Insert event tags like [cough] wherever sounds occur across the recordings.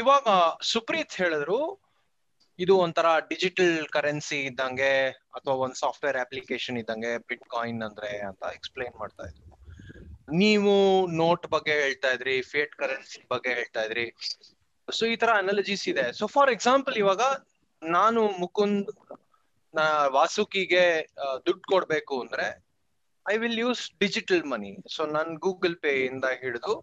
ಇವಾಗ ಸುಪ್ರೀತ್ ಹೇಳಿದ್ರು, ಇದು ಒಂಥರ ಡಿಜಿಟಲ್ ಕರೆನ್ಸಿ ಇದ್ದಂಗೆ ಅಥವಾ ಒಂದ್ ಸಾಫ್ಟ್ವೇರ್ ಅಪ್ಲಿಕೇಶನ್ ಇದ್ದಂಗೆ ಬಿಟ್ ಕಾಯಿನ್ ಅಂದ್ರೆ ಅಂತ ಎಕ್ಸ್ಪ್ಲೈನ್ ಮಾಡ್ತಾ ಇದ್ರು. ನೀವು ನೋಟ್ ಬಗ್ಗೆ ಹೇಳ್ತಾ ಇದ್ರಿ ಫೇಟ್ ಕರೆನ್ಸಿ ಬಗ್ಗೆ ಹೇಳ್ತಾ ಇದ್ರಿ. ಸೊ ಈ ತರ ಅನಾಲಜೀಸ್ ಇದೆ. ಸೊ ಫಾರ್ ಎಕ್ಸಾಂಪಲ್ ಇವಾಗ ನಾನು ಮುಕುಂದ್, ನಾ ವಾಸುಕಿಗೆ ದುಡ್ಡು ಕೊಡ್ಬೇಕು ಅಂದ್ರೆ I will use digital money so ನಾನು ಗೂಗಲ್ ಪೇ ಇಂದ ಹಿಡಿದು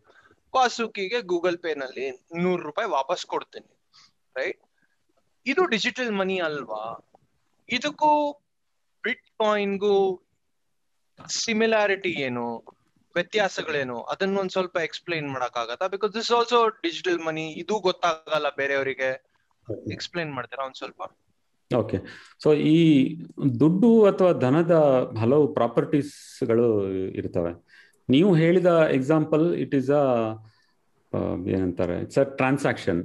ವಾಸುಕಿಗೆ ಗೂಗಲ್ ಪೇ ನಲ್ಲಿ ನೂರು ರೂಪಾಯಿ ವಾಪಸ್ ಕೊಡ್ತೀನಿ ರೈಟ್ ಇದು ಡಿಜಿಟಲ್ ಮನಿ ಅಲ್ವಾ? ಇದಕ್ಕೂ ಬಿಟ್ ಕಾಯಿನ್ಗೂ ಸಿಮಿಲಾರಿಟಿ ಏನು? ವ್ಯತ್ಯಾಸಗಳೇನು? ಅದನ್ನ ಒಂದ್ ಸ್ವಲ್ಪ ಎಕ್ಸ್ಪ್ಲೈನ್ ಮಾಡಕ್ಕಾಗತ್ತಾ? Because this also digital money ಇದು ಗೊತ್ತಾಗಲ್ಲ ಬೇರೆಯವರಿಗೆ. ಎಕ್ಸ್ಪ್ಲೈನ್ ಮಾಡ್ತೀರಾ ಒಂದ್ ಸ್ವಲ್ಪ? ಓಕೆ ಸೊ ಈ ದುಡ್ಡು ಅಥವಾ ಧನದ ಹಲವು ಪ್ರಾಪರ್ಟೀಸ್ಗಳು ಇರ್ತವೆ. ನೀವು ಹೇಳಿದ ಎಕ್ಸಾಂಪಲ್ ಇಟ್ ಈಸ್ ಅ ಏನಂತಾರೆ ಇಟ್ಸ್ ಅ ಟ್ರಾನ್ಸಾಕ್ಷನ್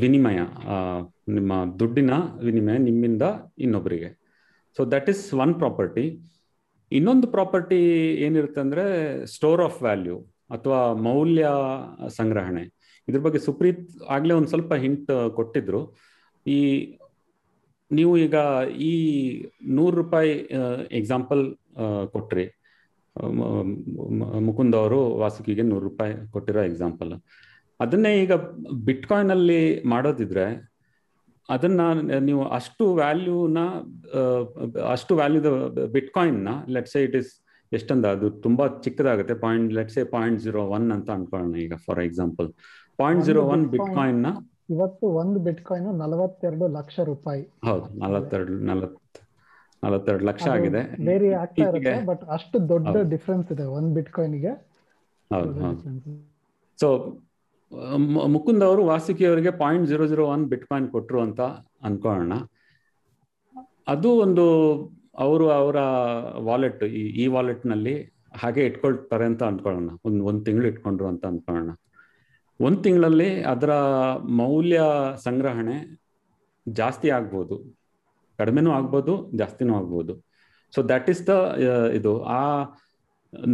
ವಿನಿಮಯ ನಿಮ್ಮ ದುಡ್ಡಿನ ವಿನಿಮಯ ನಿಮ್ಮಿಂದ ಇನ್ನೊಬ್ಬರಿಗೆ so that is one property ಇನ್ನೊಂದು ಪ್ರಾಪರ್ಟಿ ಏನಿರುತ್ತೆ ಅಂದ್ರೆ ಸ್ಟೋರ್ ಆಫ್ ವ್ಯಾಲ್ಯೂ ಅಥವಾ ಮೌಲ್ಯ ಸಂಗ್ರಹಣೆ. ಇದ್ರ ಬಗ್ಗೆ ಸುಪ್ರೀತ್ ಆಗ್ಲೇ ಒಂದು ಸ್ವಲ್ಪ ಹಿಂಟ್ ಕೊಟ್ಟಿದ್ರು. ಈ, ನೀವು ಈಗ ಈ ನೂರು ರೂಪಾಯಿ ಎಕ್ಸಾಂಪಲ್ ಕೊಟ್ರಿ. ಮುಕುಂದ್ ಅವರು ವಾಸುಕಿಗೆ ನೂರು ರೂಪಾಯಿ ಕೊಟ್ಟಿರೋ ಎಕ್ಸಾಂಪಲ್ ಅದನ್ನೇ ಈಗ ಬಿಟ್ಕಾಯಿನ್ ಅಲ್ಲಿ ಮಾಡೋದಿದ್ರೆ ಅದನ್ನ ನೀವು ಅಷ್ಟು ವ್ಯಾಲ್ಯೂನ ಅಷ್ಟು ವ್ಯಾಲ್ಯೂದ ಲೆಟ್ ಸೇ ಇಟ್ ಇಸ್ ಎಷ್ಟಂದ ಅದು ತುಂಬಾ ಚಿಕ್ಕದಾಗುತ್ತೆ. Point let's point zero one ಅಂತ ಅನ್ಕೊಳ್ಳೋಣ ಈಗ for example point zero one ಬಿಟ್ಕಾಯಿನ್ನ ಇವತ್ತು ಒಂದು ಬಿಟ್ಕಾಯಿನ್ ನಲವತ್ತೆರಡು ಲಕ್ಷ ರೂಪಾಯಿ. ಹೌದು ನಲವತ್ತೆರಡು ನಲವತ್ ನಲವತ್ತೆರಡು ಲಕ್ಷ ಆಗಿದೆ. ವೇರಿ ಆಗ್ತಾ ಇರುತ್ತೆ ಬಟ್ ಅಷ್ಟು ದೊಡ್ಡ ಡಿಫ್ರೆನ್ಸ್ ಇದೆ ಒಂದ್ ಬಿಟ್ಕಾಯಿನ್ಗೆ ಹೌದು. ಹೌದು ಸೊ ಮುಕುಂದ್ ಅವರು ವಾಸುಕಿ ಅವರಿಗೆ point zero zero one bitcoin ಕೊಟ್ರು ಅಂತ ಅನ್ಕೊಳ್ಳೋಣ. ಅದು ಒಂದು ಅವರು ಅವರ ವಾಲೆಟ್ ಈ ಈ ವಾಲೆಟ್ನಲ್ಲಿ ಹಾಗೆ ಇಟ್ಕೊಳ್ತಾರೆ ಅಂತ ಅನ್ಕೊಳ್ಳೋಣ. ಒಂದ್ ಒಂದ್ ತಿಂಗಳು ಇಟ್ಕೊಂಡ್ರು ಅಂತ ಅನ್ಕೊಳ್ಳೋಣ. ಒಂದ್ ತಿಂಗಳಲ್ಲಿ ಅದರ ಮೌಲ್ಯ ಸಂಗ್ರಹಣೆ ಜಾಸ್ತಿ ಆಗ್ಬೋದು. ಕಡಿಮೆನೂ ಆಗ್ಬೋದು, ಜಾಸ್ತಿನೂ ಆಗ್ಬೋದು. ಸೊ ದಟ್ ಈಸ್ ದ ಇದು ಆ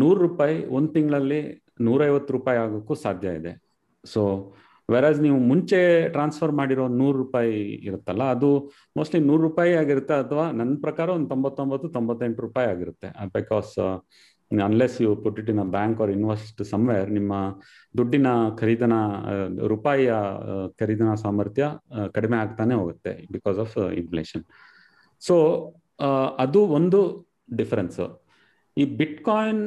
ನೂರು ರೂಪಾಯಿ ಒಂದ್ ತಿಂಗಳಲ್ಲಿ ನೂರೈವತ್ತು ರೂಪಾಯಿ ಆಗೋಕ್ಕೂ ಸಾಧ್ಯ ಇದೆ. ಸೊ ವೆರಾಸ್ ನೀವು ಮುಂಚೆ ಟ್ರಾನ್ಸ್ಫರ್ ಮಾಡಿರೋ ನೂರು ರೂಪಾಯಿ ಇರುತ್ತಲ್ಲ, ಅದು ಮೋಸ್ಟ್ಲಿ ನೂರು ರೂಪಾಯಿ ಆಗಿರುತ್ತೆ ಅಥವಾ ನನ್ನ ಪ್ರಕಾರ ಒಂದು ತೊಂಬತ್ತೊಂಬತ್ತು, ತೊಂಬತ್ತೆಂಟು ರೂಪಾಯಿ ಆಗಿರುತ್ತೆ. Because unless you put it in a bank or invest somewhere ನಿಮ್ಮ ದುಡ್ಡಿನ ಖರೀದನ ರೂಪಾಯಿಯ ಖರೀದನ ಸಾಮರ್ಥ್ಯ ಕಡಿಮೆ ಆಗ್ತಾನೆ ಹೋಗುತ್ತೆ ಬಿಕಾಸ್ ಆಫ್ ಇನ್ಫ್ಲೇಷನ್ ಸೊ ಅದು ಒಂದು ಡಿಫರೆನ್ಸ್ ಈ ಬಿಟ್ ಕಾಯಿನ್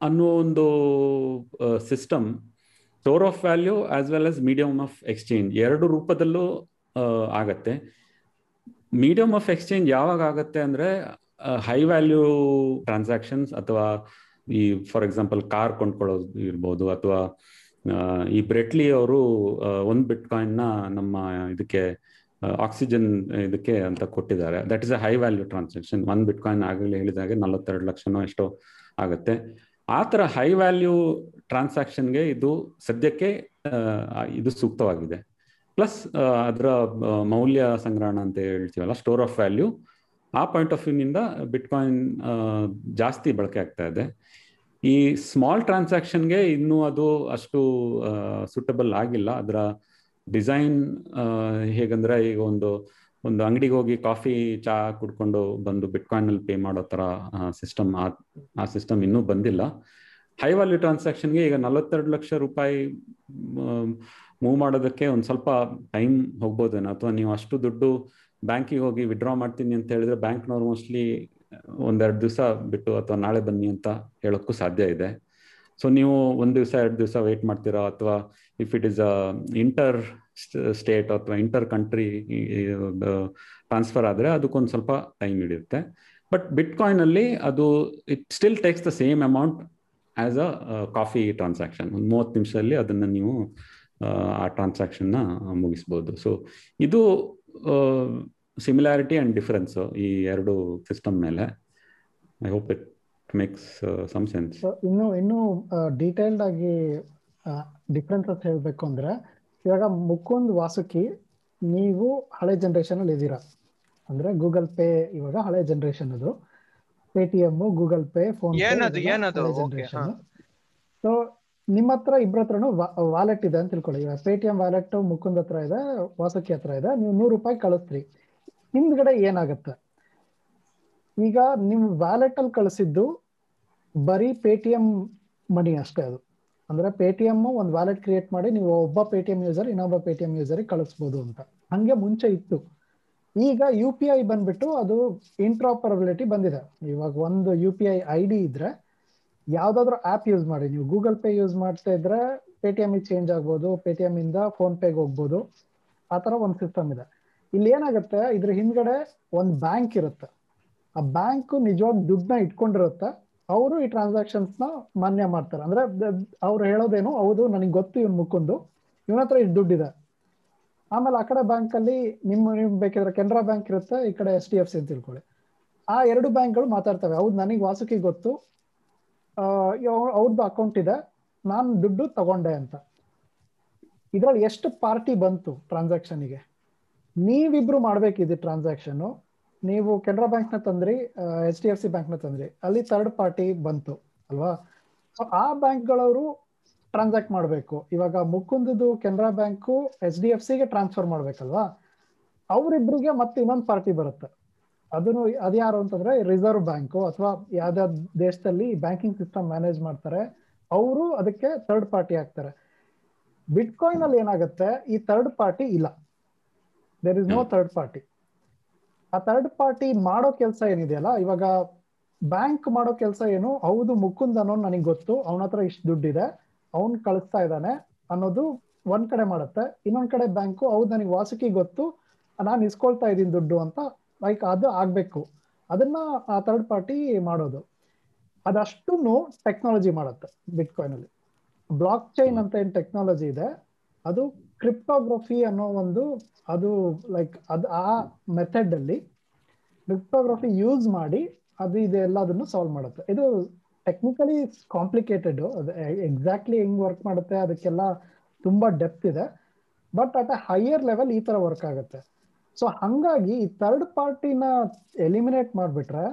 ಅನ್ನೋ ಒಂದು system store of value as well as medium of exchange ಎರಡು ರೂಪದಲ್ಲೂ ಆಗತ್ತೆ. ಮೀಡಿಯಮ್ ಆಫ್ ಎಕ್ಸ್ಚೇಂಜ್ ಯಾವಾಗ ಆಗತ್ತೆ ಅಂದ್ರೆ ಹೈ ವ್ಯಾಲ್ಯೂ ಟ್ರಾನ್ಸಾಕ್ಷನ್ಸ್ ಅಥವಾ ಈ ಫಾರ್ ಎಕ್ಸಾಂಪಲ್ ಕಾರ್ ಕೊಂಡ್ಕೊಳ್ಳೋದು ಇರ್ಬೋದು ಅಥವಾ ಈ ಬ್ರೆಟ್ಲಿ ಅವರು ಒಂದು ಬಿಟ್ ಕಾಯಿನ್ನ ನಮ್ಮ ಇದಕ್ಕೆ ಆಕ್ಸಿಜನ್ ಇದಕ್ಕೆ ಅಂತ ಕೊಟ್ಟಿದ್ದಾರೆ. That is a high value transaction one bitcoin ಆಗಲೇ ಹೇಳಿದಾಗೆ ನಲವತ್ತೆರಡು ಲಕ್ಷನೋ ಎಷ್ಟೋ ಆಗುತ್ತೆ. ಆ ಥರ ಹೈ ವ್ಯಾಲ್ಯೂ ಟ್ರಾನ್ಸಾಕ್ಷನ್ಗೆ ಇದು ಸದ್ಯಕ್ಕೆ ಇದು ಸೂಕ್ತವಾಗಿದೆ. ಪ್ಲಸ್ ಅದರ ಮೌಲ್ಯ ಸಂಗ್ರಹಣ ಅಂತ ಹೇಳ್ತೀವಲ್ಲ ಸ್ಟೋರ್ ಆಫ್ ವ್ಯಾಲ್ಯೂ ಆ ಪಾಯಿಂಟ್ ಆಫ್ ವ್ಯೂನಿಂದ ಬಿಟ್ಕಾಯಿನ್ ಜಾಸ್ತಿ ಬಳಕೆ ಆಗ್ತಾ ಇದೆ. ಈ ಸ್ಮಾಲ್ ಟ್ರಾನ್ಸಾಕ್ಷನ್ಗೆ ಇನ್ನೂ ಅದು ಅಷ್ಟು ಸೂಟಬಲ್ ಆಗಿಲ್ಲ. ಅದರ ಡಿಸೈನ್ ಹೇಗಂದ್ರೆ ಈಗ ಒಂದು ಒಂದು ಅಂಗಡಿಗೆ ಹೋಗಿ ಕಾಫಿ ಚಹಾ ಕುಡ್ಕೊಂಡು ಬಂದು ಬಿಟ್ಕಾಯಿನ್ ಅಲ್ಲಿ ಪೇ ಮಾಡೋ ತರ ಸಿಸ್ಟಮ್ ಆ ಸಿಸ್ಟಮ್ ಇನ್ನೂ ಬಂದಿಲ್ಲ. ಹೈ ವ್ಯಾಲ್ಯೂ ಟ್ರಾನ್ಸಾಕ್ಷನ್ಗೆ ಈಗ ನಲವತ್ತೆರಡು ಲಕ್ಷ ರೂಪಾಯಿ ಮೂವ್ ಮಾಡೋದಕ್ಕೆ ಒಂದು ಸ್ವಲ್ಪ ಟೈಮ್ ಹೋಗ್ಬೋದೇನೋ? ಅಥವಾ ನೀವು ಅಷ್ಟು ದುಡ್ಡು ಬ್ಯಾಂಕಿಗೆ ಹೋಗಿ ವಿಡ್ರಾ ಮಾಡ್ತೀನಿ ಅಂತ ಹೇಳಿದ್ರೆ ಬ್ಯಾಂಕ್ನವ್ರು ಮೋಸ್ಟ್ಲಿ ಒಂದೆರಡು ದಿವಸ ಬಿಟ್ಟು ಅಥವಾ ನಾಳೆ ಬನ್ನಿ ಅಂತ ಹೇಳೋಕ್ಕೂ ಸಾಧ್ಯ ಇದೆ. ಸೊ ನೀವು ಒಂದು ದಿವಸ, ಎರಡು ದಿವಸ ವೆಯ್ಟ್ ಮಾಡ್ತೀರಾ? ಅಥವಾ if it is a interstate ಅಥವಾ ಇಂಟರ್ ಕಂಟ್ರಿ ಟ್ರಾನ್ಸ್ಫರ್ ಆದರೆ ಅದಕ್ಕೊಂದು ಸ್ವಲ್ಪ ಟೈಮ್ ಹಿಡಿಯುತ್ತೆ. ಬಟ್ ಬಿಟ್ ಕಾಯಿನಲ್ಲಿ ಅದು it still takes the same amount as a coffee transaction ಒಂದು ಮೂವತ್ತು ನಿಮಿಷದಲ್ಲಿ ಅದನ್ನು ನೀವು, ಆ ಟ್ರಾನ್ಸಾಕ್ಷನ್ನ ಮುಗಿಸ್ಬೋದು. ಸೊ ಇದು ಸಿಮಿಲಾರಿಟಿ ಆ್ಯಂಡ್ ಡಿಫರೆನ್ಸ್ ಈ ಎರಡು ಸಿಸ್ಟಮ್ ಮೇಲೆ. I hope it makes some sense ಇನ್ನು ಇನ್ನು ಡೀಟೇಲ್ಡ್ ಆಗಿ ಡಿಫ್ರೆನ್ಸಸ್ ಹೇಳಬೇಕು ಅಂದ್ರೆ ಇವಾಗ ಮುಕುಂದ್ ವಾಸುಕಿ ನೀವು ಹಳೆ ಜನರೇಷನ್ ಅಲ್ಲಿ ಇದ್ದೀರಾ. ಅಂದ್ರೆ ಗೂಗಲ್ ಪೇ ಇವಾಗ ಹಳೆ ಜನ್ರೇಷನ್ ಅದು. Paytm Google Pay phone generation so ನಿಮ್ಮ ಹತ್ರ ಇಬ್ಬರ ಹತ್ರನು ವಾಲೆಟ್ ಇದೆ ಅಂತ ತಿಳ್ಕೊಳ್ಳಿ. ಇವಾಗ ಪೇಟಿಎಂ ವ್ಯಾಲೆಟ್ ಮುಕುಂದ್ ಹತ್ರ ಇದೆ ವಾಸುಕಿ ಹತ್ರ ಇದೆ ನೀವು ನೂರು ರೂಪಾಯಿ ಕಳಿಸ್ತೀರಿ ಹಿಂದ್ಗಡೆ ಏನಾಗುತ್ತೆ? ಈಗ ನಿಮ್ಮ ವ್ಯಾಲೆಟ್ ಅಲ್ಲಿ ಕಳಿಸಿದ್ದು ಬರೀ ಪೇಟಿಎಂ ಮನಿ ಅಷ್ಟೇ ಅದು. ಅಂದ್ರೆ ಪೇಟಿಎಂ ಒಂದು ವ್ಯಾಲೆಟ್ ಕ್ರಿಯೇಟ್ ಮಾಡಿ ನೀವು ಒಬ್ಬ ಪೇಟಿಎಂ ಯೂಸರ್ ಇನ್ನೊಬ್ಬ ಪೇಟಿಎಂ ಯೂಸರ್ ಕಳಿಸ್ಬೋದು ಅಂತ. ಹಂಗೆ ಮುಂಚೆ ಇತ್ತು. ಈಗ ಯು ಪಿ ಐ ಬಂದ್ಬಿಟ್ಟು ಅದು ಇಂಟ್ರಾಪರಬಿಲಿಟಿ ಬಂದಿದೆ. ಇವಾಗ ಒಂದು U P I I D ಇದ್ರೆ ಯಾವ್ದಾದ್ರು ಆಪ್ ಯೂಸ್ ಮಾಡಿ. ನೀವು ಗೂಗಲ್ ಪೇ ಯೂಸ್ ಮಾಡ್ತಾ ಇದ್ರೆ ಪೇಟಿಎಂ ಚೇಂಜ್ ಆಗ್ಬೋದು ಪೇಟಿಎಂ ಇಂದ ಫೋನ್ ಪೇಗೆ ಹೋಗ್ಬೋದು. ಆ ತರ ಒಂದು ಸಿಸ್ಟಮ್ ಇದೆ. ಇಲ್ಲಿ ಏನಾಗುತ್ತೆ? ಇದ್ರ ಹಿಂದ್ಗಡೆ ಒಂದು ಬ್ಯಾಂಕ್ ಇರುತ್ತೆ. ಆ ಬ್ಯಾಂಕ್ ನಿಜವಾಗ ದುಡ್ಡನ್ನ ಇಟ್ಕೊಂಡಿರುತ್ತೆ, ಅವರು ಈ ಟ್ರಾನ್ಸಾಕ್ಷನ್ಸ್ನ ಮಾನ್ಯ ಮಾಡ್ತಾರೆ. ಅಂದ್ರೆ ಅವ್ರು ಹೇಳೋದೇನು, ಹೌದು, ನನಗೆ ಗೊತ್ತು ಇವ್ನ ಮುಕ್ಕೊಂಡು ಇವನ ಹತ್ರ ಇಷ್ಟು ದುಡ್ಡಿದೆ. ಆಮೇಲೆ ಆ ಕಡೆ ಬ್ಯಾಂಕ್ ಅಲ್ಲಿ ನಿಮ್ಮ ನಿಮ್ ಬೇಕಿದ್ರೆ ಕೆನರಾ ಬ್ಯಾಂಕ್ ಇರುತ್ತೆ, ಈ ಕಡೆ ಎಸ್ ಡಿ ಎಫ್ ಸಿ ಅಂತ ತಿಳ್ಕೊಳ್ಳಿ. ಆ ಎರಡು ಬ್ಯಾಂಕ್ಗಳು ಮಾತಾಡ್ತವೆ. ಹೌದು, ನನಗೆ ವಾಸುಕಿ ಗೊತ್ತು. ಅವ್ರದ್ದು ಅಕೌಂಟ್ ಇದೆ, ನಾನು ದುಡ್ಡು ತಗೊಂಡೆ ಅಂತ. ಇದ್ರಲ್ಲಿ ಎಷ್ಟು ಪಾರ್ಟಿ ಬಂತು ಟ್ರಾನ್ಸಾಕ್ಷನ್ಗೆ ನೀವಿಬ್ರು ಮಾಡ್ಬೇಕಿದೆ ಟ್ರಾನ್ಸಾಕ್ಷನ್ ನೀವು ಕೆನರಾ ಬ್ಯಾಂಕ್ನ ತಂದ್ರಿ ಎಚ್ ಡಿ ಎಫ್ ಸಿ ಬ್ಯಾಂಕ್ನ ತಂದ್ರಿ, ಅಲ್ಲಿ ಥರ್ಡ್ ಪಾರ್ಟಿ ಬಂತು, ಅಲ್ವಾ? ಸೊ ಆ ಬ್ಯಾಂಕ್ಗಳವರು ಟ್ರಾನ್ಸಾಕ್ಟ್ ಮಾಡಬೇಕು. ಇವಾಗ ಮುಕುಂದದು Canara bank H D F ಸಿಗೆ ಟ್ರಾನ್ಸ್ಫರ್ ಮಾಡ್ಬೇಕಲ್ವಾ? ಅವರಿಬ್ಬರಿಗೆ ಮತ್ತೆ ಇನ್ನೊಂದು ಪಾರ್ಟಿ ಬರುತ್ತೆ. ಅದನ್ನು ಅದ್ಯಾರು ಅಂತಂದ್ರೆ ರಿಸರ್ವ್ ಬ್ಯಾಂಕು ಅಥವಾ ಯಾವ್ದಾದ್ ದೇಶದಲ್ಲಿ ಬ್ಯಾಂಕಿಂಗ್ ಸಿಸ್ಟಮ್ ಮ್ಯಾನೇಜ್ ಮಾಡ್ತಾರೆ, ಅವರು ಅದಕ್ಕೆ ಥರ್ಡ್ ಪಾರ್ಟಿ ಆಗ್ತಾರೆ. ಬಿಟ್ಕಾಯಿನ್ ಅಲ್ಲಿ ಏನಾಗುತ್ತೆ, ಈ ಥರ್ಡ್ ಪಾರ್ಟಿ ಇಲ್ಲ. There is no third party ಆ ಥರ್ಡ್ ಪಾರ್ಟಿ ಮಾಡೋ ಕೆಲಸ ಏನಿದೆಯಲ್ಲ ಇವಾಗ ಬ್ಯಾಂಕ್ ಮಾಡೋ ಕೆಲಸ ಏನು ಹೌದು ಮುಕುಂದ್ ಅನ್ನೋ ನನಗೆ ಗೊತ್ತು ಅವನ ಹತ್ರ ಇಷ್ಟು ದುಡ್ಡಿದೆ ಅವನ್ ಕಳಿಸ್ತಾ ಇದ್ದಾನೆ ಅನ್ನೋದು ಒಂದ್ ಕಡೆ ಮಾಡುತ್ತೆ ಇನ್ನೊಂದ್ ಕಡೆ ಬ್ಯಾಂಕು ಹೌದು ನನಗೆ ವಾಸುಕಿ ಗೊತ್ತು ನಾನು ಇಸ್ಕೊಳ್ತಾ ಇದ್ದೀನಿ ದುಡ್ಡು ಅಂತ ಲೈಕ್ ಅದು ಆಗ್ಬೇಕು. ಅದನ್ನ ಆ ಥರ್ಡ್ ಪಾರ್ಟಿ ಮಾಡೋದು. ಅದಷ್ಟು ಟೆಕ್ನಾಲಜಿ ಮಾಡುತ್ತೆ ಬಿಟ್ಕಾಯಿನ್ ಅಲ್ಲಿ. ಬ್ಲಾಕ್ ಚೈನ್ ಅಂತ ಏನ್ ಟೆಕ್ನಾಲಜಿ ಇದೆ ಅದು ಕ್ರಿಪ್ಟೋಗ್ರಫಿ ಅನ್ನೋ ಒಂದು ಅದು ಲೈಕ್ ಅದು ಆ ಮೆಥಡ್ ಅಲ್ಲಿ ಕ್ರಿಪ್ಟೋಗ್ರಫಿ ಯೂಸ್ ಮಾಡಿ ಅದು ಇದೆಲ್ಲದನ್ನು ಸಾಲ್ವ್ ಮಾಡುತ್ತೆ. ಇದು ಟೆಕ್ನಿಕಲಿ ಕಾಂಪ್ಲಿಕೇಟೆಡ್ ಅದು ಎಕ್ಸಾಕ್ಟ್ಲಿ ಹೆಂಗ್ ವರ್ಕ್ ಮಾಡುತ್ತೆ ಅದಕ್ಕೆಲ್ಲ ತುಂಬಾ ಡೆಪ್ತ್ ಇದೆ. But at a higher level ಈ ತರ ವರ್ಕ್ ಆಗುತ್ತೆ. ಸೊ ಹಂಗಾಗಿ ಈ ಥರ್ಡ್ ಪಾರ್ಟಿನ ಎಲಿಮಿನೇಟ್ ಮಾಡಿಬಿಟ್ರೆ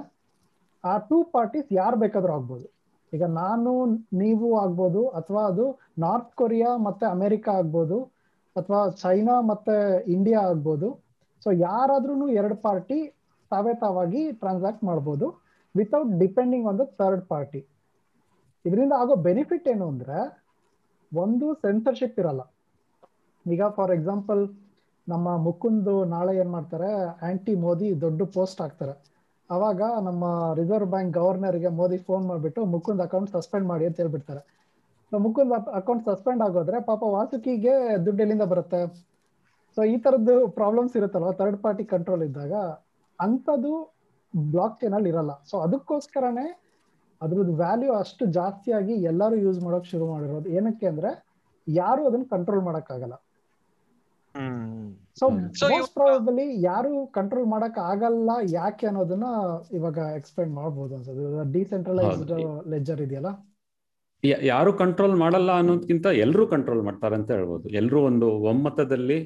ಆ ಟೂ ಪಾರ್ಟೀಸ್ ಯಾರು ಬೇಕಾದ್ರೂ ಆಗ್ಬೋದು. ಈಗ ನಾನು, ನೀವು ಆಗ್ಬೋದು ಅಥವಾ ಅದು ನಾರ್ತ್ ಕೊರಿಯಾ ಮತ್ತೆ ಅಮೆರಿಕ ಆಗ್ಬೋದು. ಅಥವಾ ಚೈನಾ ಮತ್ತೆ ಇಂಡಿಯಾ ಆಗ್ಬೋದು. ಸೊ ಯಾರಾದ್ರೂ ಎರಡು ಪಾರ್ಟಿ ತಾವೇ ತಾವಾಗಿ ಟ್ರಾನ್ಸಾಕ್ಟ್ ಮಾಡ್ಬೋದು without depending on the third party ಇದರಿಂದ ಆಗೋ ಬೆನಿಫಿಟ್ ಏನು ಅಂದ್ರೆ ಒಂದು ಸೆನ್ಸರ್ಶಿಪ್ ಇರಲ್ಲ. ಈಗ ಫಾರ್ ಎಕ್ಸಾಂಪಲ್ ನಮ್ಮ ಮುಕುಂದ್ ನಾಳೆ ಏನ್ ಮಾಡ್ತಾರೆ, ಆಂಟಿ ಮೋದಿ ದೊಡ್ಡ ಪೋಸ್ಟ್ ಹಾಕ್ತಾರೆ. ಅವಾಗ ನಮ್ಮ ರಿಸರ್ವ್ ಬ್ಯಾಂಕ್ ಗವರ್ನರ್ಗೆ ಮೋದಿ ಫೋನ್ ಮಾಡಿಬಿಟ್ಟು ಮುಕುಂದ್ ಅಕೌಂಟ್ ಸಸ್ಪೆಂಡ್ ಮಾಡಿ ಅಂತ ಹೇಳ್ಬಿಡ್ತಾರೆ. ಸೊ ಮುಕುಂದ್ ಅಕೌಂಟ್ ಸಸ್ಪೆಂಡ್ ಆಗೋದ್ರೆ ಪಾಪ ವಾಸುಕಿಗೆ ದುಡ್ಡು ಎಲ್ಲಿಂದ ಬರುತ್ತೆ. ಸೊ ಈ ತರದ್ದು ಪ್ರಾಬ್ಲಮ್ಸ್ ಇರುತ್ತಲ್ವ? ಥರ್ಡ್ ಪಾರ್ಟಿ ಕಂಟ್ರೋಲ್ ಇದ್ದಾಗ ಅಂಥದ್ದು ಬ್ಲಾಕ್ ಚೈನ್ ಅಲ್ಲಿ ಇರಲ್ಲ. ಸೊ ಅದಕ್ಕೋಸ್ಕರನೇ ಅದ್ರದ್ದು ವ್ಯಾಲ್ಯೂ ಅಷ್ಟು ಜಾಸ್ತಿ ಆಗಿ ಎಲ್ಲರೂ ಯೂಸ್ ಮಾಡೋಕ್ ಶುರು ಮಾಡಿರೋದು. ಏನಕ್ಕೆ ಅಂದ್ರೆ ಯಾರು ಅದನ್ನ ಕಂಟ್ರೋಲ್ ಮಾಡಕ್ಕಾಗಲ್ಲ. ಸೊ ಮೋಸ್ಟ್ ಪ್ರಾಬಲಿ ಯಾರು ಕಂಟ್ರೋಲ್ ಮಾಡಕ್ ಆಗಲ್ಲ ಯಾಕೆ ಅನ್ನೋದನ್ನ ಇವಾಗ ಎಕ್ಸ್ಪ್ಲೈನ್ ಮಾಡ್ಬೋದು ಅನ್ಸುತ್ತೆ. ಡಿಸೆಂಟ್ರಲೈಸ್ಡ್ ಲೆಜರ್ ಇದೆಯಲ್ಲ? ಯಾರು ಕಂಟ್ರೋಲ್ ಮಾಡಲ್ಲ ಅನ್ನೋದಕ್ಕಿಂತ ಎಲ್ಲರೂ ಕಂಟ್ರೋಲ್ ಮಾಡ್ತಾರೆ ಅಂತ ಹೇಳ್ಬೋದು. ಎಲ್ಲರೂ ಒಂದು ಒಮ್ಮತದಲ್ಲಿ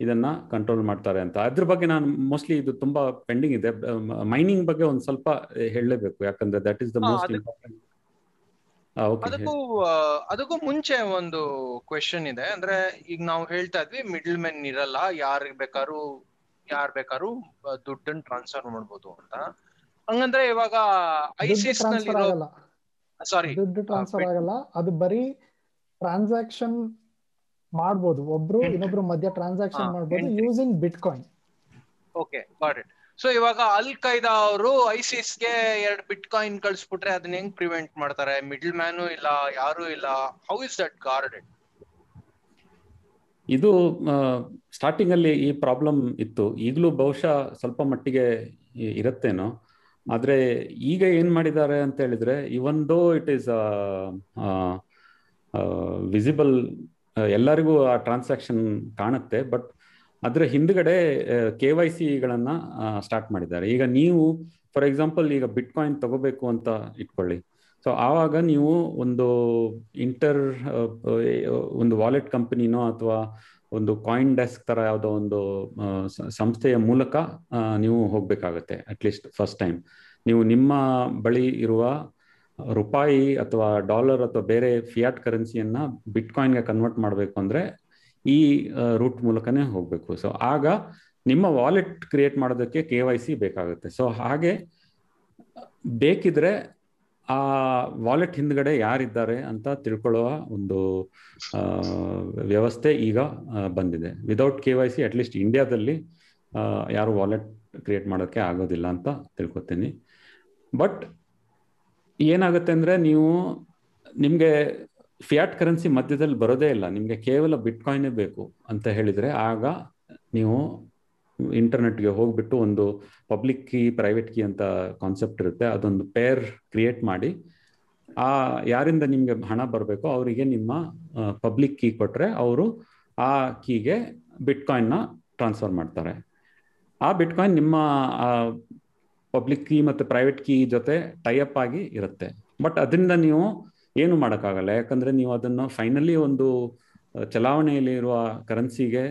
ಇದನ್ನ ಕಂಟ್ರೋಲ್ ಮಾಡ್ತಾರೆ ಅಂತ. ಅದ್ರ ಬಗ್ಗೆ ನಾನು ಮೋಸ್ಟ್ಲಿ ಇದು ತುಂಬಾ ಪೆಂಡಿಂಗ್ ಇದೆ. ಮೈನಿಂಗ್ ಬಗ್ಗೆ ಒಂದ್ ಸ್ವಲ್ಪ ಹೇಳಲೇಬೇಕು. ಯಾಕಂದ್ರೆ that is the most important ಅದಕ್ಕೂ ಅದಕ್ಕೂ ಮುಂಚೆ ಒಂದು ಕ್ವೆಶನ್ ಇದೆ. ಅಂದ್ರೆ ಈಗ ನಾವು ಹೇಳ್ತಾ ಇದ್ವಿ ಮಿಡ್ಲ್ ಮೆನ್ ಇರಲ್ಲ. ಯಾರ್ ಬೇಕಾದ್ರು ಯಾರ್ ಬೇಕಾದ್ರೂ ದುಡ್ಡನ್ನ ಟ್ರಾನ್ಸ್ಫರ್ ಮಾಡ್ಬೋದು ಅಂತ. ಹಂಗಂದ್ರೆ ಇವಾಗ ಐಸಿಸ್ನಲ್ಲಿ ಸಾರಿ ದುಡ್ಡು ಟ್ರಾನ್ಸ್ಫರ್ ಆಗಲ್ಲ. ಅದು ಬರೀ ಟ್ರಾನ್ಸಾಕ್ಷನ್ ಮಾಡಬಹುದು ಒಬ್ರು ಇನ್ನೊಬ್ರು ಮಧ್ಯ ಟ್ರಾನ್ಸಾಕ್ಷನ್ ಮಾಡಬಹುದು using bitcoin okay got it so ಇವಾಗ ಅಲ್ ಕೈದಾ ಅವರು ಐಸಿಸ್ಗೆ ಎರಡು ಬಿಟ್ ಕಾಯಿನ್ ಕಳಿಸ್ಬಿಟ್ರೆ ಅದನ್ನ ಹೆಂಗ್ ಪ್ರಿವೆಂಟ್ ಮಾಡ್ತಾರೆ? ಮಿಡ್ಲ್ ಮ್ಯಾನು ಇಲ್ಲ ಯಾರು ಇಲ್ಲ. ಹೌ ಇಸ್ ದಟ್ ಗಾರ್ಡೆಡ್ ಇದು ಸ್ಟಾರ್ಟಿಂಗ್ ಅಲ್ಲಿ ಈ ಪ್ರಾಬ್ಲಮ್ ಇತ್ತು. ಈಗಲೂ ಬಹುಶಃ ಸ್ವಲ್ಪ ಮಟ್ಟಿಗೆ ಇರತ್ತೇನೋ. ಆದ್ರೆ ಈಗ ಏನ್ ಮಾಡಿದ್ದಾರೆ ಅಂತ ಹೇಳಿದ್ರೆ ಇವನ್ ದೋ ಇಟ್ ಈಸ್ ವಿಸಿಬಲ್ ಎಲ್ಲರಿಗೂ ಆ ಟ್ರಾನ್ಸಾಕ್ಷನ್ ಕಾಣುತ್ತೆ ಬಟ್ ಅದರ ಹಿಂದ್ಗಡೆ ಕೆ ವೈ ಸಿಗಳನ್ನ ಸ್ಟಾರ್ಟ್ ಮಾಡಿದ್ದಾರೆ. ಈಗ ನೀವು ಫಾರ್ ಎಕ್ಸಾಂಪಲ್ ಈಗ ಬಿಟ್ ಕಾಯಿನ್ ತಗೋಬೇಕು ಅಂತ ಇಟ್ಕೊಳ್ಳಿ. ಸೊ ಆವಾಗ ನೀವು ಒಂದು ಇಂಟರ್ ಒಂದು ವಾಲೆಟ್ ಕಂಪನಿನೋ ಅಥವಾ ಒಂದು ಕಾಯಿನ್ ಡೆಸ್ಕ್ ತರ ಯಾವುದೋ ಒಂದು ಸಂಸ್ಥೆಯ ಮೂಲಕ ನೀವು ಹೋಗ್ಬೇಕಾಗತ್ತೆ ಅಟ್ಲೀಸ್ಟ್ ಫಸ್ಟ್ ಟೈಮ್ ನೀವು ನಿಮ್ಮ ಬಳಿ ಇರುವ ರೂಪಾಯಿ ಅಥವಾ ಡಾಲರ್ ಅಥವಾ ಬೇರೆ ಫಿಯಾಟ್ ಕರೆನ್ಸಿಯನ್ನ ಬಿಟ್ಕಾಯಿನ್ಗೆ ಕನ್ವರ್ಟ್ ಮಾಡಬೇಕು ಅಂದ್ರೆ ಈ ರೂಟ್ ಮೂಲಕನೇ ಹೋಗಬೇಕು. ಸೊ ಆಗ ನಿಮ್ಮ ವಾಲೆಟ್ ಕ್ರಿಯೇಟ್ ಮಾಡೋದಕ್ಕೆ ಕೆ ವೈ ಸಿ ಬೇಕಾಗುತ್ತೆ. ಸೊ ಹಾಗೆ ಬೇಕಿದ್ರೆ ಆ ವಾಲೆಟ್ ಹಿಂದ್ಗಡೆ ಯಾರಿದ್ದಾರೆ ಅಂತ ತಿಳ್ಕೊಳ್ಳುವ ಒಂದು ವ್ಯವಸ್ಥೆ ಈಗ ಬಂದಿದೆ. Without K Y C at least ಇಂಡಿಯಾದಲ್ಲಿ ಯಾರು ವಾಲೆಟ್ ಕ್ರಿಯೇಟ್ ಮಾಡೋಕ್ಕೆ ಆಗೋದಿಲ್ಲ ಅಂತ ತಿಳ್ಕೊತೀನಿ. ಬಟ್ ಏನಾಗುತ್ತೆ ಅಂದರೆ ನೀವು ನಿಮಗೆ ಫಿಯಾಟ್ ಕರೆನ್ಸಿ ಮಧ್ಯದಲ್ಲಿ ಬರೋದೇ ಇಲ್ಲ. ನಿಮಗೆ ಕೇವಲ ಬಿಟ್ಕಾಯಿನೇ ಬೇಕು ಅಂತ ಹೇಳಿದರೆ ಆಗ ನೀವು ಇಂಟರ್ನೆಟ್ಗೆ ಹೋಗ್ಬಿಟ್ಟು ಒಂದು ಪಬ್ಲಿಕ್ ಕೀ ಪ್ರೈವೇಟ್ ಕೀ ಅಂತ ಕಾನ್ಸೆಪ್ಟ್ ಇರುತ್ತೆ. ಅದೊಂದು ಪೇರ್ ಕ್ರಿಯೇಟ್ ಮಾಡಿ, ಆ ಯಾರಿಂದ ನಿಮಗೆ ಹಣ ಬರಬೇಕೋ ಅವರಿಗೆ ನಿಮ್ಮ ಪಬ್ಲಿಕ್ ಕೀ ಕೊಟ್ಟರೆ ಅವರು ಆ ಕೀಗೆ ಬಿಟ್ಕಾಯಿನ್ನ ಟ್ರಾನ್ಸ್ಫರ್ ಮಾಡ್ತಾರೆ. ಆ ಬಿಟ್ಕಾಯಿನ್ ನಿಮ್ಮ ಪಬ್ಲಿಕ್ ಕೀ ಮತ್ತು ಪ್ರೈವೇಟ್ ಕೀ ಜೊತೆ ಟೈಅಪ್ ಆಗಿ ಇರುತ್ತೆ. ಬಟ್ ಅದರಿಂದ ನೀವು ಏನು ಮಾಡೋಕ್ಕಾಗಲ್ಲ. ಯಾಕಂದರೆ ನೀವು ಅದನ್ನು ಫೈನಲಿ ಒಂದು ಚಲಾವಣೆಯಲ್ಲಿ ಇರುವ ಕರೆನ್ಸಿಗೆ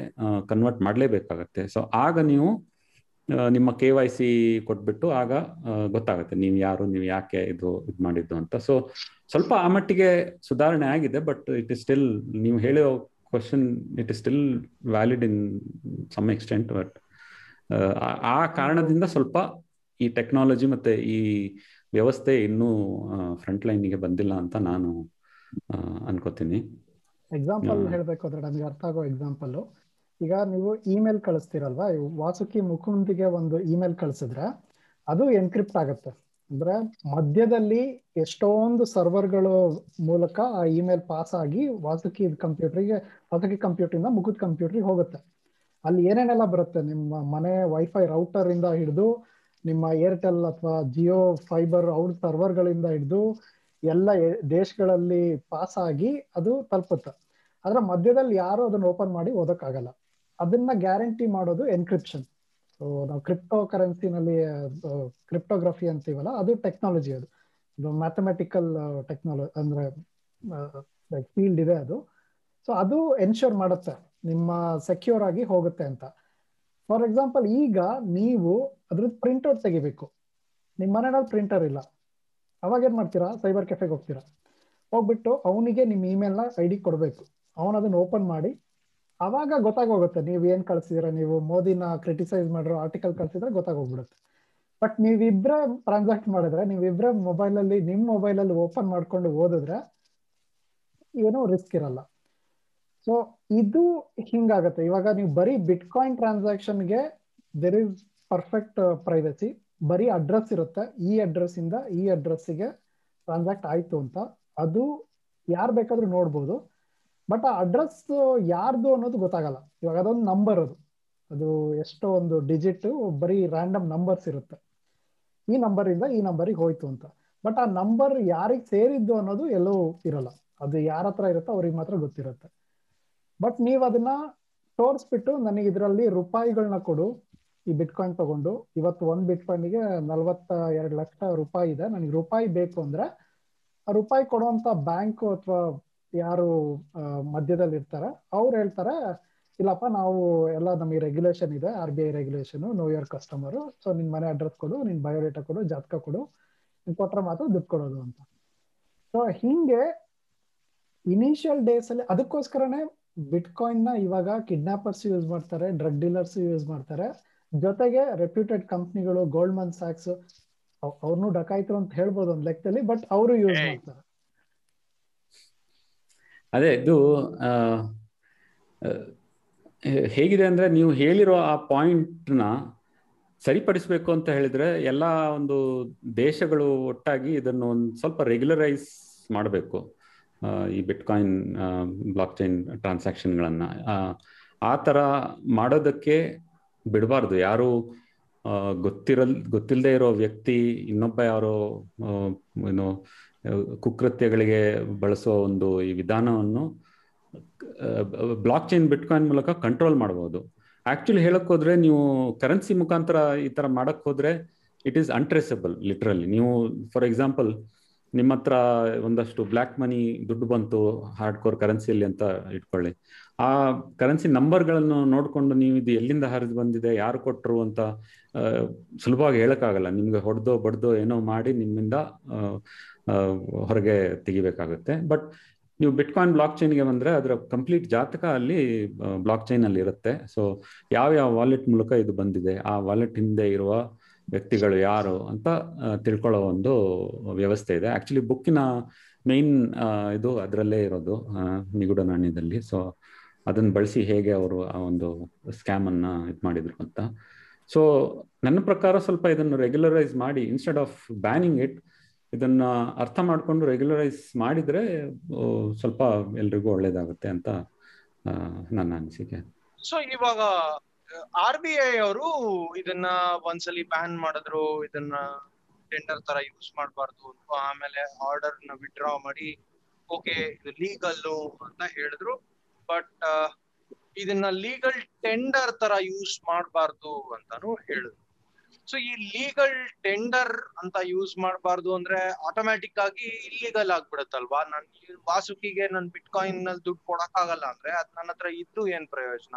ಕನ್ವರ್ಟ್ ಮಾಡಲೇಬೇಕಾಗತ್ತೆ. ಸೊ ಆಗ ನೀವು ನಿಮ್ಮ ಕೆ ವೈ ಸಿ ಕೊಟ್ಬಿಟ್ಟು ಆಗ ಗೊತ್ತಾಗುತ್ತೆ ನೀವು ಯಾರು, ನೀವು ಯಾಕೆ ಇದು ಇದು ಮಾಡಿದ್ದು ಅಂತ. ಸೊ ಸ್ವಲ್ಪ ಆ ಮಟ್ಟಿಗೆ ಸುಧಾರಣೆ ಆಗಿದೆ ಬಟ್ ಇಟ್ ಇಸ್ ಸ್ಟಿಲ್ ನೀವು ಹೇಳೋ question it is still valid in some extent but ಆ ಕಾರಣದಿಂದ ಸ್ವಲ್ಪ ಈ ಟೆಕ್ನಾಲಜಿ ಮತ್ತೆ ಈ ವ್ಯವಸ್ಥೆ ಇನ್ನೂ ಫ್ರಂಟ್ ಲೈನಿಗೆ ಬಂದಿಲ್ಲ ಅಂತ ನಾನು ಅನ್ಕೋತೀನಿ. ಎಕ್ಸಾಂಪಲ್ ಹೇಳ್ಬೇಕು ಅಂದ್ರೆ ನಮ್ಗೆ ಅರ್ಥ ಆಗೋ ಎಕ್ಸಾಂಪಲ್ ಈಗ ನೀವು ಇಮೇಲ್ ಕಳಿಸ್ತೀರಲ್ವಾ? ವಾಸುಕಿ ಮುಕುಂದಿಗೆ ಒಂದು ಇಮೇಲ್ ಕಳಿಸಿದ್ರೆ ಅದು ಎನ್ಕ್ರಿಪ್ಟ್ ಆಗುತ್ತೆ. ಅಂದ್ರೆ ಮಧ್ಯದಲ್ಲಿ ಎಷ್ಟೊಂದು ಸರ್ವರ್ಗಳು ಮೂಲಕ ಆ ಇಮೇಲ್ ಪಾಸ್ ಆಗಿ ವಾಸುಕಿ ಕಂಪ್ಯೂಟರ್ಗೆ ವಾಸುಕಿ ಕಂಪ್ಯೂಟರ್ ಇಂದ ಮುಕುದ್ ಕಂಪ್ಯೂಟರ್ಗೆ ಹೋಗುತ್ತೆ. ಅಲ್ಲಿ ಏನೇನೆಲ್ಲ ಬರುತ್ತೆ? ನಿಮ್ಮ ಮನೆ ವೈಫೈ ರೌಟರ್ ಇಂದ ಹಿಡಿದು ನಿಮ್ಮ ಏರ್ಟೆಲ್ ಅಥವಾ ಜಿಯೋ ಫೈಬರ್ ಅವ್ರ ಸರ್ವರ್ಗಳಿಂದ ಹಿಡಿದು ಎಲ್ಲ ದೇಶಗಳಲ್ಲಿ ಪಾಸ್ ಆಗಿ ಅದು ತಲುಪುತ್ತೆ. ಅದರ ಮಧ್ಯದಲ್ಲಿ ಯಾರು ಅದನ್ನ ಓಪನ್ ಮಾಡಿ ಓದಕ್ಕಾಗಲ್ಲ. ಅದನ್ನ ಗ್ಯಾರಂಟಿ ಮಾಡೋದು ಎನ್ಕ್ರಿಪ್ಷನ್ ಸೊ ನಾವು ಕ್ರಿಪ್ಟೋ ಕರೆನ್ಸಿನಲ್ಲಿ ಕ್ರಿಪ್ಟೋಗ್ರಫಿ ಅಂತೀವಲ್ಲ, ಅದು ಟೆಕ್ನಾಲಜಿ ಅದು. ಮ್ಯಾಥಮೆಟಿಕಲ್ ಟೆಕ್ನಾಲಜಿ ಅಂದ್ರೆ ಫೀಲ್ಡ್ ಇದೆ ಅದು. ಸೊ ಅದು ಎನ್ಶೋರ್ ಮಾಡುತ್ತೆ. ನಿಮ್ಮ ಸೆಕ್ಯೂರ್ ಆಗಿ ಹೋಗುತ್ತೆ ಅಂತ. ಫಾರ್ ಎಕ್ಸಾಂಪಲ್ ಈಗ ನೀವು ಅದ್ರದ್ದು ಪ್ರಿಂಟ್ಔಟ್ ತೆಗಿಬೇಕು. ನಿಮ್ಮ ಮನೆಯಲ್ಲಿ ಪ್ರಿಂಟರ್ ಇಲ್ಲ. ಅವಾಗ ಏನ್ ಮಾಡ್ತೀರಾ? ಸೈಬರ್ ಕೆಫೆಗೆ ಹೋಗ್ತೀರಾ. ಹೋಗ್ಬಿಟ್ಟು ಅವನಿಗೆ ನಿಮ್ಮ ಇಮೇಲ್ನ ಐ ಡಿ ಕೊಡಬೇಕು. ಅವನು ಅದನ್ನು ಓಪನ್ ಮಾಡಿ, ಅವಾಗ ಗೊತ್ತಾಗೋಗುತ್ತೆ ನೀವು ಏನ್ ಕಳ್ಸಿದಿರ, ನೀವು ಮೋದಿನ ಕ್ರಿಟಿಸೈಸ್ ಮಾಡಿರೋ ಆರ್ಟಿಕಲ್ ಕಳ್ಸಿದ್ರೆ ಗೊತ್ತಾಗೋಗ್ಬಿಡುತ್ತೆ. ಬಟ್ ನೀವಿಬ್ರೆ ಟ್ರಾನ್ಸಾಕ್ಟ್ ಮಾಡಿದ್ರೆ, ನೀವಿಬ್ರೆ ಮೊಬೈಲ್ ಅಲ್ಲಿ, ನಿಮ್ ಮೊಬೈಲ್ ಅಲ್ಲಿ ಓಪನ್ ಮಾಡ್ಕೊಂಡು ಓದಿದ್ರೆ ಏನೂ ರಿಸ್ಕ್ ಇರಲ್ಲ. ಸೊ ಇದು ಹಿಂಗಾಗತ್ತೆ. ಇವಾಗ ನೀವು ಬರೀ ಬಿಟ್ಕಾಯಿನ್ ಟ್ರಾನ್ಸಾಕ್ಷನ್ಗೆ ದೇರ್ ಇಸ್ ಪರ್ಫೆಕ್ಟ್ ಪ್ರೈವಸಿ ಬರೀ ಅಡ್ರೆಸ್ ಇರುತ್ತೆ. ಈ ಅಡ್ರೆಸ್ ಇಂದ ಈ ಅಡ್ರೆಸ್ಸಿಗೆ ಟ್ರಾನ್ಸಾಕ್ಟ್ ಆಯ್ತು ಅಂತ. ಅದು ಯಾರು ಬೇಕಾದ್ರೂ ನೋಡ್ಬೋದು. ಬಟ್ ಆ ಅಡ್ರೆಸ್ ಯಾರ್ದು ಅನ್ನೋದು ಗೊತ್ತಾಗಲ್ಲ. ಇವಾಗ ಅದೊಂದು ನಂಬರ್ ಅದು. ಅದು ಎಷ್ಟೋ ಒಂದು ಡಿಜಿಟ್ ಬರೀ ರ್ಯಾಂಡಮ್ ನಂಬರ್ಸ್ ಇರುತ್ತೆ. ಈ ನಂಬರ್ ಇಂದ ಈ ನಂಬರಿಗೆ ಹೋಯ್ತು ಅಂತ. ಬಟ್ ಆ ನಂಬರ್ ಯಾರಿಗೆ ಸೇರಿದ್ದು ಅನ್ನೋದು ಎಲ್ಲೂ ಇರಲ್ಲ. ಅದು ಯಾರ ಹತ್ರ ಇರುತ್ತೋ ಅವ್ರಿಗೆ ಮಾತ್ರ ಗೊತ್ತಿರುತ್ತೆ. ಬಟ್ ನೀವು ಅದನ್ನ ತೋರಿಸ್ಬಿಟ್ಟು ನನಗೆ ಇದರಲ್ಲಿ ರೂಪಾಯಿಗಳನ್ನ ಕೊಡು. ಈ ಬಿಟ್ ಕಾಯಿನ್ ತಗೊಂಡು ಇವತ್ತು ಒಂದ್ ಬಿಟ್ ಕಾಯಿನ್ಗೆ ನಲ್ವತ್ತ ಎರಡು ಲಕ್ಷ ರೂಪಾಯಿ ಇದೆ. ನನಗೆ ರೂಪಾಯಿ ಬೇಕು ಅಂದ್ರೆ ಆ ರೂಪಾಯಿ ಕೊಡುವಂತ ಬ್ಯಾಂಕ್ ಅಥವಾ ಯಾರು ಮಧ್ಯದಲ್ಲಿ ಇರ್ತಾರೆ, ಅವ್ರು ಹೇಳ್ತಾರೆ, ಇಲ್ಲಪ್ಪ ನಾವು ಎಲ್ಲ ನಮಗೆ ರೆಗ್ಯುಲೇಷನ್ ಇದೆ R B I regulation know your customer so ನಿನ್ ಮನೆ ಅಡ್ರೆಸ್ ಕೊಡು, ನಿನ್ ಬಯೋಡೇಟಾ ಕೊಡು, ಜಾತಕ ಕೊಡು, ನಿನ್ ಕೊಟ್ರೆ ಮಾತ್ರ ದುಡ್ಡು ಕೊಡೋದು ಅಂತ. ಸೊ ಹಿಂಗೆ ಇನಿಷಿಯಲ್ ಡೇಸ್ ಅಲ್ಲಿ ಅದಕ್ಕೋಸ್ಕರನೇ ಬಿಟ್ ಕಾಯಿನ್ನ ಇವಾಗ ಕಿಡ್ನಾಪರ್ಸ್ ಯೂಸ್ ಮಾಡ್ತಾರೆ ಡ್ರಗ್ ಡೀಲರ್ಸ್ ಯೂಸ್ ಮಾಡ್ತಾರೆ. ಜೊತೆಗೆ ರೆಪ್ಯೂಟೆಡ್ ಕಂಪ್ನಿಗಳು ಗೋಲ್ಡ್ಮನ್ ಸ್ಯಾಕ್ಸ್ ಅವ್ರನ್ನು ಡಕಾಯ್ತರು ಅಂತ ಹೇಳ್ಬೋದು ಒಂದ್ ಲೆಕ್ಕದಲ್ಲಿ ಬಟ್ ಅವರು ಯೂಸ್ ಮಾಡ್ತಾರೆ. ಅದೇ ಇದು ಹೇಗಿದೆ ಅಂದ್ರೆ ನೀವು ಹೇಳಿರೋ ಆ ಪಾಯಿಂಟ್ನ ಸರಿಪಡಿಸಬೇಕು ಅಂತ ಹೇಳಿದ್ರೆ ಎಲ್ಲ ಒಂದು ದೇಶಗಳು ಒಟ್ಟಾಗಿ ಇದನ್ನು ಒಂದು ಸ್ವಲ್ಪ ರೆಗ್ಯುಲರೈಸ್ ಮಾಡಬೇಕು. ಈ ಬಿಟ್ಕಾಯಿನ್ ಬ್ಲಾಕ್ ಚೈನ್ ಟ್ರಾನ್ಸಾಕ್ಷನ್ಗಳನ್ನು ಆ ಥರ ಮಾಡೋದಕ್ಕೆ ಬಿಡಬಾರ್ದು. ಯಾರು ಗೊತ್ತಿರಲ್ ಗೊತ್ತಿಲ್ಲದೆ ಇರೋ ವ್ಯಕ್ತಿ ಇನ್ನೊಬ್ಬ ಯಾರೋ ಏನು, ಕುಕೃತ್ಯಗಳಿಗೆ ಬಳಸುವ ಒಂದು ಈ ವಿಧಾನವನ್ನು ಬ್ಲಾಕ್ ಚೈನ್ ಬಿಟ್ಕಾಯಿನ್ ಮೂಲಕ ಕಂಟ್ರೋಲ್ ಮಾಡ್ಬೋದು. ಆಕ್ಚುಲಿ ಹೇಳಕ್ ಹೋದ್ರೆ ನೀವು ಕರೆನ್ಸಿ ಮುಖಾಂತರ ಈ ತರ ಮಾಡಕ್ ಹೋದ್ರೆ ಇಟ್ ಈಸ್ ಅನ್ಟ್ರೇಸಬಲ್, ಲಿಟ್ರಲಿ. ನೀವು, ಫಾರ್ ಎಕ್ಸಾಂಪಲ್ ನಿಮ್ಮ ಹತ್ರ ಒಂದಷ್ಟು ಬ್ಲ್ಯಾಕ್ ಮನಿ ದುಡ್ಡು ಬಂತು ಹಾರ್ಡ್ ಕೋರ್ ಕರೆನ್ಸಿಯಲ್ಲಿ ಅಂತ ಇಟ್ಕೊಳ್ಳಿ. ಆ ಕರೆನ್ಸಿ ನಂಬರ್ಗಳನ್ನು ನೋಡಿಕೊಂಡು ನೀವು ಇದು ಎಲ್ಲಿಂದ ಹರಿದು ಬಂದಿದೆ, ಯಾರು ಕೊಟ್ಟರು ಅಂತ ಸುಲಭವಾಗಿ ಹೇಳೋಕ್ಕಾಗಲ್ಲ. ನಿಮ್ಗೆ ಹೊಡೆದೋ, ಬಡ್ದೋ ಏನೋ ಮಾಡಿ ನಿಮ್ಮಿಂದ ಹೊರಗೆ ತೆಗಿಬೇಕಾಗುತ್ತೆ. ಬಟ್ ನೀವು ಬಿಟ್ಕಾಯಿನ್ ಬ್ಲಾಕ್ ಚೈನ್ಗೆ ಬಂದರೆ ಅದರ ಕಂಪ್ಲೀಟ್ ಜಾತಕ ಅಲ್ಲಿ ಬ್ಲಾಕ್ ಚೈನಲ್ಲಿ ಇರುತ್ತೆ. ಸೊ ಯಾವ ಯಾವ ವಾಲೆಟ್ ಮೂಲಕ ಇದು ಬಂದಿದೆ, ಆ ವಾಲೆಟ್ ಹಿಂದೆ ಇರುವ ವ್ಯಕ್ತಿಗಳು ಯಾರು ಅಂತ ತಿಳ್ಕೊಳ್ಳೋ ಒಂದು ವ್ಯವಸ್ಥೆ ಇದೆ. ಆಕ್ಚುಲಿ ಬುಕ್ಕಿನ ಮೇನ್ ಇದು ಅದರಲ್ಲೇ ಇರೋದು ನಿಗೂಢ ನಾಣ್ಯದಲ್ಲಿ. ಸೊ ಅದನ್ನು ಬಳಸಿ ಹೇಗೆ ಅವರು ಆ ಒಂದು ಸ್ಕ್ಯಾಮ್ ಅನ್ನ ಇದು ಮಾಡಿದ್ರು ಅಂತ. ಸೊ ನನ್ನ ಪ್ರಕಾರ ಸ್ವಲ್ಪ ಇದನ್ನು ರೆಗ್ಯುಲರೈಸ್ ಮಾಡಿ ಇನ್ಸ್ಟೆಡ್ ಆಫ್ ಬ್ಯಾನಿಂಗ್ ಇಟ್ ಇದನ್ನ ಅರ್ಥ ಮಾಡಿಕೊಂಡು ರೆಗ್ಯುಲರೈಸ್ ಮಾಡಿದ್ರೆ ಸ್ವಲ್ಪ ಎಲ್ರಿಗೂ ಒಳ್ಳೇದಾಗುತ್ತೆ ಅಂತ ನನ್ನ ಅನಿಸಿಕೆ. ಸೊ ಇವಾಗ ಆರ್ ಬಿ ಐ ಅವರು ಇದನ್ನ ಒಂದ್ಸಲಿ ಬ್ಯಾನ್ ಮಾಡಿದ್ರು, ಇದನ್ನ ಟೆಂಡರ್ ತರ ಯೂಸ್ ಮಾಡಬಾರ್ದು ಆಮೇಲೆ ಆರ್ಡರ್ನ ವಿಡ್ರಾ ಮಾಡಿ ಓಕೆ ಇದು ಲೀಗಲ್ಲು ಅಂತ ಹೇಳಿದ್ರು. ಬಟ್ ಇದನ್ನ ಲೀಗಲ್ ಟೆಂಡರ್ ತರ ಯೂಸ್ ಮಾಡಬಾರ್ದು ಅಂತಾನು ಹೇಳಿದ್ರು. ಸೊ ಈ ಲೀಗಲ್ ಟೆಂಡರ್ ಅಂತ ಯೂಸ್ ಮಾಡಬಾರ್ದು ಅಂದ್ರೆ ಆಟೋಮ್ಯಾಟಿಕ್ ಆಗಿ ಇಲ್ಲೀಗಲ್ ಆಗ್ಬಿಡತ್ತಲ್ವಾ? ನನ್ ವಾಸುಕಿಗೆ ನನ್ ಬಿಟ್ ಕಾಯಿನ್ನಲ್ಲಿ ದುಡ್ಡು ಕೊಡಕ್ ಆಗಲ್ಲ ಅಂದ್ರೆ ಅದ್ ನನ್ನ ಹತ್ರ ಇದ್ದು ಏನ್ ಪ್ರಯೋಜನ?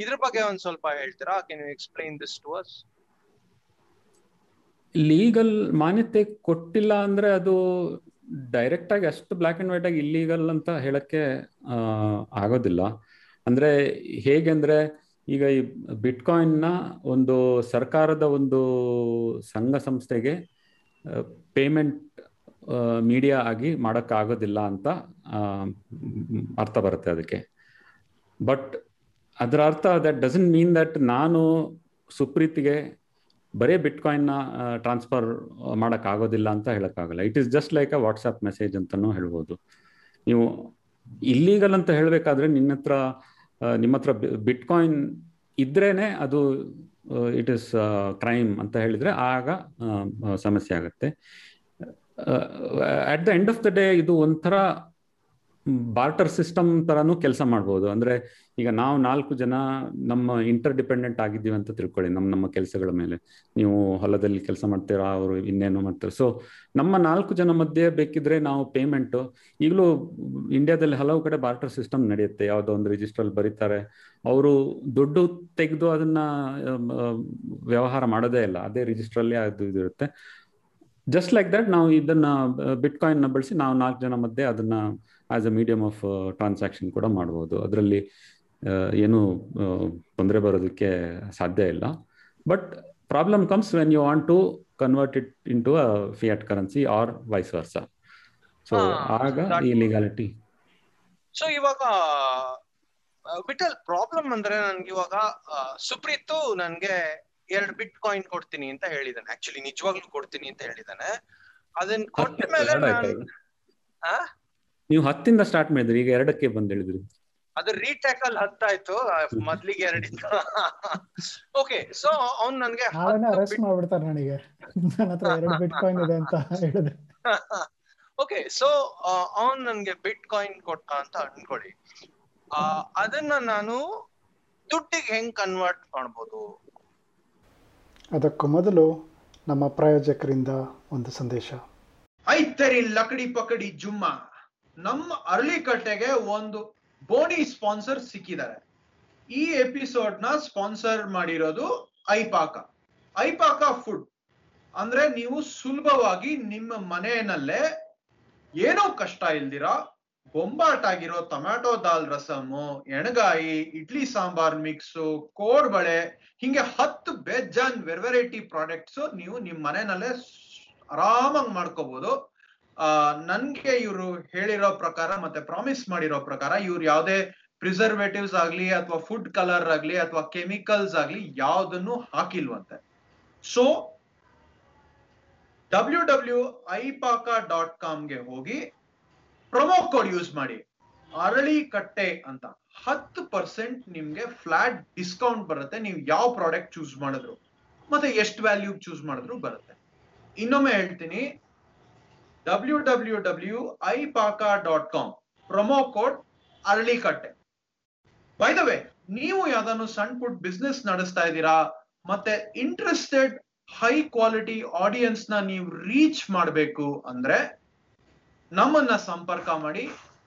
ಇದ್ರ ಬಗ್ಗೆ ಒಂದ್ ಸ್ವಲ್ಪ ಹೇಳ್ತೀರಾ? Can you explain this to us legal ಮಾನ್ಯತೆ ಕೊಟ್ಟಿಲ್ಲ ಅಂದ್ರೆ ಅದು ಡೈರೆಕ್ಟ್ ಆಗಿ ಅಷ್ಟು ಬ್ಲಾಕ್ ಅಂಡ್ ವೈಟ್ ಆಗಿ ಇಲ್ಲೀಗಲ್ ಅಂತ ಹೇಳಕ್ಕೆ ಆಗೋದಿಲ್ಲ. ಅಂದ್ರೆ ಹೇಗೆಂದ್ರೆ ಈಗ ಈ ಬಿಟ್ಕಾಯಿನ್ನ ಒಂದು ಸರ್ಕಾರದ ಒಂದು ಸಂಘ ಸಂಸ್ಥೆಗೆ ಪೇಮೆಂಟ್ ಮೀಡಿಯಾ ಆಗಿ ಮಾಡೋಕ್ಕಾಗೋದಿಲ್ಲ ಅಂತ ಅರ್ಥ ಬರುತ್ತೆ ಅದಕ್ಕೆ. ಬಟ್ ಅದರ ಅರ್ಥ ದಟ್ ಡಸಂಟ್ ಮೀನ್ ದಟ್ ನಾನು ಸುಪ್ರೀತಿಗೆ ಬರೀ ಬಿಟ್ಕಾಯಿನ್ನ ಟ್ರಾನ್ಸ್ಫರ್ ಮಾಡೋಕ್ಕಾಗೋದಿಲ್ಲ ಅಂತ ಹೇಳೋಕ್ಕಾಗಲ್ಲ. It is just like a WhatsApp message ಅಂತಲೂ ಹೇಳ್ಬೋದು. ನೀವು ಇಲ್ಲೀಗಲ್ ಅಂತ ಹೇಳಬೇಕಾದ್ರೆ ನಿನ್ನ ಹತ್ರ ನಿಮ್ಮ ಹತ್ರ ಬಿಟ್ಕಾಯಿನ್ ಇದ್ರೇನೆ ಅದು ಇಟ್ ಇಸ್ ಕ್ರೈಮ್ ಅಂತ ಹೇಳಿದ್ರೆ ಆಗ ಸಮಸ್ಯೆ ಆಗುತ್ತೆ. At the end of the day ಇದು ಒಂಥರ ಬಾರ್ಟರ್ ಸಿಸ್ಟಮ್ ತರನು ಕೆಲಸ ಮಾಡ್ಬೋದು. ಅಂದ್ರೆ ಈಗ ನಾವು ನಾಲ್ಕು ಜನ ನಮ್ಮ ಇಂಟರ್ ಡಿಪೆಂಡೆಂಟ್ ಆಗಿದ್ದೀವಿ ಅಂತ ತಿಳ್ಕೊಳ್ಳಿ ನಮ್ಮ ನಮ್ಮ ಕೆಲಸಗಳ ಮೇಲೆ. ನೀವು ಹೊಲದಲ್ಲಿ ಕೆಲಸ ಮಾಡ್ತೀರಾ, ಅವರು ಇನ್ನೇನು ಮಾಡ್ತಾರೆ. ಸೊ ನಮ್ಮ ನಾಲ್ಕು ಜನ ಮಧ್ಯೆ ಬೇಕಿದ್ರೆ ನಾವು ಪೇಮೆಂಟ್ ಈಗಲೂ ಇಂಡಿಯಾದಲ್ಲಿ ಹಲವು ಕಡೆ ಬಾರ್ಟರ್ ಸಿಸ್ಟಮ್ ನಡೆಯುತ್ತೆ. ಯಾವುದೋ ಒಂದು ರಿಜಿಸ್ಟರ್ ಬರೀತಾರೆ. ಅವರು ದುಡ್ಡು ತೆಗೆದು ಅದನ್ನ ವ್ಯವಹಾರ ಮಾಡೋದೇ ಇಲ್ಲ. ಅದೇ ರಿಜಿಸ್ಟ್ರಲ್ಲಿ ಅದು ಇದಿರುತ್ತೆ ಜಸ್ಟ್ ಲೈಕ್ ದಟ್ ನಾವು ಇದನ್ನ ಬಿಟ್ ಕಾಯಿನ್ನ ಬಳಸಿ ನಾವು ನಾಲ್ಕು ಜನ ಮಧ್ಯೆ ಅದನ್ನ as a medium of transaction ಕೂಡ ಮಾಡ್ಬೋದು. ಅದರಲ್ಲಿ ಏನು ತೊಂದರೆ ಬರೋದಕ್ಕೆ ಸಾಧ್ಯ ಇಲ್ಲ. But problem comes when you want to convert it into a fiat currency or vice versa so ಆಗ ಈ ಲೀಗಾಲಿಟಿ ಸೊ ಇವಾಗ ವಿಟಲ್ ಪ್ರಾಬ್ಲಮ್ ಅಂದ್ರೆ ನನ್ಗೆ ಇವಾಗ ಸುಪ್ರೀತ್ ನನ್ಗೆ ಎರಡು ಬಿಟ್ ಕಾಯಿನ್ ಕೊಡ್ತೀನಿ ಅಂತ ಹೇಳಿದಾನೆ. ಆಕ್ಚುಲಿ ನಿಜವಾಗ್ಲೂ ಕೊಡ್ತೀನಿ ಅಂತ ಹೇಳಿದಾನೆ. ಅದನ್ನ ಕೊಟ್ಟ ಮೇಲೆ ನೀವು ಹತ್ತಿಂದ ಸ್ಟಾರ್ಟ್ ಮಾಡಿದ್ರಿ ಈಗ ಎರಡಕ್ಕೆ ಬಂದ್ ಹೇಳಿದ್ರಿ. ಅದು ರೀಟ್ಯಾಕಲ್ ಹತ್ತಾಯ್ತು ಮೊದ್ಲಿಗೆ ಎರಡಿತ್ತು. [laughs] ಓಕೆ ಸೊ ಅವ್ನ್ ನನ್ಗೆ ಅರೆಸ್ಟ್ ಮಾಡ್ಬಿಡ್ತಾರೆ ನನಗೆ. ನನ್ನ ಹತ್ರ ಎರಡು ಬಿಟ್ ಕಾಯಿನ್ ಇದೆ ಅಂತ ಹೇಳಿದ್ರೆ ಓಕೆ ಸೊ ಅವ್ನ್ ನನ್ಗೆ ಬಿಟ್ ಕಾಯಿನ್ ಕೊಟ್ಟ ಅಂತ ಅನ್ಕೊಳ್ಳಿ. ಅದನ್ನ ನಾನು ದುಡ್ಡಿಗೆ ಹೆಂಗ್ ಕನ್ವರ್ಟ್ ಮಾಡ್ಬೋದು? ಅದಕ್ಕೂ ಮೊದಲು ನಮ್ಮ ಪ್ರಾಯೋಜಕರಿಂದ ಒಂದು ಸಂದೇಶ. ಐತರಿ ಲಕಡಿ ಪಕಡಿ ಜುಮ್ಮ. ನಮ್ಮ ಅರಳಿಕಟ್ಟೆಗೆ ಒಂದು ಬೋನಿ ಸ್ಪಾನ್ಸರ್ ಸಿಕ್ಕಿದ್ದಾರೆ. ಈ ಎಪಿಸೋಡ್ನ ಸ್ಪಾನ್ಸರ್ ಮಾಡಿರೋದು ಐಪಾಕ. ಐಪಾಕ ಫುಡ್. ಅಂದ್ರೆ ನೀವು ಸುಲಭವಾಗಿ ನಿಮ್ಮ ಮನೆಯಲ್ಲೇ ಏನೋ ಕಷ್ಟ ಇಲ್ದಿರ ಬೊಂಬಾಟಾಗಿರೋ ಟೊಮ್ಯಾಟೊ ದಾಲ್ ರಸಮು, ಎಣಗಾಯಿ, ಇಡ್ಲಿ ಸಾಂಬಾರ್ ಮಿಕ್ಸು, ಕೋಡ್ಬಳೆ, ಹಿಂಗೆ ಹತ್ತು ಬೇಜಾನ್ ವೆರೈಟಿ ಪ್ರಾಡಕ್ಟ್ಸ್ ನೀವು ನಿಮ್ಮ ಮನೆಯಲ್ಲೇ ಆರಾಮಾಗಿ ಮಾಡ್ಕೋಬಹುದು ನನ್ಗೆ ಇವರು ಹೇಳಿರೋ ಪ್ರಕಾರ ಮತ್ತೆ ಪ್ರಾಮಿಸ್ ಮಾಡಿರೋ ಪ್ರಕಾರ ಇವ್ರು ಯಾವುದೇ ಪ್ರಿಸರ್ವೇಟಿವ್ಸ್ ಆಗ್ಲಿ ಅಥವಾ ಫುಡ್ ಕಲರ್ ಆಗ್ಲಿ ಅಥವಾ ಕೆಮಿಕಲ್ಸ್ ಆಗ್ಲಿ ಯಾವ್ದನ್ನು ಹಾಕಿಲ್ವಂತೆ. ಸೊ ಡಬ್ಲ್ಯೂ ಡಬ್ಲ್ಯೂ ಐಪಾಕ ಡಾಟ್ ಕಾಮ್ಗೆ ಹೋಗಿ ಪ್ರೊಮೋ ಕೋಡ್ ಯೂಸ್ ಮಾಡಿ. ಅರಳಿ ಕಟ್ಟೆ ಅಂತ. ಹತ್ತು ಪರ್ಸೆಂಟ್ ನಿಮ್ಗೆ ಫ್ಲಾಟ್ ಡಿಸ್ಕೌಂಟ್ ಬರುತ್ತೆ. ನೀವು ಯಾವ ಪ್ರಾಡಕ್ಟ್ ಚೂಸ್ ಮಾಡಿದ್ರು. ಮತ್ತೆ ಎಷ್ಟು ವ್ಯಾಲ್ಯೂ ಚೂಸ್ ಮಾಡಿದ್ರು ಬರುತ್ತೆ. ಇನ್ನೊಮ್ಮೆ ಹೇಳ್ತೀನಿ ಡಬ್ಲ್ಯೂ ಡಬ್ಲ್ಯೂ ಡಬ್ಲ್ಯೂ ಐ ಪಾಕ dot com promo code Aralikatte by the way ನೀವು ಯಾವ್ದಾದ್ರು ಸಣ್ಣ ಪುಟ್ ಬಿಸ್ನೆಸ್ ನಡೆಸ್ತಾ ಇದ್ದೀರಾ? ಮತ್ತೆ ಇಂಟ್ರೆಸ್ಟೆಡ್ ಹೈ ಕ್ವಾಲಿಟಿ ಆಡಿಯನ್ಸ್ನ ನೀವು ರೀಚ್ ಮಾಡಬೇಕು ಅಂದ್ರೆ ನಮ್ಮನ್ನ ಸಂಪರ್ಕ ಮಾಡಿ.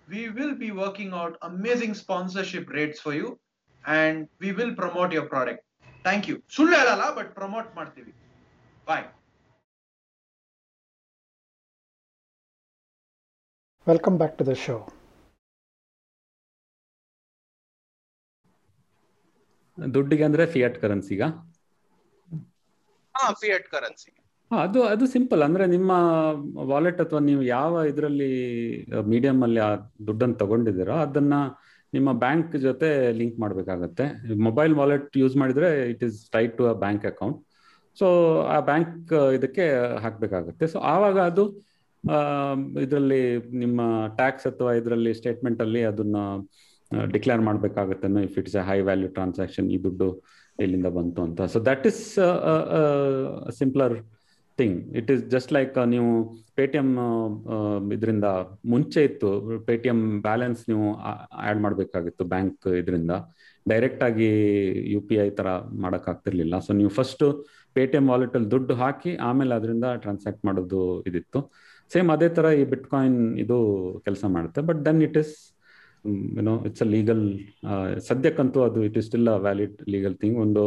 We will be working out amazing sponsorship rates for you and we will promote your product thank you ಸುಳ್ಳು ಹೇಳಲ್ಲ ಬಟ್ ಪ್ರಮೋಟ್ ಮಾಡ್ತೀವಿ. Bye welcome back to the show. ದುಡ್ಡಿಗೆ ಅಂದ್ರೆ ಫಿಯಟ್ ಕರೆನ್ಸಿಗ ಹಾ ಫಿಯಟ್ ಕರೆನ್ಸಿ ಅದು ಅದು ಸಿಂಪಲ್ ಅಂದ್ರೆ ನಿಮ್ಮ ವಾಲೆಟ್ ಅಥವಾ ನೀವು ಯಾವ ಇದರಲ್ಲಿ ಮೀಡಿಯಂ ಅಲ್ಲಿ ಆ ದುಡ್ಡನ್ನು ತಗೊಂಡಿದ್ದೀರೋ ಅದನ್ನ ನಿಮ್ಮ ಬ್ಯಾಂಕ್ ಜೊತೆ ಲಿಂಕ್ ಮಾಡಬೇಕಾಗತ್ತೆ. ಮೊಬೈಲ್ ವಾಲೆಟ್ ಯೂಸ್ ಮಾಡಿದ್ರೆ it is tied to a bank account so ಆ ಬ್ಯಾಂಕ್ ಇದಕ್ಕೆ ಹಾಕಬೇಕಾಗುತ್ತೆ. ಸೊ ಆವಾಗ ಅದು ಇದರಲ್ಲಿ ನಿಮ್ಮ ಟ್ಯಾಕ್ಸ್ ಅಥವಾ ಇದರಲ್ಲಿ ಸ್ಟೇಟ್ಮೆಂಟ್ ಅಲ್ಲಿ ಅದನ್ನ ಡಿಕ್ಲೇರ್ ಮಾಡಬೇಕಾಗುತ್ತೆ if it's a high value transaction ಈ ದುಡ್ಡು ಇಲ್ಲಿಂದ ಬಂತು ಅಂತ. So that is simpler thing it is just like ನೀವು ಪೇಟಿಎಂ ಇದರಿಂದ ಮುಂಚೆ ಇತ್ತು. ಪೇಟಿಎಂ ಬ್ಯಾಲೆನ್ಸ್ ನೀವು ಆ್ಯಡ್ ಮಾಡಬೇಕಾಗಿತ್ತು ಬ್ಯಾಂಕ್ ಇದರಿಂದ. ಡೈರೆಕ್ಟ್ ಆಗಿ ಯು ಪಿ ಐ ಥರ ಮಾಡೋಕ್ಕಾಗ್ತಿರ್ಲಿಲ್ಲ. ಸೊ ನೀವು ಫಸ್ಟ್ ಪೇಟಿಎಂ ವಾಲೆಟಲ್ಲಿ ದುಡ್ಡು ಹಾಕಿ, ಆಮೇಲೆ ಅದರಿಂದ ಟ್ರಾನ್ಸಾಕ್ಟ್ ಮಾಡೋದು ಇದಿತ್ತು. ಸೇಮ್ ಅದೇ ತರ ಈ ಬಿಟ್ ಕಾಯಿನ್ ಇದು ಕೆಲಸ ಮಾಡುತ್ತೆ. But then it is you know it's a legal ಸದ್ಯಕ್ಕಂತೂ ಅದು it is still a valid legal thing ಒಂದು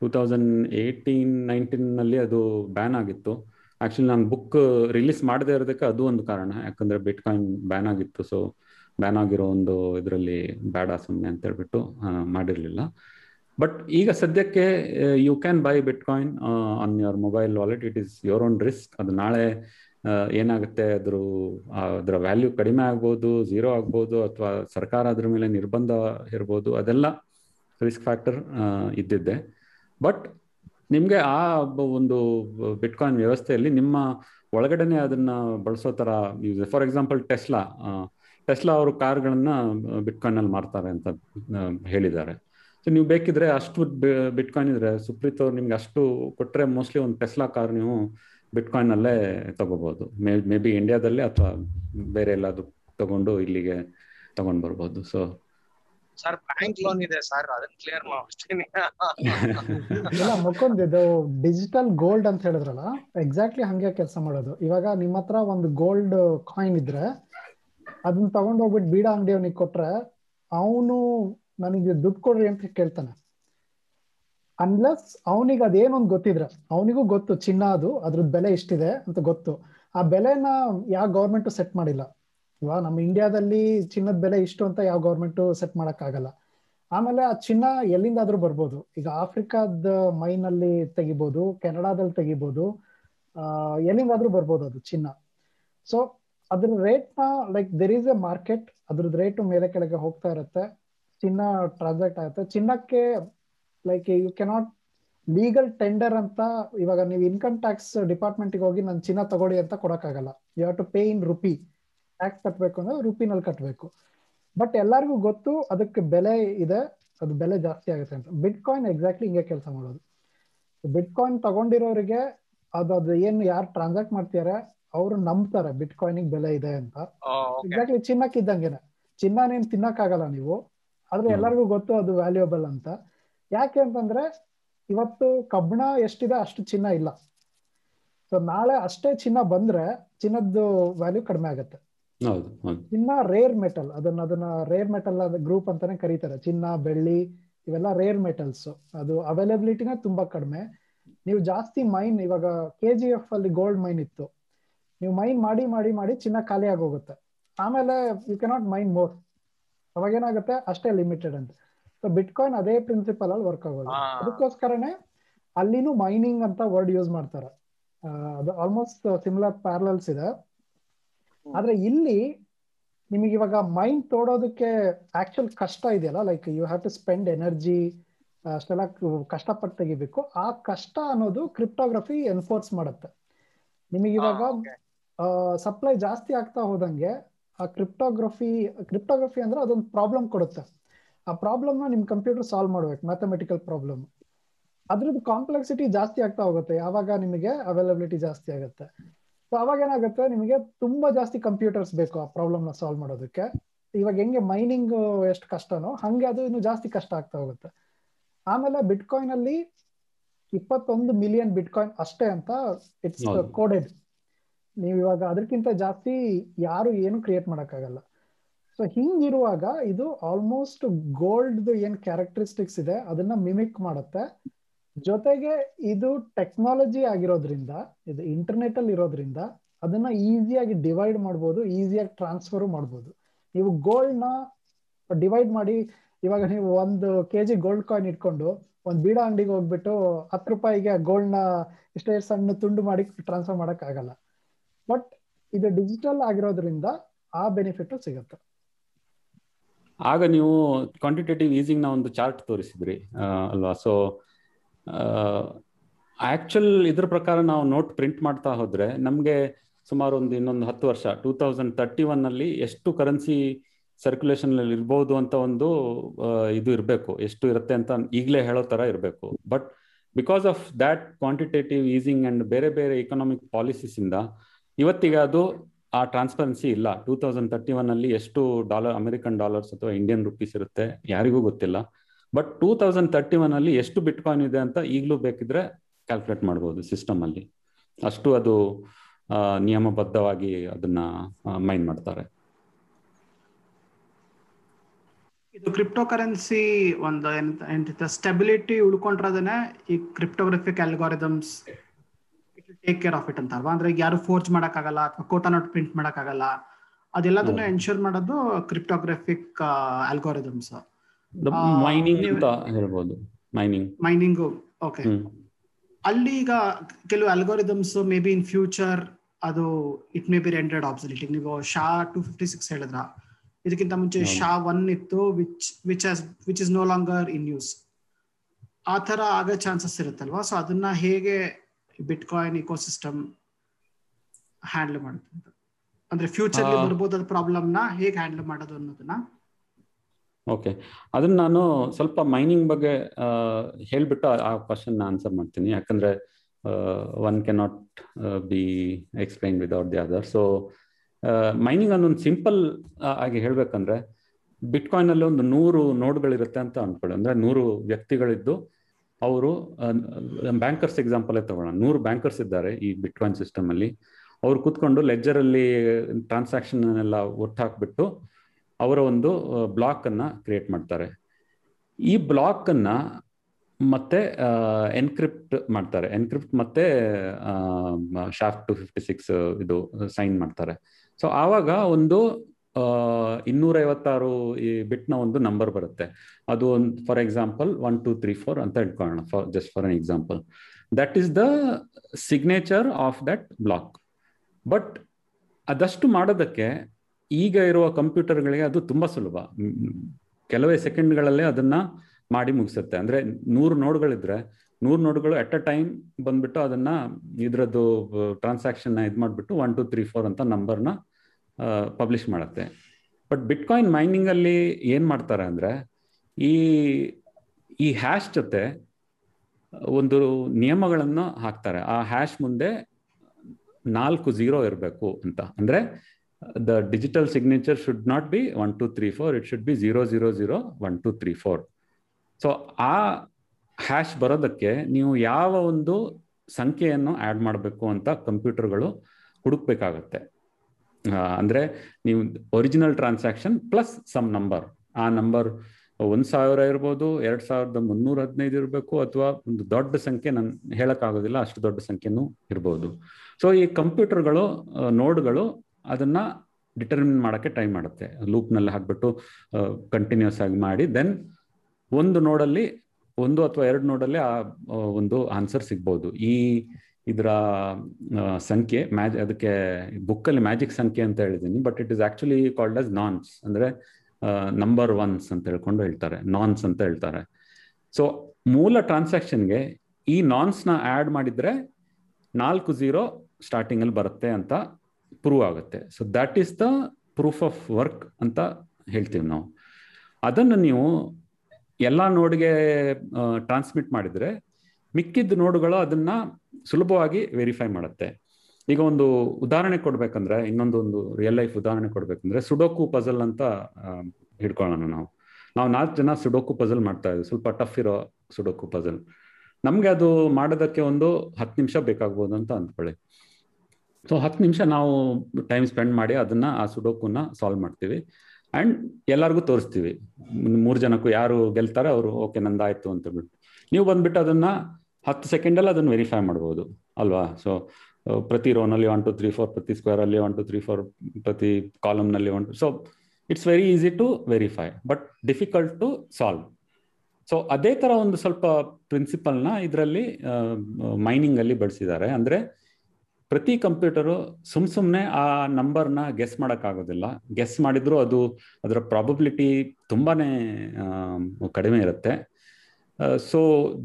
ಟೂ ತೌಸಂಡ್ ಏಯ್ಟೀನ್ ನೈನ್ಟೀನಲ್ಲಿ ಅದು ಬ್ಯಾನ್ ಆಗಿತ್ತು. ಆ್ಯಕ್ಚುಲಿ ನಾನು ಬುಕ್ ರಿಲೀಸ್ ಮಾಡದೇ ಇರೋದಕ್ಕೆ ಅದು ಒಂದು ಕಾರಣ. ಯಾಕಂದರೆ ಬಿಟ್ ಕಾಯಿನ್ ಬ್ಯಾನ್ ಆಗಿತ್ತು. ಸೊ ಬ್ಯಾನ್ ಆಗಿರೋ ಒಂದು ಇದರಲ್ಲಿ ಬೇಡ ಸುಮ್ಮನೆ ಅಂತ ಹೇಳ್ಬಿಟ್ಟು ಮಾಡಿರಲಿಲ್ಲ. ಬಟ್ ಈಗ ಸದ್ಯಕ್ಕೆ you can buy bitcoin on your mobile wallet it is your own risk ಅದು ನಾಳೆ ಏನಾಗುತ್ತೆ? ಅದ್ರ ಅದರ ವ್ಯಾಲ್ಯೂ ಕಡಿಮೆ ಆಗ್ಬೋದು, ಝೀರೋ ಆಗ್ಬೋದು, ಅಥವಾ ಸರ್ಕಾರ ಅದ್ರ ಮೇಲೆ ನಿರ್ಬಂಧ ಇರ್ಬೋದು, ಅದೆಲ್ಲ ರಿಸ್ಕ್ ಫ್ಯಾಕ್ಟರ್ ಇದ್ದಿದ್ದೆ. ಬಟ್ ನಿಮಗೆ ಆ ಒಂದು ಬಿಟ್ಕಾಯಿನ್ ವ್ಯವಸ್ಥೆಯಲ್ಲಿ ನಿಮ್ಮ ಒಳಗಡೆನೆ ಅದನ್ನ ಬಳಸೋ ಥರ use, for example Tesla Tesla ಅವರು ಕಾರ್ಗಳನ್ನ ಬಿಟ್ಕಾಯಿನಲ್ಲಿ ಮಾರ್ತಾರೆ ಅಂತ ಹೇಳಿದ್ದಾರೆ. ಸೊ, ನೀವು ಬೇಕಿದ್ರೆ ಅಷ್ಟು ಬಿಟ್ಕಾಯಿನ್ ಇದ್ರೆ ಸುಪ್ರೀತ್ ಅವ್ರು ನಿಮ್ಗೆ ಅಷ್ಟು ಕೊಟ್ಟರೆ ಮೋಸ್ಟ್ಲಿ ಒಂದು ಟೆಸ್ಲಾ ಕಾರ್ ನೀವು ಬಿಟ್ಕಾಯಿನ್ ಅಲ್ಲೇ ತಗೋಬಹುದು ಮೇ ಮೇ ಬಿ ಇಂಡಿಯಾದಲ್ಲಿ ಅಥವಾ ಬೇರೆ ಎಲ್ಲಾದ್ರೂ ತಗೊಂಡು ಇಲ್ಲಿಗೆ ತಗೊಂಡ್ ಬರ್ಬೋದು. ಸೊ ಸರ್ ಬ್ಯಾಂಕ್ ಲೋನ್ ಇದೆ ಸರ್ ಅದನ್ನ ಕ್ಲಿಯರ್ ಮಾಡ್ತೀನಿ. ಇಲ್ಲ ಮುಕುಂದ್ ಇದು ಡಿಜಿಟಲ್ ಗೋಲ್ಡ್ ಅಂತ ಹೇಳಿದ್ರಲ್ಲ ಎಕ್ಸಾಕ್ಟ್ಲಿ ಹಂಗೆ ಕೆಲಸ ಮಾಡೋದು. ಇವಾಗ ನಿಮ್ಮ ಹತ್ರ ಒಂದು ಗೋಲ್ಡ್ ಕಾಯಿನ್ ಇದ್ರೆ ಅದನ್ನ ತಗೊಂಡ್ ಹೋಗ್ಬಿಟ್ಟು ಬೀಡ ಅಂಗಡಿಯವನಿಗೆ ಕೊಟ್ರೆ ಅವನು ನನಗೆ ದುಡ್ಡು ಕೊಡ್ರಿ ಅಂತ ಕೇಳ್ತಾನೆ. ಅನ್ಲೆಸ್ ಅವನಿಗೆ ಅದೇನೊಂದು ಗೊತ್ತಿದ್ರೆ, ಅವನಿಗೂ ಗೊತ್ತು ಚಿನ್ನ ಅದು, ಅದ್ರದ್ದು ಬೆಲೆ ಇಷ್ಟಿದೆ ಅಂತ ಗೊತ್ತು. ಆ ಬೆಲೆನ ಯಾವ ಗೌರ್ಮೆಂಟು ಸೆಟ್ ಮಾಡಿಲ್ಲ. ಇವಾಗ ನಮ್ಮ ಇಂಡಿಯಾದಲ್ಲಿ ಚಿನ್ನದ ಬೆಲೆ ಇಷ್ಟು ಅಂತ ಯಾವ ಗೌರ್ಮೆಂಟು ಸೆಟ್ ಮಾಡೋಕ್ಕಾಗಲ್ಲ. ಆಮೇಲೆ ಆ ಚಿನ್ನ ಎಲ್ಲಿಂದಾದ್ರೂ ಬರ್ಬೋದು. ಈಗ ಆಫ್ರಿಕಾದ ಮೈನಲ್ಲಿ ತೆಗಿಬೋದು, ಕೆನಡಾದಲ್ಲಿ ತೆಗಿಬೋದು ಎಲ್ಲಿಂದಾದ್ರೂ ಬರ್ಬೋದು ಅದು ಚಿನ್ನ. ಸೊ ಅದ್ರ ರೇಟ್ನ like there is a market ಅದ್ರದ್ದು ರೇಟ್ ಮೇಲೆ ಕೆಳಗೆ ಹೋಗ್ತಾ ಇರುತ್ತೆ. ಚಿನ್ನ ಟ್ರಾನ್ಸಾಕ್ಟ್ ಆಗುತ್ತೆ. ಚಿನ್ನಕ್ಕೆ like you cannot legal tender ಅಂತ ಇವಾಗ ನೀವು ಇನ್ಕಮ್ ಟ್ಯಾಕ್ಸ್ ಡಿಪಾರ್ಟ್ಮೆಂಟ್ಗೆ ಹೋಗಿ ನಾನು ಚಿನ್ನ ತಗೊಳ್ಳಿ ಅಂತ ಕೊಡೋಕ್ಕಾಗಲ್ಲ. You have to pay in rupee tax ಕಟ್ಟಬೇಕು ಅಂದ್ರೆ ರುಪಿನಲ್ಲಿ ಕಟ್ಟಬೇಕು ಬಟ್ ಎಲ್ಲರಿಗೂ ಗೊತ್ತು ಅದಕ್ಕೆ ಬೆಲೆ ಇದೆ ಅದು ಬೆಲೆ ಜಾಸ್ತಿ ಆಗುತ್ತೆ ಅಂತ. ಬಿಟ್ ಕಾಯಿನ್ ಎಕ್ಸಾಕ್ಟ್ಲಿ ಹಿಂಗೆ ಕೆಲಸ ಮಾಡೋದು. ಬಿಟ್ ಕಾಯಿನ್ ತಗೊಂಡಿರೋರಿಗೆ ಅದು ಅದು ಏನು ಯಾರು ಟ್ರಾನ್ಸಾಕ್ಟ್ ಮಾಡ್ತಾರೆ ಅವರು ನಂಬ್ತಾರೆ ಬಿಟ್ ಕಾಯಿನಿಗೆ ಬೆಲೆ ಇದೆ ಅಂತ. ಎಕ್ಸಾಕ್ಟ್ಲಿ ಚಿನ್ನಕ್ಕಿದ್ದಂಗೆನೆ. ಚಿನ್ನ ಚಿನ್ನನೇನ್ ತಿನ್ನಕ್ಕಾಗಲ್ಲ ನೀವು. ಆದ್ರೆ ಎಲ್ಲರಿಗೂ ಗೊತ್ತು ಅದು ವ್ಯಾಲ್ಯೂಬಲ್ ಅಂತ. ಯಾಕೆ ಅಂತಂದ್ರೆ ಇವತ್ತು ಕಬ್ಬಣ ಎಷ್ಟಿದೆ ಅಷ್ಟು ಚಿನ್ನ ಇಲ್ಲ. ಸೊ ನಾಳೆ ಅಷ್ಟೇ ಚಿನ್ನ ಬಂದ್ರೆ ಚಿನ್ನದ್ದು ವ್ಯಾಲ್ಯೂ ಕಡಿಮೆ ಆಗುತ್ತೆ. ಚಿನ್ನ ರೇರ್ ಮೆಟಲ್ ಅದನ್ನ ಅದನ್ನ ರೇರ್ ಮೆಟಲ್ ಗ್ರೂಪ್ ಅಂತಾನೆ ಕರೀತಾರೆ. ಚಿನ್ನ ಬೆಳ್ಳಿ ಇವೆಲ್ಲ ರೇರ್ ಮೆಟಲ್ಸ್ ಅದು ಅವೈಲಬಿಲಿಟಿನೇ ತುಂಬಾ ಕಡಿಮೆ. ನೀವು ಜಾಸ್ತಿ ಮೈನ್ ಇವಾಗ ಕೆ ಜಿ ಎಫ್ ಅಲ್ಲಿ ಗೋಲ್ಡ್ ಮೈನ್ ಇತ್ತು. ನೀವು ಮೈನ್ ಮಾಡಿ ಮಾಡಿ ಮಾಡಿ ಚಿನ್ನ ಖಾಲಿ ಆಗೋಗುತ್ತೆ. ಆಮೇಲೆ ಯು ಕೆನಾಟ್ ಮೈನ್ ಮೋರ್ ಅವಾಗ ಏನಾಗುತ್ತೆ ಅಷ್ಟೇ ಲಿಮಿಟೆಡ್ ಅಂತ. ಸೊ ಬಿಟ್ ಕಾಯಿನ್ ಅದೇ ಪ್ರಿನ್ಸಿಪಲ್ ಅಲ್ಲಿ ವರ್ಕ್ ಆಗೋದು. ಅದಕ್ಕೋಸ್ಕರನೇ ಅಲ್ಲಿನೂ ಮೈನಿಂಗ್ ಅಂತ ವರ್ಡ್ ಯೂಸ್ ಮಾಡ್ತಾರೆ. ಅದು ಆಲ್ಮೋಸ್ಟ್ ಸಿಮಿಲರ್ ಪ್ಯಾರಲಲ್ಸ್ ಇದೆ. ಆದ್ರೆ ಇಲ್ಲಿ ನಿಮಗೆ ಇವಾಗ ಮೈಂಡ್ ತೋಡೋದಕ್ಕೆ ಆಕ್ಚುಲ್ ಕಷ್ಟ ಇದೆಯಲ್ಲ? Like you have to spend energy ಅಷ್ಟೆಲ್ಲ ಕಷ್ಟಪಟ್ಟು ತೆಗಿಬೇಕು. ಆ ಕಷ್ಟ ಅನ್ನೋದು ಕ್ರಿಪ್ಟೋಗ್ರಫಿ ಎನ್ಫೋರ್ಸ್ ಮಾಡುತ್ತೆ. ನಿಮಗೆ ಇವಾಗ ಸಪ್ಲೈ ಜಾಸ್ತಿ ಆಗ್ತಾ ಹೋದಂಗೆ ಆ ಕ್ರಿಪ್ಟೋಗ್ರಫಿ ಕ್ರಿಪ್ಟೋಗ್ರಫಿ ಅಂದ್ರೆ ಅದೊಂದು ಪ್ರಾಬ್ಲಮ್ ಕೊಡುತ್ತೆ. ಆ ಪ್ರಾಬ್ಲಮ್ನ ನಿಮ್ ಕಂಪ್ಯೂಟರ್ ಸಾಲ್ವ್ ಮಾಡ್ಬೇಕು ಮ್ಯಾಥಮೆಟಿಕಲ್ ಪ್ರಾಬ್ಲಮ್ ಅದ್ರದ್ದು ಕಾಂಪ್ಲೆಕ್ಸಿಟಿ ಜಾಸ್ತಿ ಆಗ್ತಾ ಹೋಗುತ್ತೆ ಯಾವಾಗ ನಿಮಗೆ ಅವೈಲಬಿಲಿಟಿ ಜಾಸ್ತಿ ಆಗುತ್ತೆ. ಸೊ ಅವಾಗ ಏನಾಗುತ್ತೆ ನಿಮಗೆ ತುಂಬಾ ಜಾಸ್ತಿ ಕಂಪ್ಯೂಟರ್ಸ್ ಬೇಕು ಆ ಪ್ರಾಬ್ಲಮ್ನ ಸಾಲ್ವ್ ಮಾಡೋದಕ್ಕೆ. ಇವಾಗ ಹೆಂಗೆ ಮೈನಿಂಗ್ ಎಷ್ಟು ಕಷ್ಟನೋ ಹಂಗೆ ಅದು ಇನ್ನು ಜಾಸ್ತಿ ಕಷ್ಟ ಆಗ್ತಾ ಹೋಗುತ್ತೆ. ಆಮೇಲೆ ಬಿಟ್ಕಾಯಿನ್ ಅಲ್ಲಿ ಇಪ್ಪತ್ತೊಂದು ಮಿಲಿಯನ್ ಬಿಟ್ಕಾಯಿನ್ ಅಷ್ಟೇ ಅಂತ ಇಟ್ಸ್ ಕೋಡೆಡ್ ನೀವು ಇವಾಗ ಅದಕ್ಕಿಂತ ಜಾಸ್ತಿ ಯಾರು ಏನು ಕ್ರಿಯೇಟ್ ಮಾಡಕ್ಕಾಗಲ್ಲ. ಸೊ ಹಿಂಗಿರುವಾಗ ಇದು ಆಲ್ಮೋಸ್ಟ್ ಗೋಲ್ಡ್ ಏನ್ ಕ್ಯಾರೆಕ್ಟರಿಸ್ಟಿಕ್ಸ್ ಇದೆ, ಅದನ್ನ ಮಿಮಿಕ್ ಮಾಡುತ್ತೆ. ಜೊತೆಗೆ ಇದು ಟೆಕ್ನಾಲಜಿ ಆಗಿರೋದ್ರಿಂದ, ಇದು ಇಂಟರ್ನೆಟ್ ಅಲ್ಲಿ ಇರೋದ್ರಿಂದ ಅದನ್ನ ಈಸಿಯಾಗಿ ಡಿವೈಡ್ ಮಾಡ್ಬೋದು ಈಸಿಯಾಗಿ ಟ್ರಾನ್ಸ್ಫರ್ ಮಾಡ್ಬೋದು. ನೀವು ಗೋಲ್ಡ್ನ ಡಿವೈಡ್ ಮಾಡಿ, ಇವಾಗ ನೀವು ಒಂದು ಕೆ ಜಿ ಗೋಲ್ಡ್ ಕಾಯಿನ್ ಇಟ್ಕೊಂಡು ಒಂದು ಬೀಡ ಅಂಗಡಿಗೆ ಹೋಗ್ಬಿಟ್ಟು ಹತ್ತು ರೂಪಾಯಿಗೆ ಗೋಲ್ಡ್ನ ಇಷ್ಟೇ ಸಣ್ಣ ತುಂಡು ಮಾಡಿ ಟ್ರಾನ್ಸ್ಫರ್ ಮಾಡಕ್ ಆಗಲ್ಲ ಬಟ್ ಇದು ಡಿಜಿಟಲ್ ಆಗಿರೋದ್ರಿಂದ ಆ ಬೆನಿಫಿಟ್ ಸಿಗುತ್ತೆ. ಆಗ ನೀವು ಕ್ವಾಂಟಿಟೇಟಿವ್ ಈಸಿಂಗ್ನ ಒಂದು ಚಾರ್ಟ್ ತೋರಿಸಿದ್ರಿ ಅಲ್ವಾ? ಸೊ ಆಕ್ಚುಲ್ ಇದ್ರ ಪ್ರಕಾರ ನಾವು ನೋಟ್ ಪ್ರಿಂಟ್ ಮಾಡ್ತಾ ಹೋದ್ರೆ ನಮಗೆ ಸುಮಾರು ಒಂದು ಇನ್ನೊಂದು ಹತ್ತು ವರ್ಷ ಟೂ ತೌಸಂಡ್ ತರ್ಟಿ ಒನ್ ಅಲ್ಲಿ ಎಷ್ಟು ಕರೆನ್ಸಿ ಸರ್ಕ್ಯುಲೇಷನ್ ಅಲ್ಲಿ ಇರ್ಬೋದು ಅಂತ ಒಂದು ಇದು ಇರಬೇಕು. ಎಷ್ಟು ಇರುತ್ತೆ ಅಂತ ಈಗಲೇ ಹೇಳೋ ತರ ಇರಬೇಕು. But because of that quantitative easing and ಬೇರೆ ಬೇರೆ ಎಕನಾಮಿಕ್ ಪಾಲಿಸೀಸ್ ಇಂದ, ಇವತ್ತಿಗೆ ಅದು ಆ ಟ್ರಾನ್ಸ್ಪರೆನ್ಸಿ ಇಲ್ಲ. ಟೂ ತೌಸಂಡ್ ತರ್ಟಿ ಒನ್ ಅಲ್ಲಿ ಎಷ್ಟು ಡಾಲರ್ ಅಮೆರಿಕನ್ ಡಾಲರ್ಸ್ ಅಥವಾ ಇಂಡಿಯನ್ ರುಪೀಸ್ ಇರುತ್ತೆ ಯಾರಿಗೂ ಗೊತ್ತಿಲ್ಲ. But two thousand thirty one ಅಲ್ಲಿ ಎಷ್ಟು ಬಿಟ್ ಕಾಯಿನ್ ಇದೆ ಅಂತ ಈಗಲೂ ಬೇಕಿದ್ರೆ ಕ್ಯಾಲ್ಕುಲೇಟ್ ಮಾಡ್ಬೋದು ಸಿಸ್ಟಮ್ ಅಲ್ಲಿ. ಅಷ್ಟು ಅದು ನಿಯಮಬದ್ಧವಾಗಿ ಅದನ್ನ ಮೈನ್ ಮಾಡ್ತಾರೆ. ಇದು ಕ್ರಿಪ್ಟೋ ಕರೆನ್ಸಿ ಒಂದು ಸ್ಟೆಬಿಲಿಟಿ ಉಳ್ಕೊಂಡ್ರದನ್ನ ಈ cryptographic algorithms take care of it ಅಂತ ಅಲ್ವಾ ಅಂದ್ರೆ ಯಾರು ಫೋರ್ಜ್ ಮಾಡಕ್ಕಾಗಲ್ಲ ಅಥವಾ ಕೋಟಾ ನೋಟ್ ಪ್ರಿಂಟ್ ಮಾಡಕ್ಕಾಗಲ್ಲ ಅದೆಲ್ಲದನ್ನ ಎನ್ಶೂರ್ ಮಾಡೋದು ಕ್ರಿಪ್ಟೋಗ್ರಫಿಕ್ ಅಲ್ಗೋರಿದಮ್ಸ್ ಮೈನಿಂಗ್ ಅಂತ ಹೇಳ್ಬೋದು. ಮೈನಿಂಗ್ ಮೈನಿಂಗ್ ಓಕೆ ಅಲ್ಲಿ ಈಗ ಕೆಲವು algorithms may be in future ಅದು it may be rendered obsolete ನೀವು ಶಾ ಟು ಫಿಫ್ಟಿ ಸಿಕ್ಸ್ ಹೇಳಿದ್ರ? ಇದಕ್ಕಿಂತ ಮುಂಚೆ ಶಾ ಒನ್ ಇತ್ತು which which as which is no longer in use ಆ ತರ ಆಗೋ ಚಾನ್ಸಸ್ ಇರುತ್ತಲ್ವಾ? ಸೊ ಅದನ್ನ ಹೇಗೆ ಬಿಟ್ ಕಾಯಿನ್ ಇಕೋಸಿಸ್ಟಮ್ ಹ್ಯಾಂಡಲ್ ಮಾಡುತ್ತೆ ಅಂದ್ರೆ ಫ್ಯೂಚರ್ ಬರ್ಬೋದಾದ ಪ್ರಾಬ್ಲಮ್ನ ಹೇಗೆ ಹ್ಯಾಂಡಲ್ ಮಾಡೋದು ಅನ್ನೋದನ್ನ? ಓಕೆ ಅದನ್ನ ನಾನು ಸ್ವಲ್ಪ ಮೈನಿಂಗ್ ಬಗ್ಗೆ ಹೇಳ್ಬಿಟ್ಟು ಆ ಕ್ವಶನ್ ಆನ್ಸರ್ ಮಾಡ್ತೀನಿ. ಯಾಕಂದ್ರೆ one can not be explain without the other so mining ಅನ್ನೊಂದು ಸಿಂಪಲ್ ಆಗಿ ಹೇಳ್ಬೇಕಂದ್ರೆ ಬಿಟ್ಕಾಯಿನ್ ಅಲ್ಲಿ ಒಂದು ನೂರು ನೋಡ್ಗಳಿರುತ್ತೆ ಅಂತ ಅನ್ಕೊಳ್ಳಿ. ಅಂದ್ರೆ ನೂರು ವ್ಯಕ್ತಿಗಳಿದ್ದು ಅವರು ಬ್ಯಾಂಕರ್ಸ್ ಎಕ್ಸಾಂಪಲ್ ತಗೊಳ್ಳೋಣ ನೂರು ಬ್ಯಾಂಕರ್ಸ್ ಇದ್ದಾರೆ ಈ ಬಿಟ್ ಕಾಯಿನ್ ಸಿಸ್ಟಮ್ ಅಲ್ಲಿ. ಅವ್ರು ಕೂತ್ಕೊಂಡು ಲೆಜರ್ ಅಲ್ಲಿ ಟ್ರಾನ್ಸಾಕ್ಷನ್ ಎಲ್ಲ ಒಟ್ಟು ಹಾಕ್ಬಿಟ್ಟು ಅವರ ಒಂದು ಬ್ಲಾಕ್ ಅನ್ನ ಕ್ರಿಯೇಟ್ ಮಾಡ್ತಾರೆ. ಈ ಬ್ಲಾಕ್ ಅನ್ನ ಮತ್ತೆ ಎನ್ಕ್ರಿಪ್ಟ್ ಮಾಡ್ತಾರೆ. ಎನ್ಕ್ರಿಪ್ಟ್ ಮತ್ತೆ ಶಾಫ್ಟ್ ಟು ಫಿಫ್ಟಿ ಸಿಕ್ಸ್ ಇದು ಸೈನ್ ಮಾಡ್ತಾರೆ. ಸೊ ಆವಾಗ ಒಂದು ಇನ್ನೂರ ಐವತ್ತಾರು ಈ ಬಿಟ್ನ ಒಂದು ನಂಬರ್ ಬರುತ್ತೆ. ಅದು ಒಂದು for example one two three four ಅಂತ ಇಟ್ಕೊಳ್ಳೋಣ for just for an example that is the signature of that block but ಅದಷ್ಟು ಮಾಡೋದಕ್ಕೆ ಈಗ ಇರುವ ಕಂಪ್ಯೂಟರ್ಗಳಿಗೆ ಅದು ತುಂಬಾ ಸುಲಭ. ಕೆಲವೇ ಸೆಕೆಂಡ್ಗಳಲ್ಲೇ ಅದನ್ನ ಮಾಡಿ ಮುಗಿಸುತ್ತೆ. ಅಂದ್ರೆ ನೂರು ನೋಡ್ಗಳಿದ್ರೆ, ನೂರು ನೋಡ್ಗಳು ಅಟ್ ಅ ಟೈಮ್ ಬಂದ್ಬಿಟ್ಟು ಅದನ್ನ ಇದ್ರದ್ದು ಟ್ರಾನ್ಸಾಕ್ಷನ್ ಇದು ಮಾಡಿಬಿಟ್ಟು ಒನ್ ಟು ತ್ರೀ ಫೋರ್ ಅಂತ ನಂಬರ್ನ ಪಬ್ಲಿಷ್ ಮಾಡುತ್ತೆ. ಬಟ್ ಮೈನಿಂಗ್ ಅಲ್ಲಿ ಏನ್ ಮಾಡ್ತಾರೆ ಅಂದ್ರೆ, ಈ ಈ ಹ್ಯಾಶ್ ಜೊತೆ ಒಂದು ನಿಯಮಗಳನ್ನು ಹಾಕ್ತಾರೆ. ಆ ಹ್ಯಾಶ್ ಮುಂದೆ ನಾಲ್ಕು ಝೀರೋ ಇರಬೇಕು ಅಂತ. ಅಂದ್ರೆ the digital signature should not be one two three four it should be zero zero zero one two three four so ಆ ಹ್ಯಾಶ್ ಬರೋದಕ್ಕೆ ನೀವು ಯಾವ ಒಂದು ಸಂಖ್ಯೆಯನ್ನು ಆ್ಯಡ್ ಮಾಡಬೇಕು ಅಂತ ಕಂಪ್ಯೂಟರ್ಗಳು ಹುಡುಕ್ಬೇಕಾಗತ್ತೆ. ಅಂದ್ರೆ ನೀವು original transaction plus some number ಆ ನಂಬರ್ ಒಂದ್ ಸಾವಿರ ಇರ್ಬೋದು, ಎರಡ್ ಸಾವಿರದ ಮುನ್ನೂರ ಹದಿನೈದು ಇರಬೇಕು, ಅಥವಾ ಒಂದು ದೊಡ್ಡ ಸಂಖ್ಯೆ ನನ್ ಹೇಳಕ್ಕಾಗೋದಿಲ್ಲ ಅಷ್ಟು ದೊಡ್ಡ ಸಂಖ್ಯೆನೂ ಇರ್ಬೋದು. ಸೊ ಈ ಕಂಪ್ಯೂಟರ್ಗಳು ನೋಡ್ಗಳು ಅದನ್ನ ಡಿಟರ್ಮಿನ್ ಮಾಡಕ್ಕೆ ಟ್ರೈ ಮಾಡುತ್ತೆ ಲೂಪ್ನಲ್ಲಿ ಹಾಕ್ಬಿಟ್ಟು ಕಂಟಿನ್ಯೂಸ್ ಆಗಿ ಮಾಡಿ ದೆನ್ ಒಂದು ನೋಡಲ್ಲಿ, ಒಂದು ಅಥವಾ ಎರಡು ನೋಡಲ್ಲಿ ಆ ಒಂದು ಆನ್ಸರ್ ಸಿಗ್ಬೋದು. ಈ ಇದರ ಸಂಖ್ಯೆ, ಮ್ಯಾಜ್, ಅದಕ್ಕೆ ಬುಕ್ಕಲ್ಲಿ ಮ್ಯಾಜಿಕ್ ಸಂಖ್ಯೆ ಅಂತ ಹೇಳಿದ್ದೀನಿ, but it is actually called as nonce, ಅಂದ್ರೆ ನಂಬರ್ ಒನ್ಸ್ ಅಂತ ಹೇಳ್ಕೊಂಡು ಹೇಳ್ತಾರೆ, ನಾನ್ಸ್ ಅಂತ ಹೇಳ್ತಾರೆ. ಸೊ, ಮೂಲ ಟ್ರಾನ್ಸಾಕ್ಷನ್ಗೆ ಈ ನಾನ್ಸ್ನ ಆ್ಯಡ್ ಮಾಡಿದ್ರೆ ನಾಲ್ಕು ಝೀರೋ ಸ್ಟಾರ್ಟಿಂಗ್ ಅಲ್ಲಿ ಬರುತ್ತೆ ಅಂತ ಪ್ರೂವ್ ಆಗುತ್ತೆ. So that is the proof of work ಅಂತ ಹೇಳ್ತೀವಿ ನಾವು. ಅದನ್ನು ನೀವು ಎಲ್ಲ ನೋಡ್ಗೆ ಟ್ರಾನ್ಸ್ಮಿಟ್ ಮಾಡಿದ್ರೆ ಮಿಕ್ಕಿದ ನೋಡುಗಳು ಅದನ್ನ ಸುಲಭವಾಗಿ ವೆರಿಫೈ ಮಾಡುತ್ತೆ. ಈಗ ಒಂದು ಉದಾಹರಣೆ ಕೊಡ್ಬೇಕಂದ್ರೆ ಇನ್ನೊಂದು ಒಂದು ರಿಯಲ್ ಲೈಫ್ ಉದಾಹರಣೆ ಕೊಡ್ಬೇಕಂದ್ರೆ ಸುಡೋಕು ಪಜಲ್ ಅಂತ ಹಿಡ್ಕೊಳ್ಳೋಣ ನಾವು. ನಾವು ನಾಲ್ಕು ಜನ ಸುಡೋಕು ಪಜಲ್ ಮಾಡ್ತಾ ಇದ್ವಿ. ಸ್ವಲ್ಪ ಟಫ್ ಇರೋ ಸುಡೋಕು ಪಜಲ್ ನಮ್ಗೆ ಅದು ಮಾಡೋದಕ್ಕೆ ಒಂದು ಹತ್ತು ನಿಮಿಷ ಬೇಕಾಗ್ಬೋದು ಅಂತ ಅಂದ್ಕೊಳ್ಳಿ. ಸೊ ಹತ್ತು ನಿಮಿಷ ನಾವು ಟೈಮ್ ಸ್ಪೆಂಡ್ ಮಾಡಿ ಅದನ್ನ ಆ ಸುಡೋಕುನ ಸಾಲ್ವ್ ಮಾಡ್ತೀವಿ. ಅಂಡ್ ಎಲ್ಲರಿಗೂ ತೋರಿಸ್ತೀವಿ. ಮೂರು ಜನಕ್ಕೂ ಯಾರು ಗೆಲ್ತಾರೆ, ಅವರು ಓಕೆ ನಂದಾಯ್ತು ಅಂತ ಬಿಟ್ಟು ನೀವು ಬಂದ್ಬಿಟ್ಟು ಅದನ್ನ ಹತ್ತು ಸೆಕೆಂಡಲ್ಲಿ ಅದನ್ನು ವೆರಿಫೈ ಮಾಡ್ಬೋದು, ಅಲ್ವಾ? ಸೊ ಪ್ರತಿ ರೋನಲ್ಲಿ ಒನ್ ಟು ತ್ರೀ ಫೋರ್ ಪ್ರತಿ ಸ್ಕ್ವೇರ್ ಅಲ್ಲಿ ಒನ್ ಟು ತ್ರೀ ಫೋರ್ ಪ್ರತಿ ಕಾಲಮ್ನಲ್ಲಿ one so it's very easy to verify but difficult to solve so ಅದೇ ತರ ಒಂದು ಸ್ವಲ್ಪ ಪ್ರಿನ್ಸಿಪಲ್ನ ಇದರಲ್ಲಿ ಮೈನಿಂಗ್ ಅಲ್ಲಿ ಬಳಸಿದ್ದಾರೆ. ಅಂದ್ರೆ ಪ್ರತಿ ಕಂಪ್ಯೂಟರು ಸುಮ್ ಸುಮ್ಮನೆ ಆ ನಂಬರ್ನ ಗೆಸ್ ಮಾಡೋಕ್ಕಾಗೋದಿಲ್ಲ. ಗೆಸ್ ಮಾಡಿದ್ರು ಅದು ಅದರ ಪ್ರಾಬಬಿಲಿಟಿ ತುಂಬಾ ಕಡಿಮೆ ಇರುತ್ತೆ. So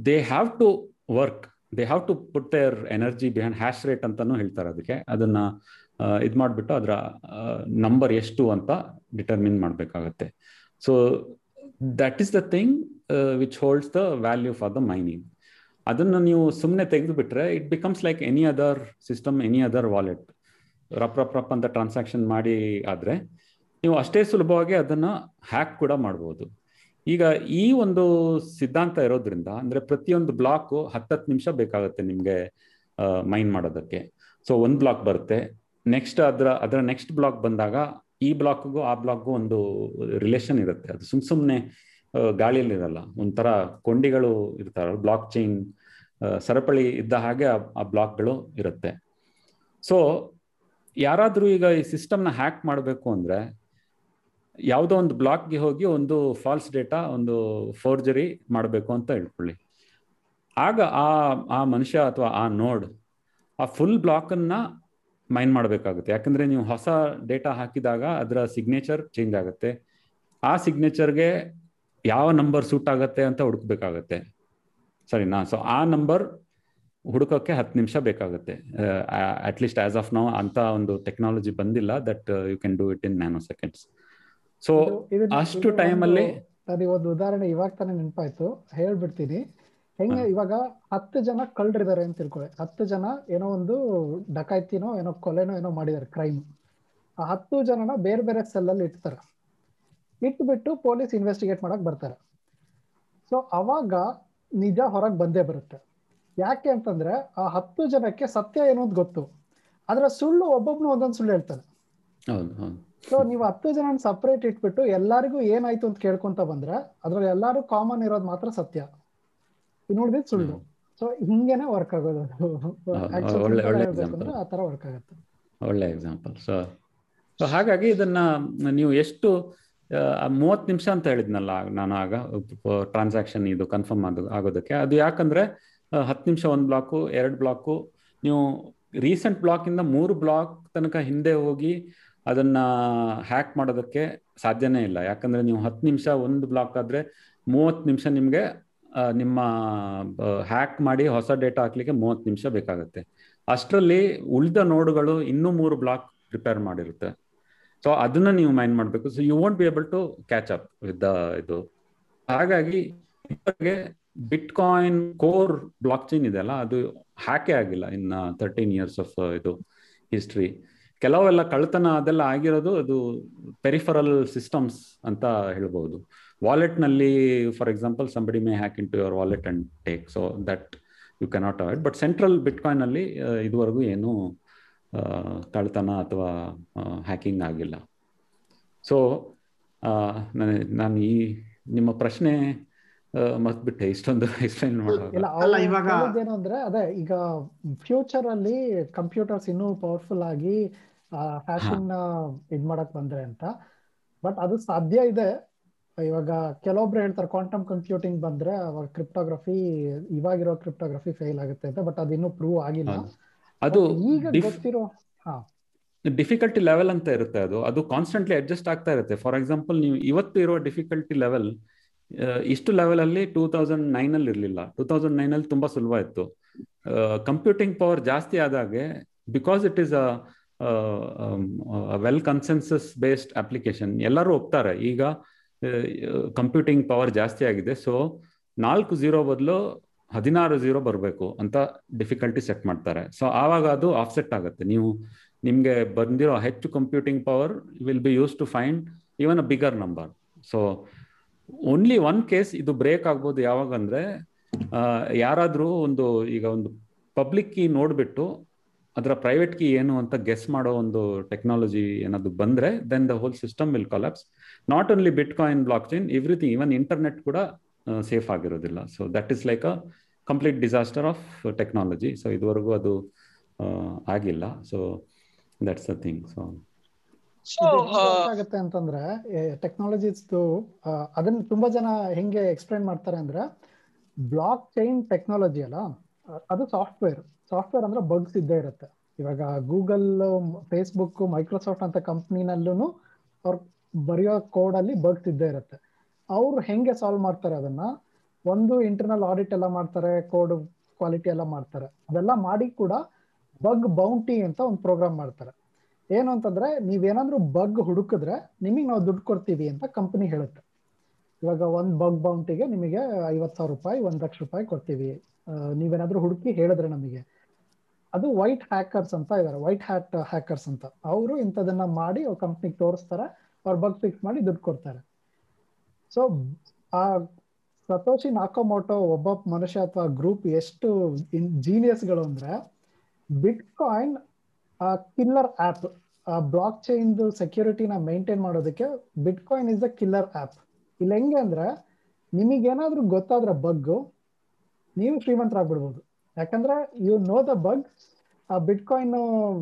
they have to work they have to put their energy behind hash rate ಅಂತಾನು ಹೇಳ್ತಾರೆ ಅದಕ್ಕೆ. ಅದನ್ನ ಇದು ಮಾಡಿಬಿಟ್ಟು ಅದರ ನಂಬರ್ ಎಷ್ಟು ಅಂತ ಡಿಟರ್ಮಿನ್ ಮಾಡಬೇಕಾಗತ್ತೆ. So that is the thing which holds the value for the mining ಅದನ್ನು ನೀವು ಸುಮ್ಮನೆ ತೆಗೆದು ಬಿಟ್ರೆ it becomes like any other system any other wallet ರಪ್ ರಪ್ ರಪ್ ಅಂತ ಟ್ರಾನ್ಸಾಕ್ಷನ್ ಮಾಡಿ ಆದರೆ, ನೀವು ಅಷ್ಟೇ ಸುಲಭವಾಗಿ ಅದನ್ನು ಹ್ಯಾಕ್ ಕೂಡ ಮಾಡ್ಬೋದು. ಈಗ ಈ ಒಂದು ಸಿದ್ಧಾಂತ ಇರೋದ್ರಿಂದ, ಅಂದ್ರೆ ಪ್ರತಿಯೊಂದು ಬ್ಲಾಕ್ ಹತ್ತತ್ತು ನಿಮಿಷ ಬೇಕಾಗುತ್ತೆ ನಿಮಗೆ ಮೈನ್ ಮಾಡೋದಕ್ಕೆ. ಸೊ ಒಂದು ಬ್ಲಾಕ್ ಬರುತ್ತೆ. ನೆಕ್ಸ್ಟ್ ಅದರ ಅದರ ನೆಕ್ಸ್ಟ್ ಬ್ಲಾಕ್ ಬಂದಾಗ ಈ ಬ್ಲಾಕ್ಗೂ ಆ ಬ್ಲಾಕ್ಗೂ ಒಂದು ರಿಲೇಷನ್ ಇರುತ್ತೆ. ಅದು ಸುಮ್ ಸುಮ್ಮನೆ ಗಾಳಿಯಲ್ಲಿ ಇರಲ್ಲ ಒಂಥರ ಕೊಂಡಿಗಳು ಇರ್ತಾರ ಬ್ಲಾಕ್ ಚೈನ್ ಸರಪಳಿ ಇದ್ದ ಹಾಗೆ ಆ ಬ್ಲಾಕ್ಗಳು ಇರುತ್ತೆ. ಸೊ ಯಾರಾದರೂ ಈಗ ಈ ಸಿಸ್ಟಮ್ನ ಹ್ಯಾಕ್ ಮಾಡಬೇಕು ಅಂದ್ರೆ ಯಾವುದೋ ಒಂದು ಬ್ಲಾಕ್ಗೆ ಹೋಗಿ ಒಂದು ಫಾಲ್ಸ್ ಡೇಟಾ ಒಂದು ಫೋರ್ಜರಿ ಮಾಡಬೇಕು ಅಂತ ಹೇಳ್ಕೊಳ್ಳಿ. ಆಗ ಆ ಆ ಮನುಷ್ಯ ಅಥವಾ ಆ ನೋಡ್ ಆ ಫುಲ್ ಬ್ಲಾಕನ್ನು ಮೈನ್ ಮಾಡಬೇಕಾಗುತ್ತೆ. ಯಾಕಂದರೆ ನೀವು ಹೊಸ ಡೇಟಾ ಹಾಕಿದಾಗ ಅದರ ಸಿಗ್ನೇಚರ್ ಚೇಂಜ್ ಆಗುತ್ತೆ. ಆ ಸಿಗ್ನೇಚರ್ಗೆ ಯಾವ ನಂಬರ್ ಸೂಟ್ ಆಗುತ್ತೆ ಅಂತ ಹುಡುಕ್ಬೇಕಾಗತ್ತೆ. ಸರಿನಾ? ಸೊ ಆ ನಂಬರ್ ಹುಡುಕೋಕ್ಕೆ ಹತ್ತು ನಿಮಿಷ ಬೇಕಾಗುತ್ತೆ. ಅಟ್ಲೀಸ್ಟ್ ಆಸ್ ಆಫ್ ನೌ ಅಂತ ಒಂದು ಟೆಕ್ನಾಲಜಿ ಬಂದಿಲ್ಲ that you can do it in nanoseconds so ಅಷ್ಟು ಅಲ್ಲಿ ಅದು ಒಂದು ಉದಾಹರಣೆ ಇವಾಗ ತಾನೇ ನೆನಪಾಯ್ತು. ಹೇಳ್ಬಿಡ್ತೀನಿ. ಹೆಂಗೆ ಇವಾಗ ಹತ್ತು ಜನ ಕಳ್ಳರಿದ್ದಾರೆ ಅಂತ ತಿಳ್ಕೊಳ್ಳಿ ಹತ್ತು ಜನ ಏನೋ ಒಂದು ಡಕಾಯ್ತಿನೋ ಏನೋ ಕೊಲೆನೋ ಏನೋ ಮಾಡಿದ್ದಾರೆ ಕ್ರೈಮ್ ಆ ಹತ್ತು ಜನನ ಬೇರೆ ಬೇರೆ ಸೆಲ್ಲಲ್ಲಿ ಇಡ್ತಾರೆ. ಇಟ್ಬಿಟ್ಟು ಪೊಲೀಸ್ ಇನ್ವೆಸ್ಟಿಗೇಟ್ ಮಾಡಕ್ ಬರ್ತಾರೆ. ಸೊ ಅವಾಗ ನಿಜ ಹೊರಗೆ ಬಂದೇ ಬರುತ್ತೆ. ಯಾಕೆ ಅಂತಂದ್ರೆ ಆ ಹತ್ತು ಜನಕ್ಕೆ ಸತ್ಯ ಏನು ಅಂತ ಗೊತ್ತು. ಆದ್ರೆ ಸುಳ್ಳು ಒಬ್ಬೊಬ್ನು ಒಂದೊಂದು ಸುಳ್ಳು ಹೇಳ್ತಾನೆ. ಸೊ ನೀವು ಹತ್ತು ಜನ ಸಪ್ರೇಟ್ ಇಟ್ಬಿಟ್ಟು ಎಲ್ಲರಿಗೂ ಏನಾಯ್ತು ಅಂತ ಕೇಳ್ಕೊಂತ ಬಂದ್ರೆ ಅದ್ರಲ್ಲಿ ಎಲ್ಲಾರು ಕಾಮನ್ ಇರೋದು ಮಾತ್ರ ಸತ್ಯ. ನೋಡಿದ್ ಸುಳ್ಳು. ಸೊ ಹಿಂಗೇನೆ ವರ್ಕ್ ಆಗೋದು. [laughs] ಆ ತರ ವರ್ಕ್ ಆಗುತ್ತೆ. ಒಳ್ಳೆ ಎಕ್ಸಾಂಪಲ್ ಸೊ ಸೊ ಹಾಗಾಗಿ ಇದನ್ನ ನೀವು ಎಷ್ಟು ಮೂವತ್ತು ನಿಮಿಷ ಅಂತ ಹೇಳಿದ್ನಲ್ಲ ನಾನು ಆಗ ಟ್ರಾನ್ಸಾಕ್ಷನ್ ಇದು ಕನ್ಫರ್ಮ್ ಆದ ಆಗೋದಕ್ಕೆ. ಅದು ಯಾಕಂದ್ರೆ ಹತ್ತು ನಿಮಿಷ ಒಂದು ಬ್ಲಾಕು ಎರಡು ಬ್ಲಾಕು ನೀವು ರೀಸೆಂಟ್ ಬ್ಲಾಕಿಂದ ಮೂರು ಬ್ಲಾಕ್ ತನಕ ಹಿಂದೆ ಹೋಗಿ ಅದನ್ನ ಹ್ಯಾಕ್ ಮಾಡೋದಕ್ಕೆ ಸಾಧ್ಯನೇ ಇಲ್ಲ. ಯಾಕಂದ್ರೆ ನೀವು ಹತ್ತು ನಿಮಿಷ ಒಂದು ಬ್ಲಾಕ್ ಆದ್ರೆ ಮೂವತ್ತು ನಿಮಿಷ ನಿಮಗೆ ನಿಮ್ಮ ಹ್ಯಾಕ್ ಮಾಡಿ ಹೊಸ ಡೇಟಾ ಹಾಕ್ಲಿಕ್ಕೆ ಮೂವತ್ತು ನಿಮಿಷ ಬೇಕಾಗುತ್ತೆ. ಅಷ್ಟರಲ್ಲಿ ಉಳಿದ ನೋಡ್ಗಳು ಇನ್ನೂ ಮೂರು ಬ್ಲಾಕ್ ಪ್ರಿಪೇರ್ ಮಾಡಿರುತ್ತೆ. ಸೊ ಅದನ್ನ ನೀವು ಮೈಂಡ್ ಮಾಡಬೇಕು. So you want be able to catch up with the ಇದು. ಹಾಗಾಗಿ bitcoin core blockchain ಇದೆಯಲ್ಲ, ಅದು ಹ್ಯಾಕೇ ಆಗಿಲ್ಲ ಇನ್ ತರ್ಟೀನ್ ಇಯರ್ಸ್ ಆಫ್ ಇದು ಹಿಸ್ಟ್ರಿ ಕೆಲವೆಲ್ಲ ಕಳ್ತನ ಅದೆಲ್ಲ ಆಗಿರೋದು ಅದು ಪೆರಿಫರಲ್ ಸಿಸ್ಟಮ್ಸ್ ಅಂತ ಹೇಳ್ಬೋದು. ವಾಲೆಟ್ನಲ್ಲಿ for example somebody may hack into your wallet and take so that you cannot avoid but central bitcoin ಅಲ್ಲಿ ಇದುವರೆಗೂ ಏನು ಕಳ್ತನ ಅಥವಾ ಹ್ಯಾಕಿಂಗ್ ಆಗಿಲ್ಲ. ಸೊ ನಾನು ಈ ನಿಮ್ಮ ಪ್ರಶ್ನೆ ಮತ್ಬಿಟ್ಟೆ ಇಷ್ಟೊಂದು [laughs] ಎಕ್ಸ್ಪ್ಲೈನ್ ಮಾಡೋದು ಇವಾಗ ಏನು ಅಂದ್ರೆ ಅದೇ ಈಗ ಫ್ಯೂಚರ್ ಅಲ್ಲಿ ಕಂಪ್ಯೂಟರ್ಸ್ ಇನ್ನೂ ಪವರ್ಫುಲ್ ಆಗಿ ಫ್ಯಾಷನ್ ಇದ್ ಮಾಡಕ್ ಬಂದ್ರೆ ಅಂತ. ಬಟ್ ಅದು ಸಾಧ್ಯ ಇದೆ. ಇವಾಗ ಕೆಲವೊಬ್ರು ಹೇಳ್ತಾರೆ ಕ್ವಾಂಟಮ್ ಕಂಪ್ಯೂಟಿಂಗ್ ಬಂದ್ರೆ ಅವಾಗ ಕ್ರಿಪ್ಟೋಗ್ರಫಿ ಇವಾಗಿರೋ ಕ್ರಿಪ್ಟೋಗ್ರಫಿ ಫೇಲ್ ಆಗುತ್ತೆ ಅಂತ ಬಟ್ ಅದು ಇನ್ನೂ ಪ್ರೂವ್ ಆಗಿಲ್ಲ ಅದು ಈಗ ಗೊತ್ತಿರೋ ಹಾ. ಡಿಫಿಕಲ್ಟಿ ಲೆವೆಲ್ ಅಂತ ಇರುತ್ತೆ ಅದು. ಅದು ಕಾನ್ಸ್ಟೆಂಟ್ಲಿ ಅಡ್ಜಸ್ಟ್ ಆಗ್ತಾ ಇರುತ್ತೆ. ಫಾರ್ ಎಕ್ಸಾಂಪಲ್ ನೀವು ಇವತ್ತು ಇರೋ ಡಿಫಿಕಲ್ಟಿ ಲೆವೆಲ್ ಇಷ್ಟು ಲೆವೆಲ್ ಅಲ್ಲಿ ಟೂ ತೌಸಂಡ್ ನೈನ್ ಅಲ್ಲಿ ಇರಲಿಲ್ಲ. ಟೂ ತೌಸಂಡ್ ನೈನ್ ಅಲ್ಲಿ ತುಂಬಾ ಸುಲಭ ಇತ್ತು. ಕಂಪ್ಯೂಟಿಂಗ್ ಪವರ್ ಜಾಸ್ತಿ ಆದಾಗೆ because it is a well consensus based application ಎಲ್ಲರೂ ಒಪ್ತಾರೆ. ಈಗ ಕಂಪ್ಯೂಟಿಂಗ್ ಪವರ್ ಜಾಸ್ತಿ ಆಗಿದೆ. ಸೊ ನಾಲ್ಕು ಝೀರೋ ಬದಲು ಹದಿನಾರು ಝೀರೋ ಬರಬೇಕು ಅಂತ ಡಿಫಿಕಲ್ಟಿ ಸೆಟ್ ಮಾಡ್ತಾರೆ. ಸೊ ಆವಾಗ ಅದು ಆಫ್ಸೆಟ್ ಆಗುತ್ತೆ. ನೀವು ನಿಮಗೆ ಬಂದಿರೋ ಹೆಚ್ಚು computing power will be use to find even a bigger number so only one case ಇದು ಬ್ರೇಕ್ ಆಗ್ಬೋದು ಯಾವಾಗ ಯಾರಾದರೂ ಯಾರಾದ್ರೂ ಒಂದು ಈಗ ಒಂದು ಪಬ್ಲಿಕ್ ಕೀ ನೋಡ್ಬಿಟ್ಟು ಅದರ ಪ್ರೈವೇಟ್ ಕೀ ಏನು ಅಂತ ಗೆಸ್ ಮಾಡೋ ಒಂದು ಟೆಕ್ನಾಲಜಿ ಏನಾದ್ರು ಬಂದ್ರೆ then the whole system will collapse not only bitcoin blockchain everything even internet ಕೂಡ ಸೇಫ್ ಆಗಿರೋದಿಲ್ಲ. So that is like a complete disaster of technology so ಇದುವರೆಗೂ ಅದು ಆಗಿಲ್ಲ. So that's a thing so so ಆಗುತ್ತೆ ಅಂತಂದ್ರೆ technologies ಅದನ್ನ ತುಂಬಾ ಜನ ಹೆಂಗೆ ಎಕ್ಸ್ಪ್ಲೈನ್ ಮಾಡ್ತಾರೆ ಅಂದ್ರೆ ಬ್ಲಾಕ್ ಚೈನ್ ಟೆಕ್ನಾಲಜಿ ಅಲ್ಲ ಅದು ಸಾಫ್ಟ್ವೇರ್ ಸಾಫ್ಟ್ವೇರ್ ಅಂದ್ರೆ ಬಗ್ಸ್ ಇದ್ದೇ ಇರುತ್ತೆ. ಇವಾಗ ಗೂಗಲ್ ಫೇಸ್ಬುಕ್ ಮೈಕ್ರೋಸಾಫ್ಟ್ ಅಂತ ಕಂಪ್ನಿನಲ್ಲೂ ಅವ್ರು ಬರೆಯೋ ಕೋಡ್ ಅಲ್ಲಿ ಬಗ್ಸ್ ಇದ್ದೇ ಇರುತ್ತೆ. ಅವ್ರು ಹೆಂಗೆ ಸಾಲ್ವ್ ಮಾಡ್ತಾರೆ ಅದನ್ನ? ಒಂದು ಇಂಟರ್ನಲ್ ಆಡಿಟ್ ಎಲ್ಲ ಮಾಡ್ತಾರೆ ಕೋಡ್ ಕ್ವಾಲಿಟಿ ಎಲ್ಲ ಮಾಡ್ತಾರೆ. ಅದೆಲ್ಲ ಮಾಡಿ ಕೂಡ ಬಗ್ ಬೌಂಟಿ ಅಂತ ಒಂದು ಪ್ರೋಗ್ರಾಮ್ ಮಾಡ್ತಾರೆ. ಏನು ಅಂತಂದ್ರೆ, ನೀವೇನಾದ್ರೂ ಬಗ್ ಹುಡುಕಿದ್ರೆ ನಿಮಗೆ ನಾವು ದುಡ್ಡು ಕೊಡ್ತೀವಿ ಅಂತ ಕಂಪನಿ ಹೇಳುತ್ತೆ. ಇವಾಗ ಒಂದು ಬಗ್ ಬೌಂಟಿಗೆ ನಿಮಗೆ ಐವತ್ತು ಸಾವಿರ ರೂಪಾಯಿ, ಒಂದು ಲಕ್ಷ ರೂಪಾಯಿ ಕೊಡ್ತೀವಿ. ನೀವೇನಾದ್ರೂ ಹುಡುಕಿ ಹೇಳಿದ್ರೆ ನಮಗೆ. ಅದು ವೈಟ್ ಹ್ಯಾಕರ್ಸ್ ಅಂತ ಇದಾರೆ ವೈಟ್ ಹ್ಯಾಟ್ ಹ್ಯಾಕರ್ಸ್ ಅಂತ. ಅವರು ಇಂಥದನ್ನ ಮಾಡಿ ಅವ್ರ ಕಂಪ್ನಿಗೆ ತೋರಿಸ್ತಾರೆ, ಅವ್ರ ಬಗ್ ಫಿಕ್ಸ್ ಮಾಡಿ ದುಡ್ಡು ಕೊಡ್ತಾರೆ. ಸೊ ಆ ಸತೋಶಿ ನಾಕೋಮೋಟೋ ಒಬ್ಬ ಮನುಷ್ಯ ಅಥವಾ ಗ್ರೂಪ್ ಎಷ್ಟು ಜೀನಿಯಸ್ಗಳು ಅಂದ್ರೆ ಬಿಟ್ ಕಾಯಿನ್ ಕಿಲ್ಲರ್ ಆಪ್ ಆ ಬ್ಲಾಕ್ ಚೈನ್ ಸೆಕ್ಯೂರಿಟಿನ ಮೇಂಟೈನ್ ಮಾಡೋದಕ್ಕೆ bitcoin is the killer app ಇಲ್ಲಿ ಹೆಂಗೆ ಅಂದ್ರೆ, ನಿಮಗೇನಾದ್ರೂ ಗೊತ್ತಾದ್ರೆ ಬಗ್ಗು ನೀವು ಶ್ರೀಮಂತರಾಗ್ಬಿಡ್ಬೋದು. ಯಾಕಂದ್ರೆ ಯು ನೋ ದ ಬಗ್ ಆ ಬಿಟ್ ಕಾಯಿನ್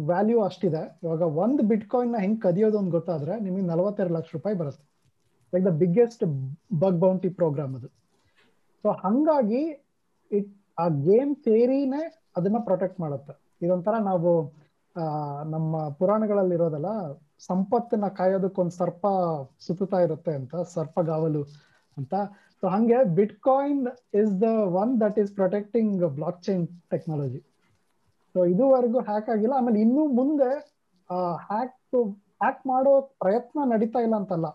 ವ್ಯಾಲ್ಯೂ ಅಷ್ಟಿದೆ. ಇವಾಗ ಒಂದು ಬಿಟ್ ಕಾಯಿನ್ನ ಹೆಂಗ್ ಕದಿಯೋದು ಅಂತ ಗೊತ್ತಾದ್ರೆ ನಿಮಗೆ ನಲವತ್ತೆರಡು ಲಕ್ಷ ರೂಪಾಯಿ ಬರುತ್ತೆ. Like the biggest bug bounty program ಅದು. ಸೊ ಹಂಗಾಗಿ ಇಟ್ ಆ ಗೇಮ್ ಥೇರಿನೇ ಅದನ್ನ ಪ್ರೊಟೆಕ್ಟ್ ಮಾಡುತ್ತೆ. ಇದೊಂಥರ ನಾವು ನಮ್ಮ ಪುರಾಣಗಳಲ್ಲಿ ಇರೋದಲ್ಲ, ಸಂಪತ್ತನ್ನ ಕಾಯೋದಕ್ಕೊಂದು ಸರ್ಪ ಸುತ್ತುತ್ತಾ ಇರುತ್ತೆ ಅಂತ ಸರ್ಪಗಾವಲು ಅಂತ. ಸೊ ಹಂಗೆ bitcoin is the one that is protecting blockchain technology so ಇದುವರೆಗೂ ಹ್ಯಾಕ್ ಆಗಿಲ್ಲ. ಆಮೇಲೆ ಇನ್ನೂ ಮುಂದೆ ಹ್ಯಾಕ್ ಹ್ಯಾಕ್ ಮಾಡೋ ಪ್ರಯತ್ನ ನಡೀತಾ ಇಲ್ಲ ಅಂತಲ್ಲ.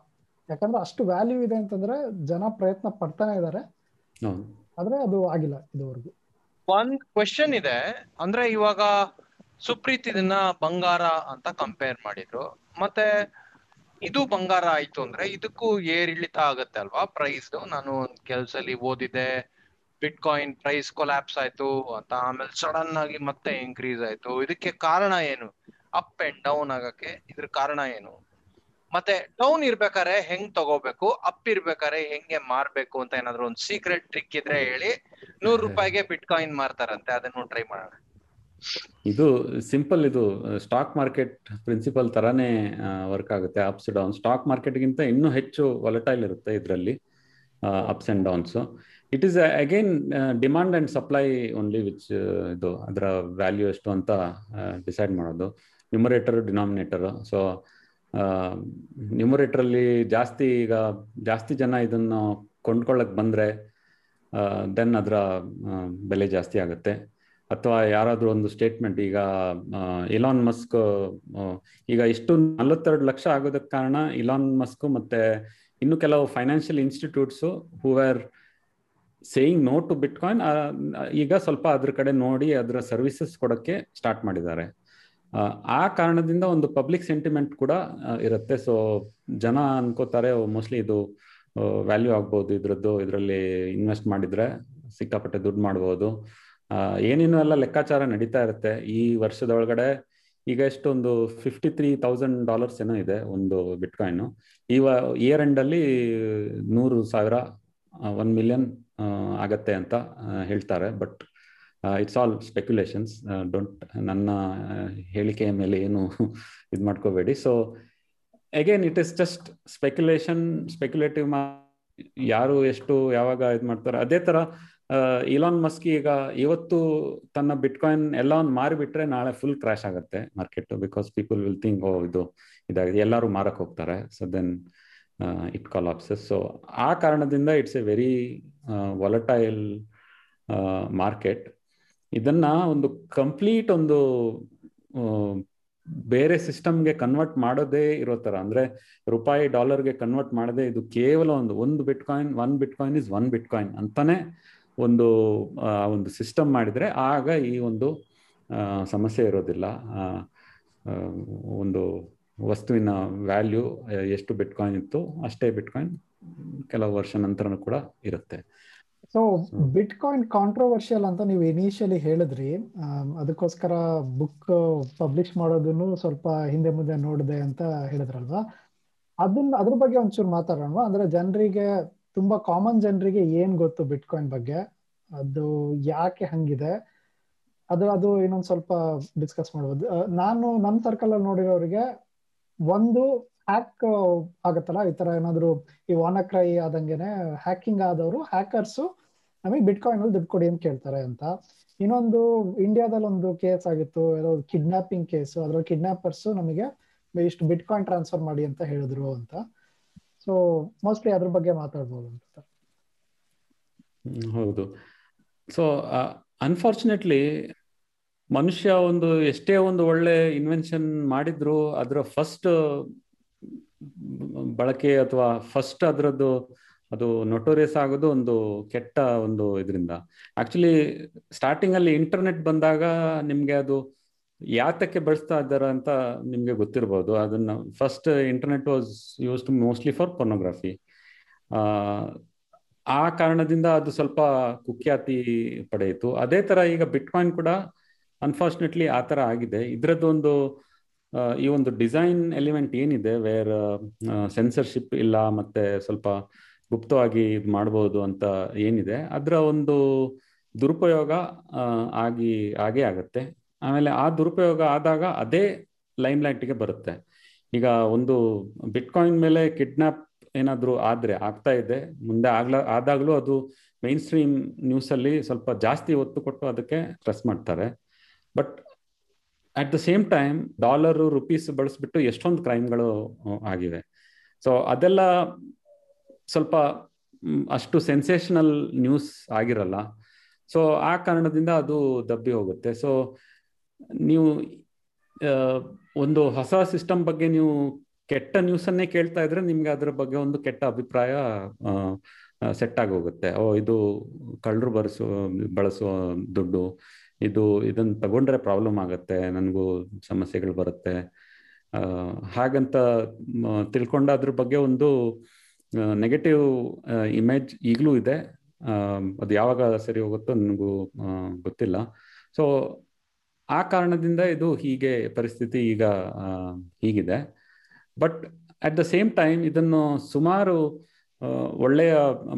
ಯಾಕಂದ್ರೆ ಅಷ್ಟು ವ್ಯಾಲ್ಯೂ ಇದೆ ಅಂತಂದ್ರೆ ಜನ ಪ್ರಯತ್ನ ಪಡ್ತಾನೆ ಇದ್ದಾರೆ ಆದ್ರೆ ಅದು ಆಗಿಲ್ಲ ಇದುವರೆಗೂ. ಒಂದ್ ಕ್ವೆಶನ್ ಇದೆ. ಅಂದ್ರೆ ಇವಾಗ ಸುಪ್ರೀತ್ ಇದನ್ನ ಬಂಗಾರ ಅಂತ ಕಂಪೇರ್ ಮಾಡಿದ್ರು. ಮತ್ತೆ ಇದು ಬಂಗಾರ ಆಯ್ತು ಅಂದ್ರೆ ಇದಕ್ಕೂ ಏರಿಳಿತ ಆಗತ್ತೆ ಅಲ್ವಾ? ಪ್ರೈಸ್ ನಾನು ಒಂದ್ ಕೆಲ್ಸಲ್ಲಿ ಓದಿದೆ ಬಿಟ್ ಕಾಯಿನ್ ಪ್ರೈಸ್ ಕೊಲ್ಯಾಪ್ಸ್ ಆಯ್ತು. ಅಂತ ಆಮೇಲೆ ಸಡನ್ ಆಗಿ ಮತ್ತೆ ಇನ್ಕ್ರೀಸ್ ಆಯ್ತು. ಇದಕ್ಕೆ ಕಾರಣ ಏನು? ಅಪ್ ಅಂಡ್ ಡೌನ್ ಆಗಕ್ಕೆ ಇದ್ರ ಕಾರಣ ಏನು? ಮತ್ತೆ ಡೌನ್ ಇರ್ಬೇಕಾರೆ ಹೆಂಗ್ ತಗೋಬೇಕು? ಅಪ್ ಇರ್ಬೇಕಾರೆ ಹೆಂಗೆ ಮಾರ್ಬೇಕು ಅಂತ ಏನಾದ್ರು ಒಂದು ಸೀಕ್ರೆಟ್ ಟ್ರಿಕ್ ಇದ್ರೆ ಹೇಳಿ ನೂರು ರೂಪಾಯಿಗೆ ಬಿಟ್ ಕಾಯಿನ್ ಮಾರ್ತಾರಂತೆ. ಅದನ್ನು ಟ್ರೈ ಮಾಡೋಣ. ಇದು ಸಿಂಪಲ್ ಇದು ಸ್ಟಾಕ್ ಮಾರ್ಕೆಟ್ ಪ್ರಿನ್ಸಿಪಲ್ ತರಾನೇ ವರ್ಕ್ ಆಗುತ್ತೆ ಅಪ್ಸ್ ಡೌನ್ ಸ್ಟಾಕ್ ಮಾರ್ಕೆಟ್ಗಿಂತ ಇನ್ನೂ ಹೆಚ್ಚು ವಾಲಟೈಲ್ ಇರುತ್ತೆ ಇದರಲ್ಲಿ ups and downs it is again demand and supply only which ಇದು ಅದರ ವ್ಯಾಲ್ಯೂ ಎಷ್ಟು ಅಂತ ಡಿಸೈಡ್ ಮಾಡೋದು. ನ್ಯೂಮರೇಟರ್ ಡಿನಾಮಿನೇಟರ್ ಸೊ ನ್ಯೂಮರೇಟರಲ್ಲಿ ಜಾಸ್ತಿ ಈಗ ಜಾಸ್ತಿ ಜನ ಇದನ್ನು ಕೊಂಡ್ಕೊಳ್ಳಕ್ ಬಂದ್ರೆ ದೆನ್ ಅದರ ಬೆಲೆ ಜಾಸ್ತಿ ಆಗುತ್ತೆ. ಅಥವಾ ಯಾರಾದ್ರೂ ಒಂದು ಸ್ಟೇಟ್ಮೆಂಟ್ ಈಗ ಇಲಾನ್ ಮಸ್ಕ್ ಈಗ ಇಷ್ಟು ನಲವತ್ತೆರಡು ಲಕ್ಷ ಆಗೋದಕ್ಕೆ ಕಾರಣ ಇಲಾನ್ ಮಸ್ಕ್ ಮತ್ತೆ ಇನ್ನು ಕೆಲವು financial institutes who are saying no to bitcoin ಈಗ ಸ್ವಲ್ಪ ಅದ್ರ ಕಡೆ ನೋಡಿ ಅದರ ಸರ್ವಿಸಸ್ ಕೊಡೋಕ್ಕೆ ಸ್ಟಾರ್ಟ್ ಮಾಡಿದ್ದಾರೆ. ಆ ಕಾರಣದಿಂದ ಒಂದು ಪಬ್ಲಿಕ್ ಸೆಂಟಿಮೆಂಟ್ ಕೂಡ ಇರುತ್ತೆ. ಸೊ ಜನ ಅನ್ಕೋತಾರೆ ಮೋಸ್ಟ್ಲಿ ಇದು ವ್ಯಾಲ್ಯೂ ಆಗ್ಬೋದು ಇದರದ್ದು, ಇದರಲ್ಲಿ ಇನ್ವೆಸ್ಟ್ ಮಾಡಿದ್ರೆ ಸಿಕ್ಕಾಪಟ್ಟೆ ದುಡ್ಡು ಮಾಡ್ಬೋದು. ಏನೇನು ಎಲ್ಲ ಲೆಕ್ಕಾಚಾರ ನಡೀತಾ ಇರುತ್ತೆ. ಈ ವರ್ಷದ ಒಳಗಡೆ ಈಗ ಎಷ್ಟೊಂದು ಫಿಫ್ಟಿ ತ್ರೀ ತೌಸಂಡ್ ಡಾಲರ್ಸ್ ಏನೋ ಇದೆ ಒಂದು ಬಿಟ್ ಕಾಯಿನ್ ಈ ಇಯರ್ ಎಂಡ್ ಅಲ್ಲಿ ನೂರು ಸಾವಿರ ಒನ್ ಮಿಲಿಯನ್ ಆಗತ್ತೆ ಅಂತ ಹೇಳ್ತಾರೆ. But it's all speculations don't ನನ್ನ ಹೇಳಿಕೆಯ ಮೇಲೆ ಏನು [laughs] ಇದು ಮಾಡ್ಕೋಬೇಡಿ. So again it is just speculation speculative ಯಾರು ಎಷ್ಟು ಯಾವಾಗ ಇದು ಮಾಡ್ತಾರೆ. ಅದೇ ತರ ಇಲಾನ್ ಮಸ್ಕಿ ಈಗ ಇವತ್ತು ತನ್ನ ಬಿಟ್ ಕಾಯಿನ್ ಎಲ್ಲ ಮಾರಿಬಿಟ್ರೆ ನಾಳೆ ಫುಲ್ ಕ್ರಾಶ್ ಆಗುತ್ತೆ market because people will think oh, ಇದು ಇದಾಗಿದೆ. ಎಲ್ಲರೂ ಮಾರಕ್ ಹೋಗ್ತಾರೆ. So then it collapses so ಆ ಕಾರಣದಿಂದ it's a very volatile market ಇದನ್ನ ಒಂದು ಕಂಪ್ಲೀಟ್ ಒಂದು ಬೇರೆ ಸಿಸ್ಟಮ್ಗೆ ಕನ್ವರ್ಟ್ ಮಾಡೋದೇ ಇರೋ ತರ. ಅಂದ್ರೆ ರೂಪಾಯಿ ಡಾಲರ್ಗೆ ಕನ್ವರ್ಟ್ ಮಾಡದೆ ಇದು ಕೇವಲ ಒಂದು ಒಂದು bitcoin one bitcoin is one bitcoin ಅಂತಾನೆ ಒಂದು ಒಂದು ಸಿಸ್ಟಮ್ ಮಾಡಿದರೆ ಆಗ ಈ ಒಂದು ಸಮಸ್ಯೆ ಇರೋದಿಲ್ಲ. ಒಂದು ವಸ್ತುವಿನ ವ್ಯಾಲ್ಯೂ ಎಷ್ಟು ಬಿಟ್ ಕಾಯಿನ್ ಇತ್ತು ಅಷ್ಟೇ ಬಿಟ್ ಕಾಯಿನ್ ಕೆಲವು ವರ್ಷ ನಂತರನೂ ಕೂಡ ಇರುತ್ತೆ. ಸೊ ಬಿಟ್ ಕಾಯಿನ್ ಕಾಂಟ್ರವರ್ಷಿಯಲ್ ಅಂತ ನೀವು ಇನಿಷಿಯಲಿ ಹೇಳಿದ್ರಿ. ಅದಕ್ಕೋಸ್ಕರ ಬುಕ್ ಪಬ್ಲಿಷ್ ಮಾಡೋದನ್ನು ಸ್ವಲ್ಪ ಹಿಂದೆ ಮುಂದೆ ನೋಡಿದೆ ಅಂತ ಹೇಳಿದ್ರಲ್ವಾ? ಅದನ್ನ ಅದ್ರ ಬಗ್ಗೆ ಒಂಚೂರು ಮಾತಾಡೋಣ ಅಂದ್ರೆ ಜನರಿಗೆ ತುಂಬಾ ಕಾಮನ್ ಜನರಿಗೆ ಏನ್ ಗೊತ್ತು ಬಿಟ್ ಕಾಯಿನ್ ಬಗ್ಗೆ? ಅದು ಯಾಕೆ ಹಂಗಿದೆ? ಅದು ಅದು ಇನ್ನೊಂದ್ ಸ್ವಲ್ಪ ಡಿಸ್ಕಸ್ ಮಾಡ್ಬೋದು. ನಾನು ನನ್ನ ಸರ್ಕಲ್ ಅಲ್ಲಿ ನೋಡಿರೋರಿಗೆ ಒಂದು ಹ್ಯಾಕ್ ಆಗತ್ತಲ್ಲ? ಈ ತರ ಏನಾದ್ರು ಈ ವಾನಕ್ರೈ ಆದಂಗೆನೆ ಹ್ಯಾಕಿಂಗ್ ಆದವರು ಹ್ಯಾಕರ್ಸ್ ನಮಗೆ ಬಿಟ್ಕಾಯಿನ್ ಅಲ್ಲಿ ದುಡ್ಡು ಕೊಡಿ ಅಂತ ಕೇಳ್ತಾರೆ ಅಂತ. ಇನ್ನೊಂದು ಇಂಡಿಯಾದಲ್ಲಿ ಒಂದು ಕೇಸ್ ಆಗಿತ್ತು. ಏನೋ ಕಿಡ್ನಾಪಿಂಗ್ ಕೇಸ್ ಅದ್ರಲ್ಲಿ ಕಿಡ್ನಾಪರ್ಸ್ ನಮಗೆ ಇಷ್ಟು ಬಿಟ್ ಕಾಯಿನ್ ಟ್ರಾನ್ಸ್ಫರ್ ಮಾಡಿ ಅಂತ ಹೇಳಿದ್ರು ಅಂತ. ಸೊ ಮೋಸ್ಟ್ಲಿ ಅದ್ರ ಬಗ್ಗೆ ಮಾತಾಡ್ಬೋದು ಅಂತ ಹೌದು. ಸೊ ಅನ್ಫಾರ್ಚುನೇಟ್ಲಿ ಮನುಷ್ಯ ಒಂದು ಎಷ್ಟೇ ಒಂದು ಒಳ್ಳೆ ಇನ್ವೆನ್ಷನ್ ಮಾಡಿದ್ರು ಅದರ ಫಸ್ಟ್ ಬಳಕೆ ಅಥವಾ ಫಸ್ಟ್ ಅದರದ್ದು ಅದು ನೊಟೋರಿಯಸ್ ಆಗೋದು ಒಂದು ಕೆಟ್ಟ ಒಂದು ಇದರಿಂದ. ಆಕ್ಚುಲಿ ಸ್ಟಾರ್ಟಿಂಗ್ ಅಲ್ಲಿ ಇಂಟರ್ನೆಟ್ ಬಂದಾಗ ನಿಮ್ಗೆ ಅದು ಯಾತಕ್ಕೆ ಬಳಸ್ತಾ ಇದ್ದಾರೆ ಅಂತ ನಿಮಗೆ ಗೊತ್ತಿರ್ಬೋದು. ಅದನ್ನ first internet was used mostly for pornography ಆ ಕಾರಣದಿಂದ ಅದು ಸ್ವಲ್ಪ ಕುಖ್ಯಾತಿ ಪಡೆಯಿತು. ಅದೇ ತರ ಈಗ ಬಿಟ್ಕಾಯಿನ್ ಕೂಡ ಅನ್ಫಾರ್ಚುನೇಟ್ಲಿ ಆ ತರ ಆಗಿದೆ. ಇದರದ್ದೊಂದು ಈ ಒಂದು ಡಿಸೈನ್ ಎಲಿಮೆಂಟ್ ಏನಿದೆ ವೇರ್ ಸೆನ್ಸರ್ಶಿಪ್ ಇಲ್ಲ, ಮತ್ತೆ ಸ್ವಲ್ಪ ಗುಪ್ತವಾಗಿ ಇದು ಮಾಡ್ಬೋದು ಅಂತ ಏನಿದೆ, ಅದರ ಒಂದು ದುರುಪಯೋಗ ಆಗಿ, ಆಗೇ ಆಗತ್ತೆ. ಆಮೇಲೆ ಆ ದುರುಪಯೋಗ ಆದಾಗ ಅದೇ ಲೈಮ್ ಲೈಟ್ಗೆ ಬರುತ್ತೆ. ಈಗ ಒಂದು ಬಿಟ್ಕಾಯಿನ್ ಮೇಲೆ ಕಿಡ್ನಾಪ್ ಏನಾದರೂ ಆದರೆ, ಆಗ್ತಾ ಇದೆ, ಮುಂದೆ ಆಗ್ಲ, ಆದಾಗಲೂ ಅದು ಮೈನ್ ಸ್ಟ್ರೀಮ್ ನ್ಯೂಸಲ್ಲಿ ಸ್ವಲ್ಪ ಜಾಸ್ತಿ ಒತ್ತು ಕೊಟ್ಟು ಅದಕ್ಕೆ ಪ್ರೆಸ್ ಮಾಡ್ತಾರೆ. But at the same time dollar, rupees ಬಳಸ್ಬಿಟ್ಟು ಎಷ್ಟೊಂದು ಕ್ರೈಮ್ಗಳು ಆಗಿವೆ. ಸೊ ಅದೆಲ್ಲ ಸ್ವಲ್ಪ ಅಷ್ಟು ಸೆನ್ಸೇಷನಲ್ ನ್ಯೂಸ್ ಆಗಿರಲ್ಲ. ಸೊ ಆ ಕಾರಣದಿಂದ ಅದು ದಬ್ಬಿ ಹೋಗುತ್ತೆ. ಸೊ ನೀವು ಒಂದು ಹೊಸ ಸಿಸ್ಟಮ್ ಬಗ್ಗೆ ನೀವು ಕೆಟ್ಟ ನ್ಯೂಸ್ ಅನ್ನೇ ಕೇಳ್ತಾ ಇದ್ರೆ ನಿಮ್ಗೆ ಅದ್ರ ಬಗ್ಗೆ ಒಂದು ಕೆಟ್ಟ ಅಭಿಪ್ರಾಯ ಸೆಟ್ ಆಗಿ ಹೋಗುತ್ತೆ. ಓ, ಇದು ಕಳ್ಳರು ಬರೆಸೋ, ಬಳಸೋ ದುಡ್ಡು, ಇದು ಇದನ್ನ ತಗೊಂಡ್ರೆ ಪ್ರಾಬ್ಲಮ್ ಆಗತ್ತೆ, ನನಗೂ ಸಮಸ್ಯೆಗಳು ಬರುತ್ತೆ. ಹಾಗಂತ ತಿಳ್ಕೊಂಡು ಅದ್ರ ಬಗ್ಗೆ ಒಂದು ನೆಗೆಟಿವ್ ಇಮೇಜ್ ಈಗಲೂ ಇದೆ. ಅದು ಯಾವಾಗ ಸರಿ ಹೋಗುತ್ತೋ ನನಗೂ ಗೊತ್ತಿಲ್ಲ. ಸೊ ಆ ಕಾರಣದಿಂದ ಇದು ಹೀಗೆ ಪರಿಸ್ಥಿತಿ ಈಗ ಹೀಗಿದೆ. But at the same time ಇದನ್ನು ಸುಮಾರು ಒಳ್ಳೆಯ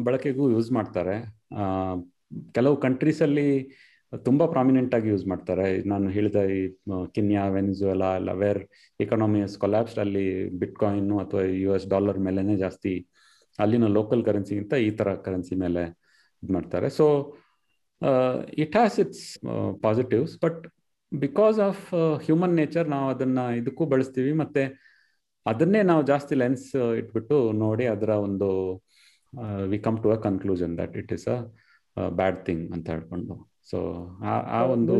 ಬಳಕೆಗೂ ಯೂಸ್ ಮಾಡ್ತಾರೆ. ಕೆಲವು ಕಂಟ್ರೀಸಲ್ಲಿ ತುಂಬಾ ಪ್ರಾಮಿನೆಂಟ್ ಆಗಿ ಯೂಸ್ ಮಾಡ್ತಾರೆ. ನಾನು ಹೇಳಿದ ಈ ಕಿನ್ಯಾ ವೆನಿಜುವೆಲಾ ಎಲ್ಲ ವೇರ್ ಎಕಾನಮಿಸ್ ಕೊಲ್ಯಾಪ್ಸ್ ಅಲ್ಲಿ ಬಿಟ್ ಕಾಯಿನ್ ಅಥವಾ ಯು ಎಸ್ ಡಾಲರ್ ಮೇಲೆನೆ ಜಾಸ್ತಿ ಅಲ್ಲಿನ ಲೋಕಲ್ ಕರೆನ್ಸಿಗಿಂತ ಈ ತರ ಕರೆನ್ಸಿ ಮೇಲೆ ಇದು ಮಾಡ್ತಾರೆ. So it has its positives but because of human nature ನಾವು ಅದನ್ನ ಇದಕ್ಕೂ ಬಳಸ್ತೀವಿ ಮತ್ತೆ ಅದನ್ನೇ ನಾವು ಜಾಸ್ತಿ ಲೆನ್ಸ್ ಇಟ್ಬಿಟ್ಟು ನೋಡಿ ಅದರ ಒಂದು we come to a conclusion that it is a bad thing ಅಂತ ಹೇಳ್ಕೊಂಡು ಸೊ ಆ ಒಂದು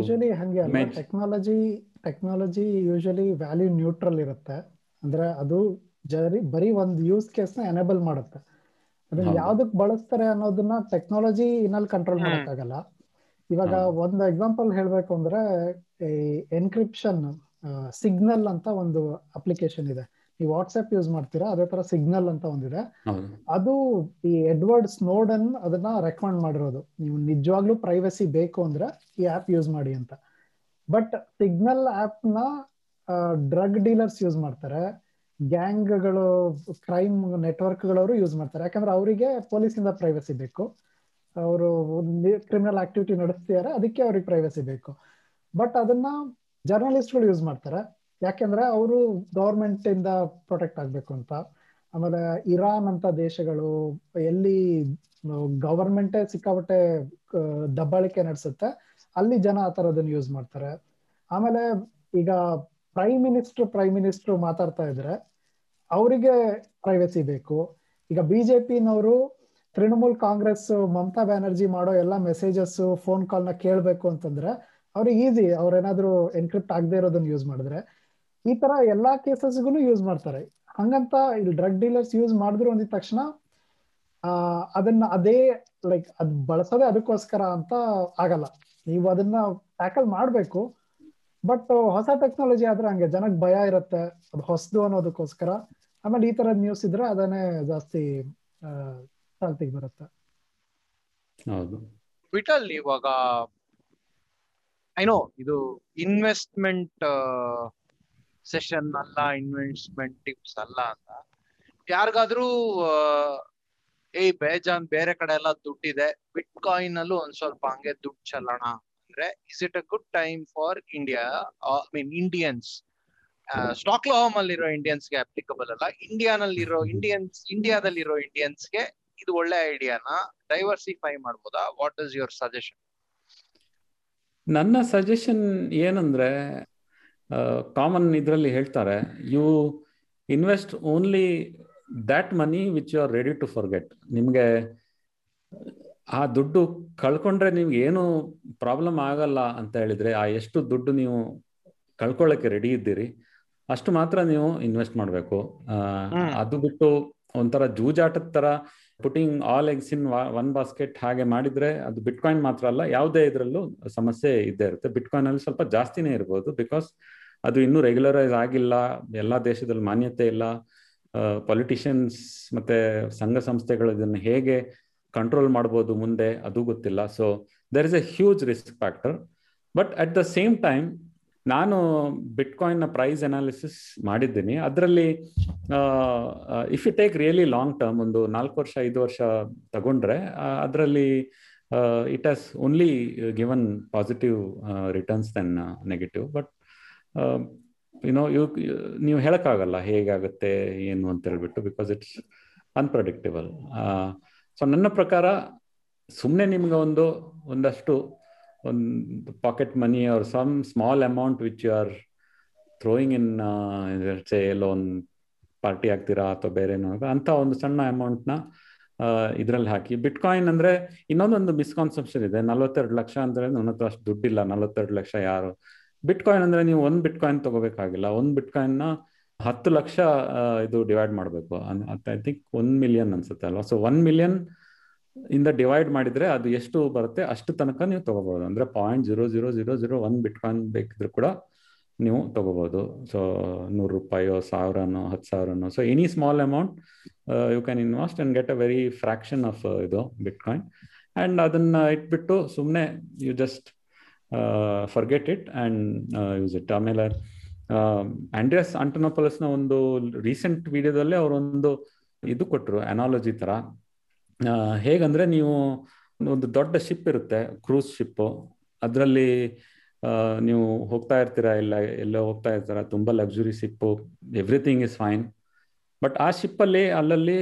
technology technology usually value neutral ಇರುತ್ತೆ ಅಂದ್ರೆ ಅದು ಜರಿ ಬರೀ ಒಂದು ಯೂಸ್ ಕೇಸ್ನ ಎನೇಬಲ್ ಮಾಡುತ್ತೆ ಅದನ್ನ. ಯಾವ್ದಕ್ ಬಳಸ್ತಾರೆ ಅನ್ನೋದನ್ನ ಟೆಕ್ನಾಲಜಿ ಇನ್ನಲ್ಲಿ ಕಂಟ್ರೋಲ್. ಮಾಡಕ್ಕಾಗಲ್ಲ ಇವಾಗ. ಒಂದು ಎಕ್ಸಾಂಪಲ್ ಹೇಳ್ಬೇಕು ಅಂದ್ರೆ ಎನ್ಕ್ರಿಪ್ಷನ್ ಸಿಗ್ನಲ್ ಅಂತ ಒಂದು ಅಪ್ಲಿಕೇಶನ್ ಇದೆ. ನೀವು ವಾಟ್ಸ್ಆಪ್ ಯೂಸ್ ಮಾಡ್ತೀರಾ ಅದೇ ತರ ಸಿಗ್ನಲ್ ಅಂತ ಒಂದಿದೆ. ಅದು ಈ ಎಡ್ವರ್ಡ್ ಸ್ನೋಡನ್ ಅದನ್ನ ರೆಕಮೆಂಡ್ ಮಾಡಿರೋದು. ನೀವು ನಿಜವಾಗ್ಲೂ ಪ್ರೈವಸಿ ಬೇಕು ಅಂದ್ರೆ ಈ ಆಪ್ ಯೂಸ್ ಮಾಡಿ ಅಂತ. ಬಟ್ ಸಿಗ್ನಲ್ ಆಪ್ನ ಡ್ರಗ್ ಡೀಲರ್ಸ್ ಯೂಸ್ ಮಾಡ್ತಾರೆ. ಗ್ಯಾಂಗ್ಗಳು ಕ್ರೈಮ್ ನೆಟ್ವರ್ಕ್ಗಳವರು ಯೂಸ್ ಮಾಡ್ತಾರೆ. ಯಾಕಂದ್ರೆ ಅವರಿಗೆ ಪೊಲೀಸಿಂದ ಪ್ರೈವಸಿ ಬೇಕು. ಅವರು ಕ್ರಿಮಿನಲ್ ಆಕ್ಟಿವಿಟಿ ನಡೆಸ್ತಿದ್ದಾರೆ ಅದಕ್ಕೆ ಅವ್ರಿಗೆ ಪ್ರೈವಸಿ ಬೇಕು. ಬಟ್ ಅದನ್ನ ಜರ್ನಲಿಸ್ಟ್ಗಳು ಯೂಸ್ ಮಾಡ್ತಾರೆ. ಯಾಕೆಂದ್ರೆ ಅವರು ಗವರ್ಮೆಂಟ್ ಇಂದ ಪ್ರೊಟೆಕ್ಟ್ ಆಗ್ಬೇಕು ಅಂತ. ಆಮೇಲೆ ಇರಾನ್ ಅಂತ ದೇಶಗಳು ಎಲ್ಲಿ ಗವರ್ಮೆಂಟೇ ಸಿಕ್ಕಾಪಟ್ಟೆ ದಬ್ಬಾಳಿಕೆ ನಡೆಸುತ್ತೆ, ಅಲ್ಲಿ ಜನ ಆ ಥರದನ್ನ ಯೂಸ್ ಮಾಡ್ತಾರೆ. ಆಮೇಲೆ ಈಗ ಪ್ರೈಮ್ ಮಿನಿಸ್ಟರ್ ಪ್ರೈಮ್ ಮಿನಿಸ್ಟರ್ ಮಾತಾಡ್ತಾ ಇದ್ರೆ ಅವರಿಗೆ ಪ್ರೈವಸಿ ಬೇಕು. ಈಗ ಬಿಜೆಪಿನವರು ತೃಣಮೂಲ್ ಕಾಂಗ್ರೆಸ್ ಮಮತಾ ಬ್ಯಾನರ್ಜಿ ಮಾಡೋ ಎಲ್ಲ ಮೆಸೇಜಸ್ ಫೋನ್ ಕಾಲ್ನ ಕೇಳಬೇಕು ಅಂತಂದ್ರೆ ಅವ್ರಿಗೆ ಈಸಿ ಅವ್ರೇನಾದ್ರೂ ಎನ್ಕ್ರಿಪ್ಟ್ ಆಗದೆ ಇರೋದನ್ನ ಯೂಸ್ ಮಾಡಿದ್ರೆ ಈ ತರ ಎಲ್ಲಾ ಕೇಸಸ್ಗೂ ಯೂಸ್ ಮಾಡ್ತಾರೆ. ಹಂಗಂತ ಇಲ್ಲಿ ಡ್ರಗ್ ಡೀಲರ್ಸ್ ಯೂಸ್ ಮಾಡಿದ್ರು ಅಂದಿದ ತಕ್ಷಣ ಆ ಅದನ್ನ ಅದೇ ಲೈಕ್ ಅದ್ ಬಳಸೋದೇ ಅದಕ್ಕೋಸ್ಕರ ಅಂತ ಆಗಲ್ಲ. ನೀವು ಅದನ್ನ ಟ್ಯಾಕಲ್ ಮಾಡ್ಬೇಕು ಬಟ್ ಹೊಸ ಟೆಕ್ನಾಲಜಿ ಆದ್ರೆ ಹಂಗೆ ಜನಕ್ಕೆ ಭಯ ಇರುತ್ತೆ ಅದು ಹೊಸದು ಅನ್ನೋದಕ್ಕೋಸ್ಕರ. ಆಮೇಲೆ ಈ ತರದ್ ನ್ಯೂಸ್ ಇದ್ರೆ ಅದನ್ನೇ ಜಾಸ್ತಿ ಆ, ಚಾಲ್ತಿಗೆ ಬರುತ್ತೆ. ಹೌದು. ವಿಟಲ್ ಇವಾಗ ಐನೋ ಇದು ಇನ್ವೆಸ್ಟ್ಮೆಂಟ್ ಸೆಷನ್ ಅಲ್ಲ ಇನ್ವೆಸ್ಟ್ಮೆಂಟ್ ಟಿಪ್ಸ್ ಅಲ್ಲ ಅಂತ. ಯಾರಿಗಾದ್ರೂ ಏಯ್ ಬೇಜಾನ್ ಬೇರೆ ಕಡೆ ಎಲ್ಲ ದುಡ್ಡಿದೆ ಬಿಟ್ ಕಾಯಿನ್ ಅಲ್ಲೂ ಒಂದ್ ಸ್ವಲ್ಪ ಹಂಗೆ ದುಡ್ಡು ಚಲೋಣ ಅಂದ್ರೆ is it a good time for India I mean Indians stock ಅಲ್ಲಿರೋ ಇಂಡಿಯನ್ಸ್ಗೆ ಅಪ್ಲಿಕಬಲ್ ಅಲ್ಲ ಇಂಡಿಯಾನಲ್ಲಿರೋ ಇಂಡಿಯನ್ಸ್ ಇಂಡಿಯಾದಲ್ಲಿರೋ ಇಂಡಿಯನ್ಸ್ಗೆ ಇದು ಒಳ್ಳೆ ಐಡಿಯಾನ ಡೈವರ್ಸಿಫೈ ಮಾಡ್ಬೋದಾ? ವಾಟ್ ಇಸ್ ಯುವರ್ ಸಜೆಷನ್ ನನ್ನ ಸಜೆಷನ್ ಏನಂದ್ರೆ ಕಾಮನ್ ಇದರಲ್ಲಿ ಹೇಳ್ತಾರೆ you invest only that money which you are ready to forget ನಿಮಗೆ ಆ ದುಡ್ಡು ಕಳ್ಕೊಂಡ್ರೆ ನಿಮ್ಗೆ ಏನು ಪ್ರಾಬ್ಲಮ್ ಆಗಲ್ಲ ಅಂತ ಹೇಳಿದ್ರೆ ಆ ಎಷ್ಟು ದುಡ್ಡು ನೀವು ಕಳ್ಕೊಳ್ಳೋಕೆ ರೆಡಿ ಇದ್ದೀರಿ ಅಷ್ಟು ಮಾತ್ರ ನೀವು ಇನ್ವೆಸ್ಟ್ ಮಾಡಬೇಕು. ಅದು ಬಿಟ್ಟು ಒಂಥರ ಜೂಜಾಟದ ತರ putting all eggs in one basket ಹಾಗೆ ಮಾಡಿದ್ರೆ ಅದು ಬಿಟ್ಕಾಯಿನ್ ಮಾತ್ರ ಅಲ್ಲ, ಯಾವುದೇ ಇದರಲ್ಲೂ ಸಮಸ್ಯೆ ಇದ್ದೇ ಇರುತ್ತೆ. ಬಿಟ್ಕಾಯಿನ್ ಅಲ್ಲಿ ಸ್ವಲ್ಪ ಜಾಸ್ತಿನೇ ಇರ್ಬೋದು ಬಿಕಾಸ್ ಅದು ಇನ್ನೂ ರೆಗ್ಯುಲರೈಸ್ ಆಗಿಲ್ಲ, ಎಲ್ಲ ದೇಶದಲ್ಲಿ ಮಾನ್ಯತೆ ಇಲ್ಲ. ಪೊಲಿಟಿಷಿಯನ್ಸ್ ಮತ್ತೆ ಸಂಘ ಸಂಸ್ಥೆಗಳು ಇದನ್ನು ಹೇಗೆ ಕಂಟ್ರೋಲ್ ಮಾಡ್ಬೋದು ಮುಂದೆ ಅದು ಗೊತ್ತಿಲ್ಲ. So there is a huge risk factor but at the same time ನಾನು ಬಿಟ್ಕಾಯಿನ್ನ ಪ್ರೈಸ್ ಅನಾಲಿಸಿಸ್ ಮಾಡಿದ್ದೀನಿ. ಅದರಲ್ಲಿ if you take really long term ಒಂದು ನಾಲ್ಕು ವರ್ಷ, ಐದು ವರ್ಷ ತಗೊಂಡ್ರೆ ಅದರಲ್ಲಿ it has only given positive returns then negative but you know you ನೀವು ಹೇಳಕ್ಕಾಗಲ್ಲ ಹೇಗಾಗುತ್ತೆ, ಏನು ಅಂತ ಹೇಳ್ಬಿಟ್ಟು ಬಿಕಾಸ್ ಇಟ್ಸ್ ಅನ್ಪ್ರಡಿಕ್ಟೇಬಲ್ ಸೊ ನನ್ನ ಪ್ರಕಾರ ಸುಮ್ಮನೆ ನಿಮ್ಗೆ ಒಂದು, ಒಂದಷ್ಟು ಒಂದು pocket money or some small amount which you are throwing in say ಎಲ್ಲೋ ಒಂದು ಪಾರ್ಟಿ ಆಗ್ತೀರಾ ಅಥವಾ ಬೇರೆನೋ ಅಂತ ಒಂದು ಸಣ್ಣ ಅಮೌಂಟ್ನ ಇದರಲ್ಲಿ ಹಾಕಿ. ಬಿಟ್ಕಾಯಿನ್ ಅಂದ್ರೆ ಇನ್ನೊಂದೊಂದು ಮಿಸ್ಕಾನ್ಸೆಪ್ಷನ್ ಇದೆ. ನಲ್ವತ್ತೆರಡು ಲಕ್ಷ ಅಂದ್ರೆ ನನ್ನ ಹತ್ರ ಅಷ್ಟು ದುಡ್ಡಿಲ್ಲ. ನಲ್ವತ್ತೆರಡು ಲಕ್ಷ ಯಾರು? ಬಿಟ್ಕಾಯಿನ್ ಅಂದ್ರೆ ನೀವು ಒಂದು ಬಿಟ್ಕಾಯಿನ್ ತಗೋಬೇಕಾಗಿಲ್ಲ. ಒಂದು ಬಿಟ್ಕಾಯಿನ್ನ ಹತ್ತು ಲಕ್ಷ ಇದು ಡಿವೈಡ್ ಮಾಡಬೇಕು. ಐ ಥಿಂಕ್ ಒನ್ ಮಿಲಿಯನ್ ಅನ್ಸುತ್ತೆ ಅಲ್ವಾ? ಸೊ ಒನ್ ಮಿಲಿಯನ್ ಇಂದ ಡಿವೈಡ್ ಮಾಡಿದ್ರೆ ಅದು ಎಷ್ಟು ಬರುತ್ತೆ ಅಷ್ಟು ತನಕ ನೀವು ತಗೋಬಹುದು. ಅಂದ್ರೆ point zero zero zero zero one bitcoin ಬೇಕಿದ್ರು ಕೂಡ ನೀವು ತಗೋಬಹುದು. ಸೊ ನೂರು ರೂಪಾಯೋ, ಸಾವಿರನೋ, ಹತ್ತು ಸಾವಿರನೋ. So any small amount you can invest and get a very fraction of ಇದು ಬಿಟ್ಕಾಯಿನ್ ಅಂಡ್ ಅದನ್ನ ಇಟ್ಬಿಟ್ಟು ಸುಮ್ಮನೆ you just forget it and use it ಆಮೇಲೆ ಆಂಡ್ರಿಯಸ್ ಆಂಟೋನೋಪಲಸ್ನ ಒಂದು ರೀಸೆಂಟ್ ವಿಡಿಯೋದಲ್ಲಿ ಅವರೊಂದು ಇದು ಕೊಟ್ಟರು ಅನಾಲಜಿ ತರ. ಹೇಗಂದ್ರೆ ನೀವು ಒಂದು ದೊಡ್ಡ ಶಿಪ್ ಇರುತ್ತೆ ಕ್ರೂಸ್ ಶಿಪ್ಪು ಅದರಲ್ಲಿ ನೀವು ಹೋಗ್ತಾ ಇರ್ತೀರಾ ಇಲ್ಲ, ಎಲ್ಲೋ ಹೋಗ್ತಾ ಇರ್ತೀರಾ, ತುಂಬಾ luxury ship everything is fine but ಆ ಶಿಪ್ಪಲ್ಲಿ ಅಲ್ಲಲ್ಲಿ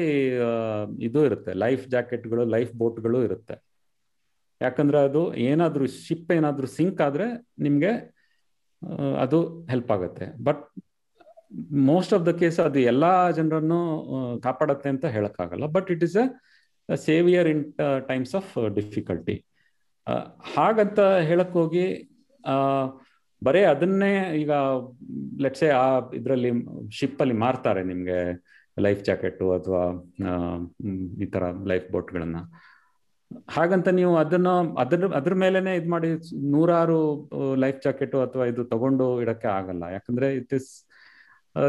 ಇದು ಇರುತ್ತೆ ಲೈಫ್ ಜಾಕೆಟ್ಗಳು ಲೈಫ್ ಬೋಟ್ಗಳು ಇರುತ್ತೆ. ಯಾಕಂದ್ರೆ ಅದು ಏನಾದ್ರೂ ಶಿಪ್ ಏನಾದ್ರೂ ಸಿಂಕ್ ಆದ್ರೆ ನಿಮ್ಗೆ ಅದು ಹೆಲ್ಪ್ ಆಗುತ್ತೆ. But most of the case ಅದು ಎಲ್ಲಾ ಜನರನ್ನು ಕಾಪಾಡತ್ತೆ ಅಂತ ಹೇಳಕ್ಕಾಗಲ್ಲ. But it is a saviour in times of difficulty ಹಾಗಂತ ಹೇಳಕ್ ಹೋಗಿ ಬರೀ ಅದನ್ನೇ ಈಗ ಲೆಟ್ಸೆ ಆ ಇದರಲ್ಲಿ ಶಿಪ್ ಅಲ್ಲಿ ಮಾರ್ತಾರೆ ನಿಮ್ಗೆ ಲೈಫ್ ಜಾಕೆಟ್ ಅಥವಾ ಈ ತರ ಲೈಫ್ ಬೋಟ್ಗಳನ್ನ ಹಾಗಂತ ನೀವು ಅದನ್ನ, ಅದ್ರ ಅದ್ರ ಮೇಲೆನೆ ಇದ್ ಮಾಡಿ ನೂರಾರು ಲೈಫ್ ಜಾಕೆಟ್ ಅಥವಾ ಇದು ತಗೊಂಡು ಇಡಕ್ಕೆ ಆಗಲ್ಲ. ಯಾಕಂದ್ರೆ it is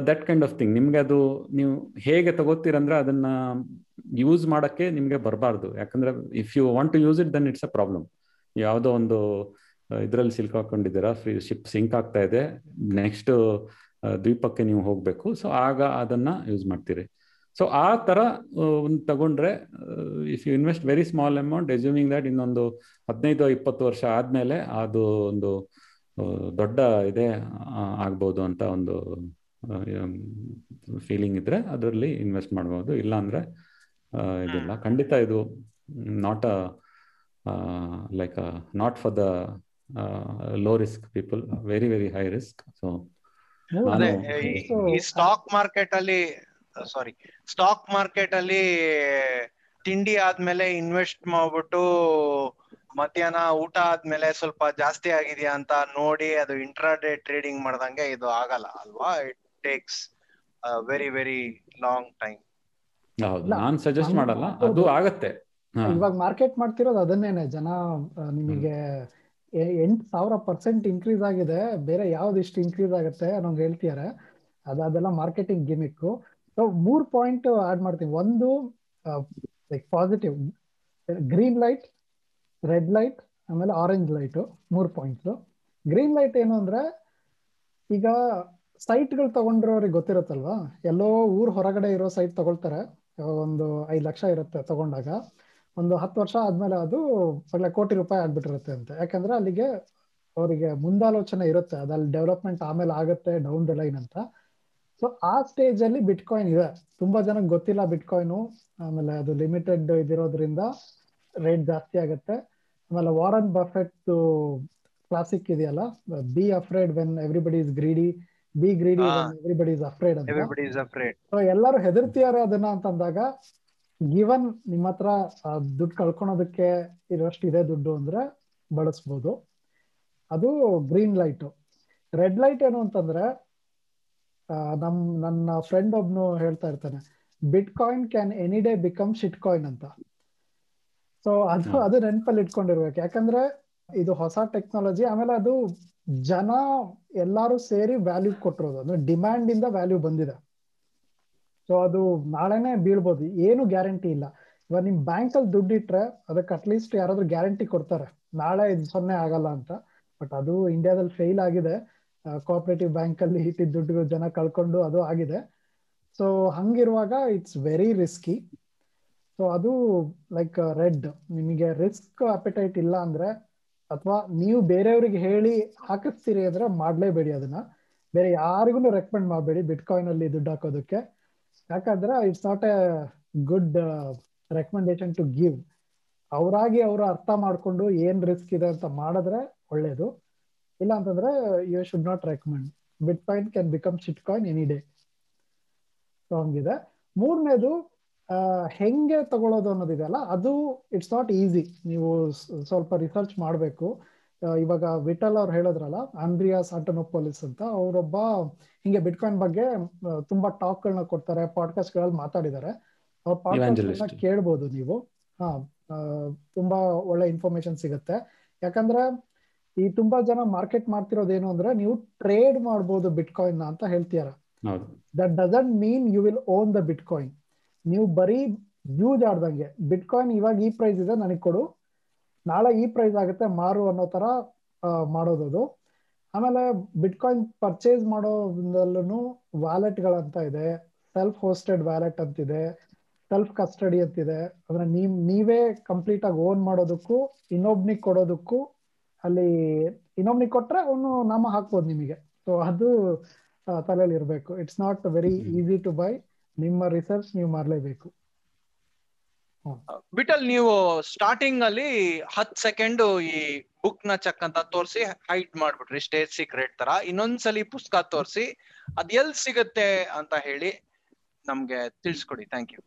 that kind of thing ನಿಮ್ಗೆ ಅದು ನೀವು ಹೇಗೆ ತಗೋತೀರಂದ್ರೆ ಅದನ್ನ ಯೂಸ್ ಮಾಡೋಕ್ಕೆ ನಿಮಗೆ ಬರಬಾರ್ದು. ಯಾಕಂದ್ರೆ if you want to use it then it's a problem ಯಾವುದೋ ಒಂದು ಇದರಲ್ಲಿ ಸಿಲ್ಕಾಕೊಂಡಿದ್ದೀರಾ ಫ್ರೀ ಶಿಪ್ ಸಿಂಕ್ ಆಗ್ತಾ ಇದೆ ನೆಕ್ಸ್ಟ್ ದ್ವೀಪಕ್ಕೆ ನೀವು ಹೋಗಬೇಕು. ಸೊ ಆಗ ಅದನ್ನ ಯೂಸ್ ಮಾಡ್ತೀರಿ. ಸೊ ಆ ಥರ ಒಂದು ತಗೊಂಡ್ರೆ if you invest very small amount assuming that ಇನ್ನೊಂದು ಹದಿನೈದು, ಇಪ್ಪತ್ತು ವರ್ಷ ಆದಮೇಲೆ ಅದು ಒಂದು ದೊಡ್ಡ ಇದೆ ಆಗ್ಬೋದು ಅಂತ ಒಂದು ಫೀಲಿಂಗ್ ಇದ್ರೆ ಅದರಲ್ಲಿ ಇನ್ವೆಸ್ಟ್ ಮಾಡ್ಬೋದು. ಇಲ್ಲ ಅಂದ್ರೆ ಇದಿಲ್ಲ. ಖಂಡಿತ ಇದು not a like not for the low risk people very very high risk so ಅದೇ ಈ ಸ್ಟಾಕ್ ಮಾರ್ಕೆಟ್ ಅಲ್ಲಿ ಸಾರಿ ಸ್ಟಾಕ್ ಮಾರ್ಕೆಟ್ ಅಲ್ಲಿ ತಿಂಡಿ ಆದ್ಮೇಲೆ ಇನ್ವೆಸ್ಟ್ ಮಾಡ್ಬಿಟ್ಟು ಮಧ್ಯಾಹ್ನ ಊಟ ಆದ್ಮೇಲೆ ಸ್ವಲ್ಪ ಜಾಸ್ತಿ ಆಗಿದೆಯಾ ಅಂತ ನೋಡಿ ಅದು ಇಂಟ್ರಾಡೇ ಟ್ರೇಡಿಂಗ್ ಮಾಡ್ದಂಗೆ ಇದು ಆಗಲ್ಲ ಅಲ್ವಾ? It takes very very long time ನಾನು ಸಜೆಸ್ಟ್ ಮಾಡಲ್ಲ ಅದು ಆಗತ್ತೆ. ಇವಾಗ ಮಾರ್ಕೆಟ್ ಮಾಡ್ತಿರೋದು ಅದನ್ನೇನೆ ಜನ ನಿಮಗೆ ಎಂಟ್ ಸಾವಿರ ಪರ್ಸೆಂಟ್ ಇನ್ಕ್ರೀಸ್ ಆಗಿದೆ ಬೇರೆ ಯಾವ್ದು ಇಷ್ಟು ಇನ್ಕ್ರೀಸ್ ಆಗುತ್ತೆ ಅನ್ನೋಂಗ್ ಹೇಳ್ತಿದಾರೆ. ಅದ ಅದೆಲ್ಲ ಮಾರ್ಕೆಟಿಂಗ್ ಗಿಮಿಕ್ಕು ಸೊ ಮೂರ್ ಪಾಯಿಂಟ್ ಆಡ್ ಮಾಡ್ತೀವಿ ಒಂದು like positive green light red light ಆಮೇಲೆ ಆರೆಂಜ್ ಲೈಟ್ ಮೂರು ಪಾಯಿಂಟ್ಸ್ ಗ್ರೀನ್ ಲೈಟ್ ಏನು ಅಂದ್ರೆ ಈಗ ಸೈಟ್ಗಳು ತಗೊಂಡಿರೋರಿಗೆ ಗೊತ್ತಿರುತ್ತಲ್ವಾ? ಎಲ್ಲೋ ಊರ್ ಹೊರಗಡೆ ಇರೋ ಸೈಟ್ ತಗೊಳ್ತಾರೆ. ಒಂದು ಐದು ಲಕ್ಷ ಇರುತ್ತೆ ತಗೊಂಡಾಗ. ಒಂದು ಹತ್ತು ವರ್ಷ ಆದ್ಮೇಲೆ ಅದು ಒಳ್ಳೆ ಕೋಟಿ ರೂಪಾಯಿ ಆಗ್ಬಿಟ್ಟಿರುತ್ತೆ ಅಂತ. ಯಾಕಂದ್ರೆ ಅಲ್ಲಿಗೆ ಅವರಿಗೆ ಮುಂದಾಲೋಚನೆ ಇರುತ್ತೆ. ಅದಲ್ಲಿ ಡೆವಲಪ್ಮೆಂಟ್ ಆಮೇಲೆ ಆಗುತ್ತೆ, ಡೌನ್ ದ ಲೈನ್ ಅಂತ. ಸೊ ಆ ಸ್ಟೇಜ್ ಅಲ್ಲಿ ಬಿಟ್ಕಾಯಿನ್ ಇದೆ. ತುಂಬಾ ಜನಕ್ಕೆ ಗೊತ್ತಿಲ್ಲ ಬಿಟ್ಕಾಯಿನ್. ಆಮೇಲೆ ಅದು ಲಿಮಿಟೆಡ್ ಇದಿರೋದ್ರಿಂದ ರೇಟ್ ಜಾಸ್ತಿ ಆಗುತ್ತೆ. ಆಮೇಲೆ ವಾರನ್ ಬಫೆಟ್ ಕ್ಲಾಸಿಕ್ ಇದೆಯಲ್ಲ, be afraid when everybody is greedy. Be greedy everybody is afraid ಅಂತ ಎವ್ರಿಬಡಿ ಇಸ್ ಅಫ್ರೇಡ್ ಸೊ ಎಲ್ಲರೂ ಹೆದರ್ತಿದ್ದಾರೆ ಅದನ್ನ ಅಂತಂದಾಗ ಗಿವನ್ ನಿಮ್ಮ ಹತ್ರ ದುಡ್ಡು ಕಳ್ಕೊಳೋದಕ್ಕೆ ಇರೋಷ್ಟು ಇದೆ ದುಡ್ಡು ಅಂದ್ರೆ ಬಳಸ್ಬೋದು. ಅದು ಗ್ರೀನ್ ಲೈಟ್ ರೆಡ್ ಲೈಟ್ ಏನು ಅಂತಂದ್ರೆ ನಮ್ ನನ್ನ ಫ್ರೆಂಡ್ ಒಬ್ನು ಹೇಳ್ತಾ ಇರ್ತಾನೆ bitcoin can any day become shitcoin ಅಂತ. ಸೊ ಅದು ಅದು ನೆನಪಲ್ಲಿ ಇಟ್ಕೊಂಡಿರ್ಬೇಕು. ಯಾಕಂದ್ರೆ ಇದು ಹೊಸ ಟೆಕ್ನಾಲಜಿ ಆಮೇಲೆ ಅದು ಜನ ಎಲ್ಲಾರು ಸೇರಿ ವ್ಯಾಲ್ಯೂ ಕೊಟ್ಟಿರೋದು, ಅಂದ್ರೆ ಡಿಮ್ಯಾಂಡ್ ಇಂದ ವ್ಯಾಲ್ಯೂ ಬಂದಿದೆ. ಸೊ ಅದು ನಾಳೆನೆ ಬೀಳ್ಬೋದು, ಏನು ಗ್ಯಾರಂಟಿ ಇಲ್ಲ. ಇವಾಗ ನಿಮ್ ಬ್ಯಾಂಕ್ ಅಲ್ಲಿ ದುಡ್ಡು ಇಟ್ರೆ ಅದಕ್ಕೆ ಅಟ್ಲೀಸ್ಟ್ ಯಾರಾದ್ರೂ ಗ್ಯಾರಂಟಿ ಕೊಡ್ತಾರೆ. ನಾಳೆ ಇದು ಸೊನ್ನೆ ಆಗಲ್ಲ ಅಂತ. ಬಟ್ ಅದು ಇಂಡಿಯಾದಲ್ಲಿ ಫೇಲ್ ಆಗಿದೆ. ಕೋಆಪರೇಟಿವ್ ಬ್ಯಾಂಕ್ ಅಲ್ಲಿ ಇಟ್ಟಿದ್ದ ದುಡ್ಡು ಜನ ಕಳ್ಕೊಂಡು ಅದು ಆಗಿದೆ. ಸೊ ಹಂಗಿರುವಾಗ ಇಟ್ಸ್ ವೆರಿ ರಿಸ್ಕಿ ಸೊ ಅದು ಲೈಕ್ ರೆಡ್ ನಿಮಗೆ ರಿಸ್ಕ್ ಅಪೆಟೈಟ್ ಇಲ್ಲ ಅಂದ್ರೆ ಅಥವಾ ನೀವು ಬೇರೆಯವ್ರಿಗೆ ಹೇಳಿ ಹಾಕಿಸ್ತೀರಿ ಅಂದ್ರೆ ಮಾಡ್ಲೇಬೇಡಿ ಅದನ್ನ. ಬೇರೆ ಯಾರಿಗೂ ರೆಕಮೆಂಡ್ ಮಾಡಬೇಡಿ ಬಿಟ್ಕಾಯಿನ್ ಅಲ್ಲಿ ದುಡ್ಡು ಹಾಕೋದಕ್ಕೆ. ಯಾಕಂದ್ರೆ it's not a good recommendation to give ಅವರಾಗಿ ಅವರು ಅರ್ಥ ಮಾಡ್ಕೊಂಡು ಏನ್ ರಿಸ್ಕ್ ಇದೆ ಅಂತ ಮಾಡಿದ್ರೆ ಒಳ್ಳೇದು. ಇಲ್ಲ ಅಂತಂದ್ರೆ you should not recommend bitcoin can become shitcoin any day so ಹಂಗಿದೆ. ಮೂರನೇದು ಹೆಂಗೆ ತಗೊಳ್ಳೋದು ಅನ್ನೋದಿದೆಯಲ್ಲ ಅದು ಇಟ್ಸ್ ನಾಟ್ ಈಸಿ ನೀವು ಸ್ವಲ್ಪ ರಿಸರ್ಚ್ ಮಾಡಬೇಕು. ಇವಾಗ ವಿಠಲ್ ಅವ್ರು ಹೇಳಿದ್ರಲ್ಲ ಆಂಬ್ರಿಯಾಸ್ ಆಟೋನೋಪೋಲಿಸ್ ಅಂತ ಅವರೊಬ್ಬ ಹಿಂಗೆ ಬಿಟ್ಕಾಯಿನ್ ಬಗ್ಗೆ ತುಂಬಾ ಟಾಕ್ ಗಳನ್ನ ಕೊಡ್ತಾರೆ ಪಾಡ್ಕಾಸ್ಟ್ಗಳಲ್ಲಿ ಮಾತಾಡಿದ್ದಾರೆ. ಅವ್ರ ಪಾಡ್ಕಾಸ್ಟ್ ಕೇಳ್ಬೋದು ನೀವು. ಹಾ ಆ, ತುಂಬಾ ಒಳ್ಳೆ ಇನ್ಫಾರ್ಮೇಶನ್ ಸಿಗುತ್ತೆ. ಯಾಕಂದ್ರೆ ಈ ತುಂಬಾ ಜನ ಮಾರ್ಕೆಟ್ ಮಾಡ್ತಿರೋದೇನು ಅಂದ್ರೆ ನೀವು ಟ್ರೇಡ್ ಮಾಡ್ಬೋದು ಬಿಟ್ಕಾಯಿನ್ ಅಂತ ಹೇಳ್ತೀರ that doesn't mean you will own the bitcoin ನೀವು ಬರೀ ಯೂಸ್ ಆಡ್ದಂಗೆ. ಬಿಟ್ ಕಾಯಿನ್ ಇವಾಗ ಈ ಪ್ರೈಸ್ ಇದೆ ನನಗೆ ಕೊಡು. ನಾಳೆ ಈ ಪ್ರೈಸ್ ಆಗುತ್ತೆ ಮಾರು ಅನ್ನೋ ತರ ಮಾಡೋದು ಅದು. ಆಮೇಲೆ ಬಿಟ್ ಕಾಯಿನ್ ಪರ್ಚೇಸ್ ಮಾಡೋದ್ರಲ್ಲೂ ವ್ಯಾಲೆಟ್ಗಳಂತ ಇದೆ. ಸೆಲ್ಫ್ ಹೋಸ್ಟೆಡ್ ವ್ಯಾಲೆಟ್ ಅಂತಿದೆ ಸೆಲ್ಫ್ ಕಸ್ಟಡಿ ಅಂತಿದೆ ಅಂದ್ರೆ ನೀವ್ ನೀವೇ ಕಂಪ್ಲೀಟ್ ಆಗಿ ಓನ್ ಮಾಡೋದಕ್ಕೂ ಇನ್ನೊಬ್ನಿಗೆ ಕೊಡೋದಕ್ಕೂ ಅಲ್ಲಿ ಇನ್ನೊಬ್ನಿಗೆ ಕೊಟ್ರೆ ಅವನು ನಾಮ ಹಾಕ್ಬೋದು ನಿಮಗೆ. ಸೊ ಅದು ತಲೆಯಲ್ಲಿ ಇರಬೇಕು. It's not very easy to buy ನಿಮ್ಮ ರಿಸರ್ಚ್ ನೀವು ಮಾಡಲೇಬೇಕು. ಬಿಟಲ್ ನೀವು ಸ್ಟಾರ್ಟಿಂಗ್ ಅಲ್ಲಿ ಹತ್ ಸೆಕೆಂಡ್ ಈ ಬುಕ್ನ ಚೆಕ್ ಅಂತ ತೋರಿಸಿ ಹೈಡ್ ಮಾಡ್ಬಿಟ್ರಿ ಸ್ಟೇಜ್ ಸೀಕ್ರೆಟ್ ತರ. ಇನ್ನೊಂದ್ಸಲಿ ಪುಸ್ತಕ ತೋರಿಸಿ ಅದ್ ಎಲ್ ಸಿಗುತ್ತೆ ಅಂತ ಹೇಳಿ ನಮ್ಗೆ ತಿಳಿಸ್ಕೊಡಿ. ಥ್ಯಾಂಕ್ ಯು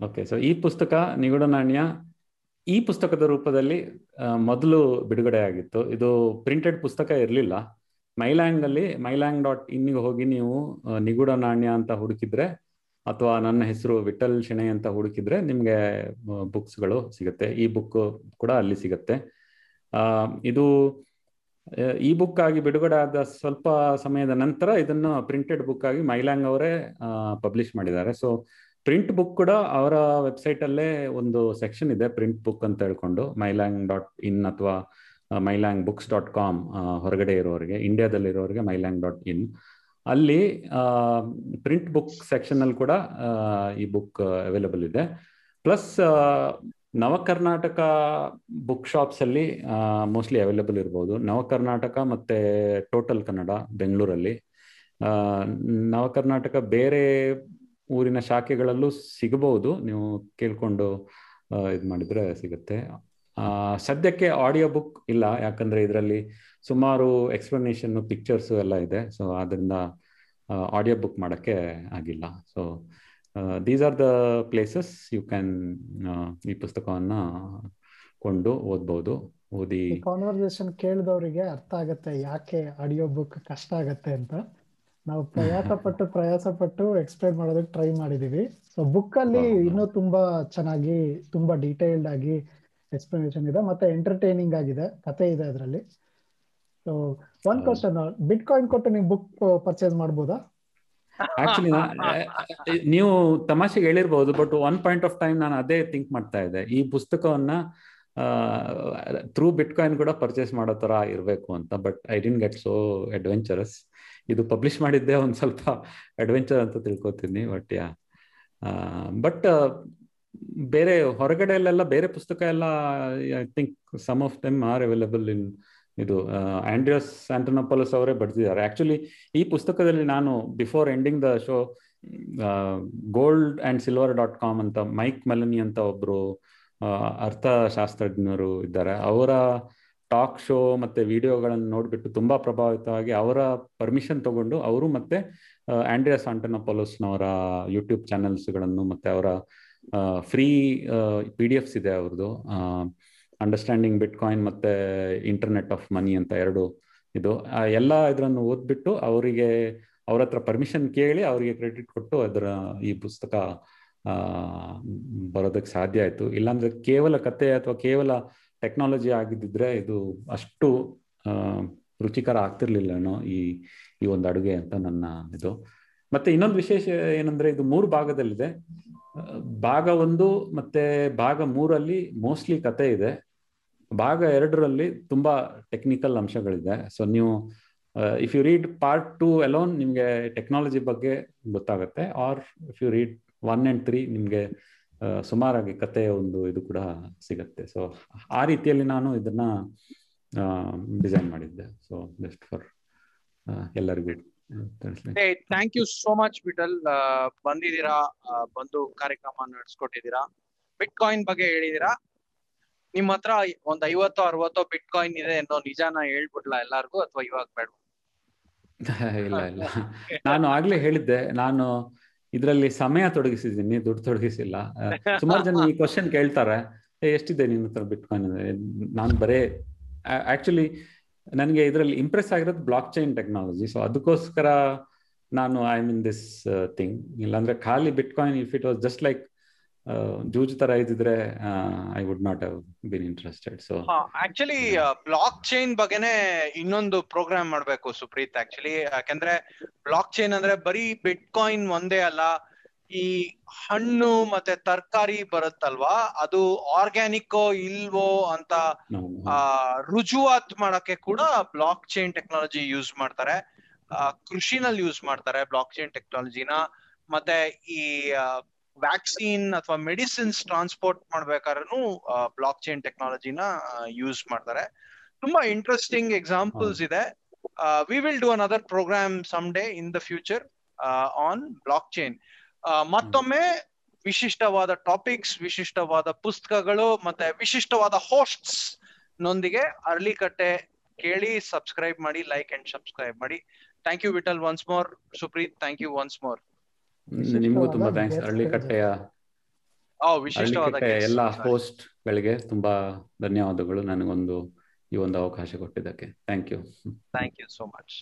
ಓಕೆ ಸೊ ಈ ಪುಸ್ತಕ ನಿಗೂಢ ನಾಣ್ಯ ಈ ಪುಸ್ತಕದ ರೂಪದಲ್ಲಿ ಮೊದಲು ಬಿಡುಗಡೆ ಆಗಿತ್ತು. ಇದು ಪ್ರಿಂಟೆಡ್ ಪುಸ್ತಕ ಇರಲಿಲ್ಲ. ಮೈಲ್ಯಾಂಗ್ ಅಲ್ಲಿ ಮೈಲ್ಯಾಂಗ್ ಡಾಟ್ ಇನ್ನಿಗೆ ಹೋಗಿ ನೀವು ನಿಗೂಢ ನಾಣ್ಯ ಅಂತ ಹುಡುಕಿದ್ರೆ ಅಥವಾ ನನ್ನ ಹೆಸರು ವಿಠಲ್ ಶೆಣೈ ಅಂತ ಹುಡುಕಿದ್ರೆ ನಿಮಗೆ ಬುಕ್ಸ್ಗಳು ಸಿಗುತ್ತೆ. ಈ ಬುಕ್ ಕೂಡ ಅಲ್ಲಿ ಸಿಗುತ್ತೆ. ಆ, ಇದು ಈ ಬುಕ್ ಆಗಿ ಬಿಡುಗಡೆ ಆದ ಸ್ವಲ್ಪ ಸಮಯದ ನಂತರ ಇದನ್ನು ಪ್ರಿಂಟೆಡ್ ಬುಕ್ ಆಗಿ ಮೈಲಾಂಗ್ ಅವರೇ ಪಬ್ಲಿಷ್ ಮಾಡಿದ್ದಾರೆ. ಸೊ ಪ್ರಿಂಟ್ ಬುಕ್ ಕೂಡ ಅವರ ವೆಬ್ಸೈಟ್ ಅಲ್ಲೇ ಒಂದು ಸೆಕ್ಷನ್ ಇದೆ ಪ್ರಿಂಟ್ ಬುಕ್ ಅಂತ ಹೇಳ್ಕೊಂಡು. ಮೈಲಾಂಗ್ ಡಾಟ್ ಇನ್ ಅಥವಾ ಮೈಲಾಂಗ್ ಬುಕ್ಸ್ ಡಾಟ್ ಕಾಮ್ ಹೊರಗಡೆ ಇರೋರಿಗೆ ಇಂಡಿಯಾದಲ್ಲಿ ಇರೋರಿಗೆ ಮೈಲ್ಯಾಂಗ್ ಡಾಟ್ ಇನ್. ಅಲ್ಲಿ ಪ್ರಿಂಟ್ ಬುಕ್ ಸೆಕ್ಷನ್ ಅಲ್ಲಿ ಕೂಡ ಈ ಬುಕ್ ಅವೈಲಬಲ್ ಇದೆ. ಪ್ಲಸ್ ನವಕರ್ನಾಟಕ ಬುಕ್ ಶಾಪ್ಸ್ ಅಲ್ಲಿ ಮೋಸ್ಟ್ಲಿ ಅವೈಲಬಲ್ ಇರ್ಬೋದು. ನವಕರ್ನಾಟಕ ಮತ್ತೆ ಟೋಟಲ್ ಕನ್ನಡ ಬೆಂಗಳೂರಲ್ಲಿ ನವಕರ್ನಾಟಕ ಬೇರೆ ಊರಿನ ಶಾಖೆಗಳಲ್ಲೂ ಸಿಗಬಹುದು. ನೀವು ಕೇಳ್ಕೊಂಡು ಇದು ಮಾಡಿದ್ರೆ ಸಿಗುತ್ತೆ. ಸದ್ಯಕ್ಕೆ ಆಡಿಯೋ ಬುಕ್ ಇಲ್ಲ. ಯಾಕಂದ್ರೆ ಇದರಲ್ಲಿ ಸುಮಾರು ಎಕ್ಸ್ಪ್ಲನೇಷನ್ ಪಿಕ್ಚರ್ಸ್ ಎಲ್ಲ ಇದೆ. ಸೊ ಅದರಿಂದ ಆಡಿಯೋ ಬುಕ್ ಮಾಡೋಕ್ಕೆ ಆಗಿಲ್ಲ. So these are the places you can ಈ ಪುಸ್ತಕವನ್ನ ಕೊಂಡು ಓದ್ಬೋದು ಓದಿ. ಕಾನ್ವರ್ಸೇಷನ್ ಕೇಳಿದವರಿಗೆ ಅರ್ಥ ಆಗುತ್ತೆ ಯಾಕೆ ಆಡಿಯೋ ಬುಕ್ ಕಷ್ಟ ಆಗತ್ತೆ ಅಂತ. ನಾವು ಪ್ರಯಾಸ ಪಟ್ಟು ಪ್ರಯಾಸ ಪಟ್ಟು ಎಕ್ಸ್ಪ್ಲೈನ್ ಮಾಡೋದಕ್ಕೆ ಟ್ರೈ ಮಾಡಿದೀವಿ. ಸೊ ಬುಕ್ ಅಲ್ಲಿ. ಇನ್ನೂ ತುಂಬಾ ಚೆನ್ನಾಗಿ ತುಂಬಾ ಡೀಟೇಲ್ಡ್ ಆಗಿ ಎಕ್ಸ್ಪ್ಲನೇಷನ್ ಇದೆ. ಮತ್ತೆ ಎಂಟರ್ಟೈನಿಂಗ್ ಆಗಿದೆ ಕತೆ ಇದೆ ಅದರಲ್ಲಿ. ಸೊ ಒಂದ್ ಹೌದು. ಕ್ವಶನ್ ಬಿಟ್ ಕಾಯಿನ್ ಕೊಟ್ಟು ನೀವು ಬುಕ್ ಪರ್ಚೇಸ್ ಮಾಡ್ಬೋದಾ? [laughs] ಆಕ್ಚುಲಿ ನೀವು ತಮಾಷೆಗೆ ಹೇಳಿರ್ಬಹುದು but one point of time ನಾನು ಅದೇ ಥಿಂಕ್ ಮಾಡ್ತಾ ಇದ್ದೆ. ಈ ಪುಸ್ತಕವನ್ನ ಥ್ರೂ ಬಿಟ್ ಕಾಯಿನ್ ಕೂಡ ಪರ್ಚೇಸ್ ಮಾಡೋ ತರ ಇರಬೇಕು ಅಂತ but I didn't get so adventurous ಇದು ಪಬ್ಲಿಷ್ ಮಾಡಿದ್ದೆ ಒಂದ್ ಸ್ವಲ್ಪ ಅಡ್ವೆಂಚರ್ ಅಂತ ತಿಳ್ಕೊತೀನಿ ಬಟ್ ಯಾ ಬಟ್ ಬೇರೆ ಹೊರಗಡೆಯಲ್ಲೆಲ್ಲ ಬೇರೆ ಪುಸ್ತಕ ಎಲ್ಲ I think some of them are available in ಇದು ಆಂಡ್ರಿಯಸ್ ಆಂಟನೋಪಲಸ್ ಅವರೇ ಬರೆದಿದ್ದಾರೆ. ಆಕ್ಚುಲಿ ಈ ಪುಸ್ತಕದಲ್ಲಿ ನಾನು before ending the show gold and silver dot com ಅಂತ ಮೈಕ್ ಮೆಲನಿ ಅಂತ ಒಬ್ರು ಅರ್ಥಶಾಸ್ತ್ರಜ್ಞರು ಇದ್ದಾರೆ. ಅವರ ಟಾಕ್ ಶೋ ಮತ್ತೆ ವಿಡಿಯೋಗಳನ್ನು ನೋಡ್ಬಿಟ್ಟು ತುಂಬಾ ಪ್ರಭಾವಿತವಾಗಿ ಅವರ ಪರ್ಮಿಷನ್ ತಗೊಂಡು ಅವರು ಮತ್ತೆ ಆಂಡ್ರಿಯಸ್ ಆಂಟನೋಪೋಲೋಸ್ನವರ ಯೂಟ್ಯೂಬ್ ಚಾನೆಲ್ಸ್ಗಳನ್ನು ಮತ್ತೆ ಅವರ ಫ್ರೀ ಪಿ ಡಿ ಎಫ್ಸ್ ಇದೆ ಅವ್ರದ್ದು ಅಂಡರ್ಸ್ಟ್ಯಾಂಡಿಂಗ್ ಬಿಟ್ ಕಾಯಿನ್ ಮತ್ತೆ ಇಂಟರ್ನೆಟ್ ಆಫ್ ಮನಿ ಅಂತ ಎರಡು ಇದು. ಎಲ್ಲ ಇದನ್ನು ಓದ್ಬಿಟ್ಟು ಅವರಿಗೆ, ಅವ್ರ ಹತ್ರ ಪರ್ಮಿಷನ್ ಕೇಳಿ ಅವರಿಗೆ ಕ್ರೆಡಿಟ್ ಕೊಟ್ಟು ಅದರ ಈ ಪುಸ್ತಕ ಬರೋದಕ್ಕೆ ಸಾಧ್ಯ ಆಯ್ತು. ಇಲ್ಲಾಂದ್ರೆ ಕೇವಲ ಕತೆ ಅಥವಾ ಕೇವಲ ಟೆಕ್ನಾಲಜಿ ಆಗಿದ್ದಿದ್ರೆ ಇದು ಅಷ್ಟು ರುಚಿಕರ ಆಗ್ತಿರ್ಲಿಲ್ಲನೋ ಈ ಈ ಒಂದು ಅಡುಗೆ ಅಂತ ನನ್ನ ಇದು. ಮತ್ತೆ ಇನ್ನೊಂದು ವಿಶೇಷ ಏನಂದ್ರೆ ಇದು ಮೂರು ಭಾಗದಲ್ಲಿದೆ. ಭಾಗ ಒಂದು ಮತ್ತೆ ಭಾಗ ಮೂರಲ್ಲಿ ಮೋಸ್ಟ್ಲಿ ಕತೆ ಇದೆ. ಭಾಗ ಎರಡರಲ್ಲಿ ತುಂಬಾ ಟೆಕ್ನಿಕಲ್ ಅಂಶಗಳಿದೆ. ಸೊ ನೀವು if you read part two alone ನಿಮಗೆ ಟೆಕ್ನಾಲಜಿ ಬಗ್ಗೆ ಗೊತ್ತಾಗುತ್ತೆ. Or if you read one and three ನಿಮಗೆ ಸುಮಾರಾಗಿ ಕಥೆಯ ಒಂದು ಇದು ಕೂಡ ಸಿಗತ್ತೆ. ಸೊ ಆ ರೀತಿಯಲ್ಲಿ ನಾನು ಇದನ್ನ ಡಿಸೈನ್ ಮಾಡಿದ್ದೆ. ಸೊ ಬೆಸ್ಟ್ ಫಾರ್ ಎಲ್ಲರಿಗೂ thank you so much Vittal ಬಂದಿದ್ದೀರಾ? ಬಂದು ಕಾರ್ಯಕ್ರಮ ನಡೆಸ್ಕೊಟ್ಟಿದ್ದೀರಾ? ಬಿಟ್ ಕಾಯಿನ್ ಬಗ್ಗೆ ಹೇಳಿದೀರಾ ನಿಮ್ ಹತ್ರ ಒಂದ್ ಐವತ್ತೋ ಅರವತ್ತೋ ಬಿಟ್ ಕಾಯಿನ್ ಇದೆ ಅನ್ನೋ ನಿಜಾನ ಹೇಳ್ಬಿಡ್ಲಾ ಎಲ್ಲಾರ್ಗು ಅಥವಾ ಇವಾಗ ಬೇಡ [laughs] ಇಲ್ಲ ಇಲ್ಲ. ನಾನು ಆಗ್ಲೇ ಹೇಳಿದ್ದೆ, ನಾನು ಇದ್ರಲ್ಲಿ ಸಮಯ ತೊಡಗಿಸಿದ್ದೀನಿ, ದುಡ್ಡು ತೊಡಗಿಸಿಲ್ಲ. ಸುಮಾರು ಜನ ಈ ಕ್ವಶನ್ ಕೇಳ್ತಾರೆ ಎಷ್ಟಿದೆ ನಿನ್ನ ಹತ್ರ ಬಿಟ್ ಕಾಯಿನ್ ನಾನು ಬರೇ ಆಕ್ಚುಲಿ ನನಗೆ ಇದರಲ್ಲಿ ಇಂಪ್ರೆಸ್ ಆಗಿರೋದು ಬ್ಲಾಕ್ ಚೈನ್ ಟೆಕ್ನಾಲಜಿ ಸೊ ಅದಕ್ಕೋಸ್ಕರ ನಾನು ಐ ಮೀನ್ ದಿಸ್ ಥಿಂಗ್ ಇಲ್ಲಾಂದ್ರೆ ಖಾಲಿ bitcoin if it was just like ಜೂಜ್ ತರ ಇದ್ದಿದ್ರೆ I would not have been interested so actually blockchain ಬಗ್ಗೆನೆ ಇನ್ನೊಂದು ಪ್ರೋಗ್ರಾಮ್ ಮಾಡ್ಬೇಕು ಸುಪ್ರೀತ್ ಆಕ್ಚುಲಿ ಯಾಕಂದ್ರೆ ಬ್ಲಾಕ್ ಚೈನ್ ಅಂದ್ರೆ ಬರೀ ಬಿಟ್ ಕಾಯಿನ್ ಒಂದೇ ಅಲ್ಲ ಈ ಹಣ್ಣು ಮತ್ತೆ ತರಕಾರಿ ಬರುತ್ತಲ್ವಾ? ಅದು ಆರ್ಗ್ಯಾನಿಕ್ಕೋ ಇಲ್ವೋ ಅಂತ ರುಜುವಾತ್ ಮಾಡಕ್ಕೆ ಕೂಡ ಬ್ಲಾಕ್ ಚೈನ್ ಟೆಕ್ನಾಲಜಿ ಯೂಸ್ ಮಾಡ್ತಾರೆ ಕೃಷಿನಲ್ಲಿ ಯೂಸ್ ಮಾಡ್ತಾರೆ ಬ್ಲಾಕ್ ಚೈನ್ ಟೆಕ್ನಾಲಜಿನ ಮತ್ತೆ ಈ ವ್ಯಾಕ್ಸಿನ್ ಅಥವಾ ಮೆಡಿಸಿನ್ಸ್ ಟ್ರಾನ್ಸ್ಪೋರ್ಟ್ ಮಾಡ್ಬೇಕಾದ್ರೂ ಬ್ಲಾಕ್ ಚೈನ್ ಟೆಕ್ನಾಲಜಿನ ಯೂಸ್ ಮಾಡ್ತಾರೆ. ತುಂಬಾ ಇಂಟ್ರೆಸ್ಟಿಂಗ್ ಎಕ್ಸಾಂಪಲ್ಸ್ ಇದೆ. We will do other program some day in the future on blockchain ಮತ್ತೊಮ್ಮೆ ವಿಶಿಷ್ಟವಾದ ಟಾಪಿಕ್ಸ್ ವಿಶಿಷ್ಟವಾದ ಪುಸ್ತಕಗಳು ಮತ್ತೆ ವಿಶಿಷ್ಟವಾದ ಹೋಸ್ಟ್ಸ್ ನೊಂದಿಗೆ ಅರ್ಲಿಕಟ್ಟೆ ಕೇಳಿ ಸಬ್ಸ್ಕ್ರೈಬ್ ಮಾಡಿ ಲೈಕ್ ಅಂಡ್ ಸಬ್ಸ್ಕ್ರೈಬ್ ಮಾಡಿ. Thank you Vittal once more Supreeth thank you once more ನಿಮಗೂ ತುಂಬಾ ಥ್ಯಾಂಕ್ಸ್ ಅರಳಿಕಟ್ಟೆಯ ಎಲ್ಲ ಹೋಸ್ಟ್ ಗಳಿಗೆ ತುಂಬಾ ಧನ್ಯವಾದಗಳು ನನಗೊಂದು ಈ ಒಂದು ಅವಕಾಶ ಕೊಟ್ಟಿದ್ದಕ್ಕೆ. Thank you thank you so much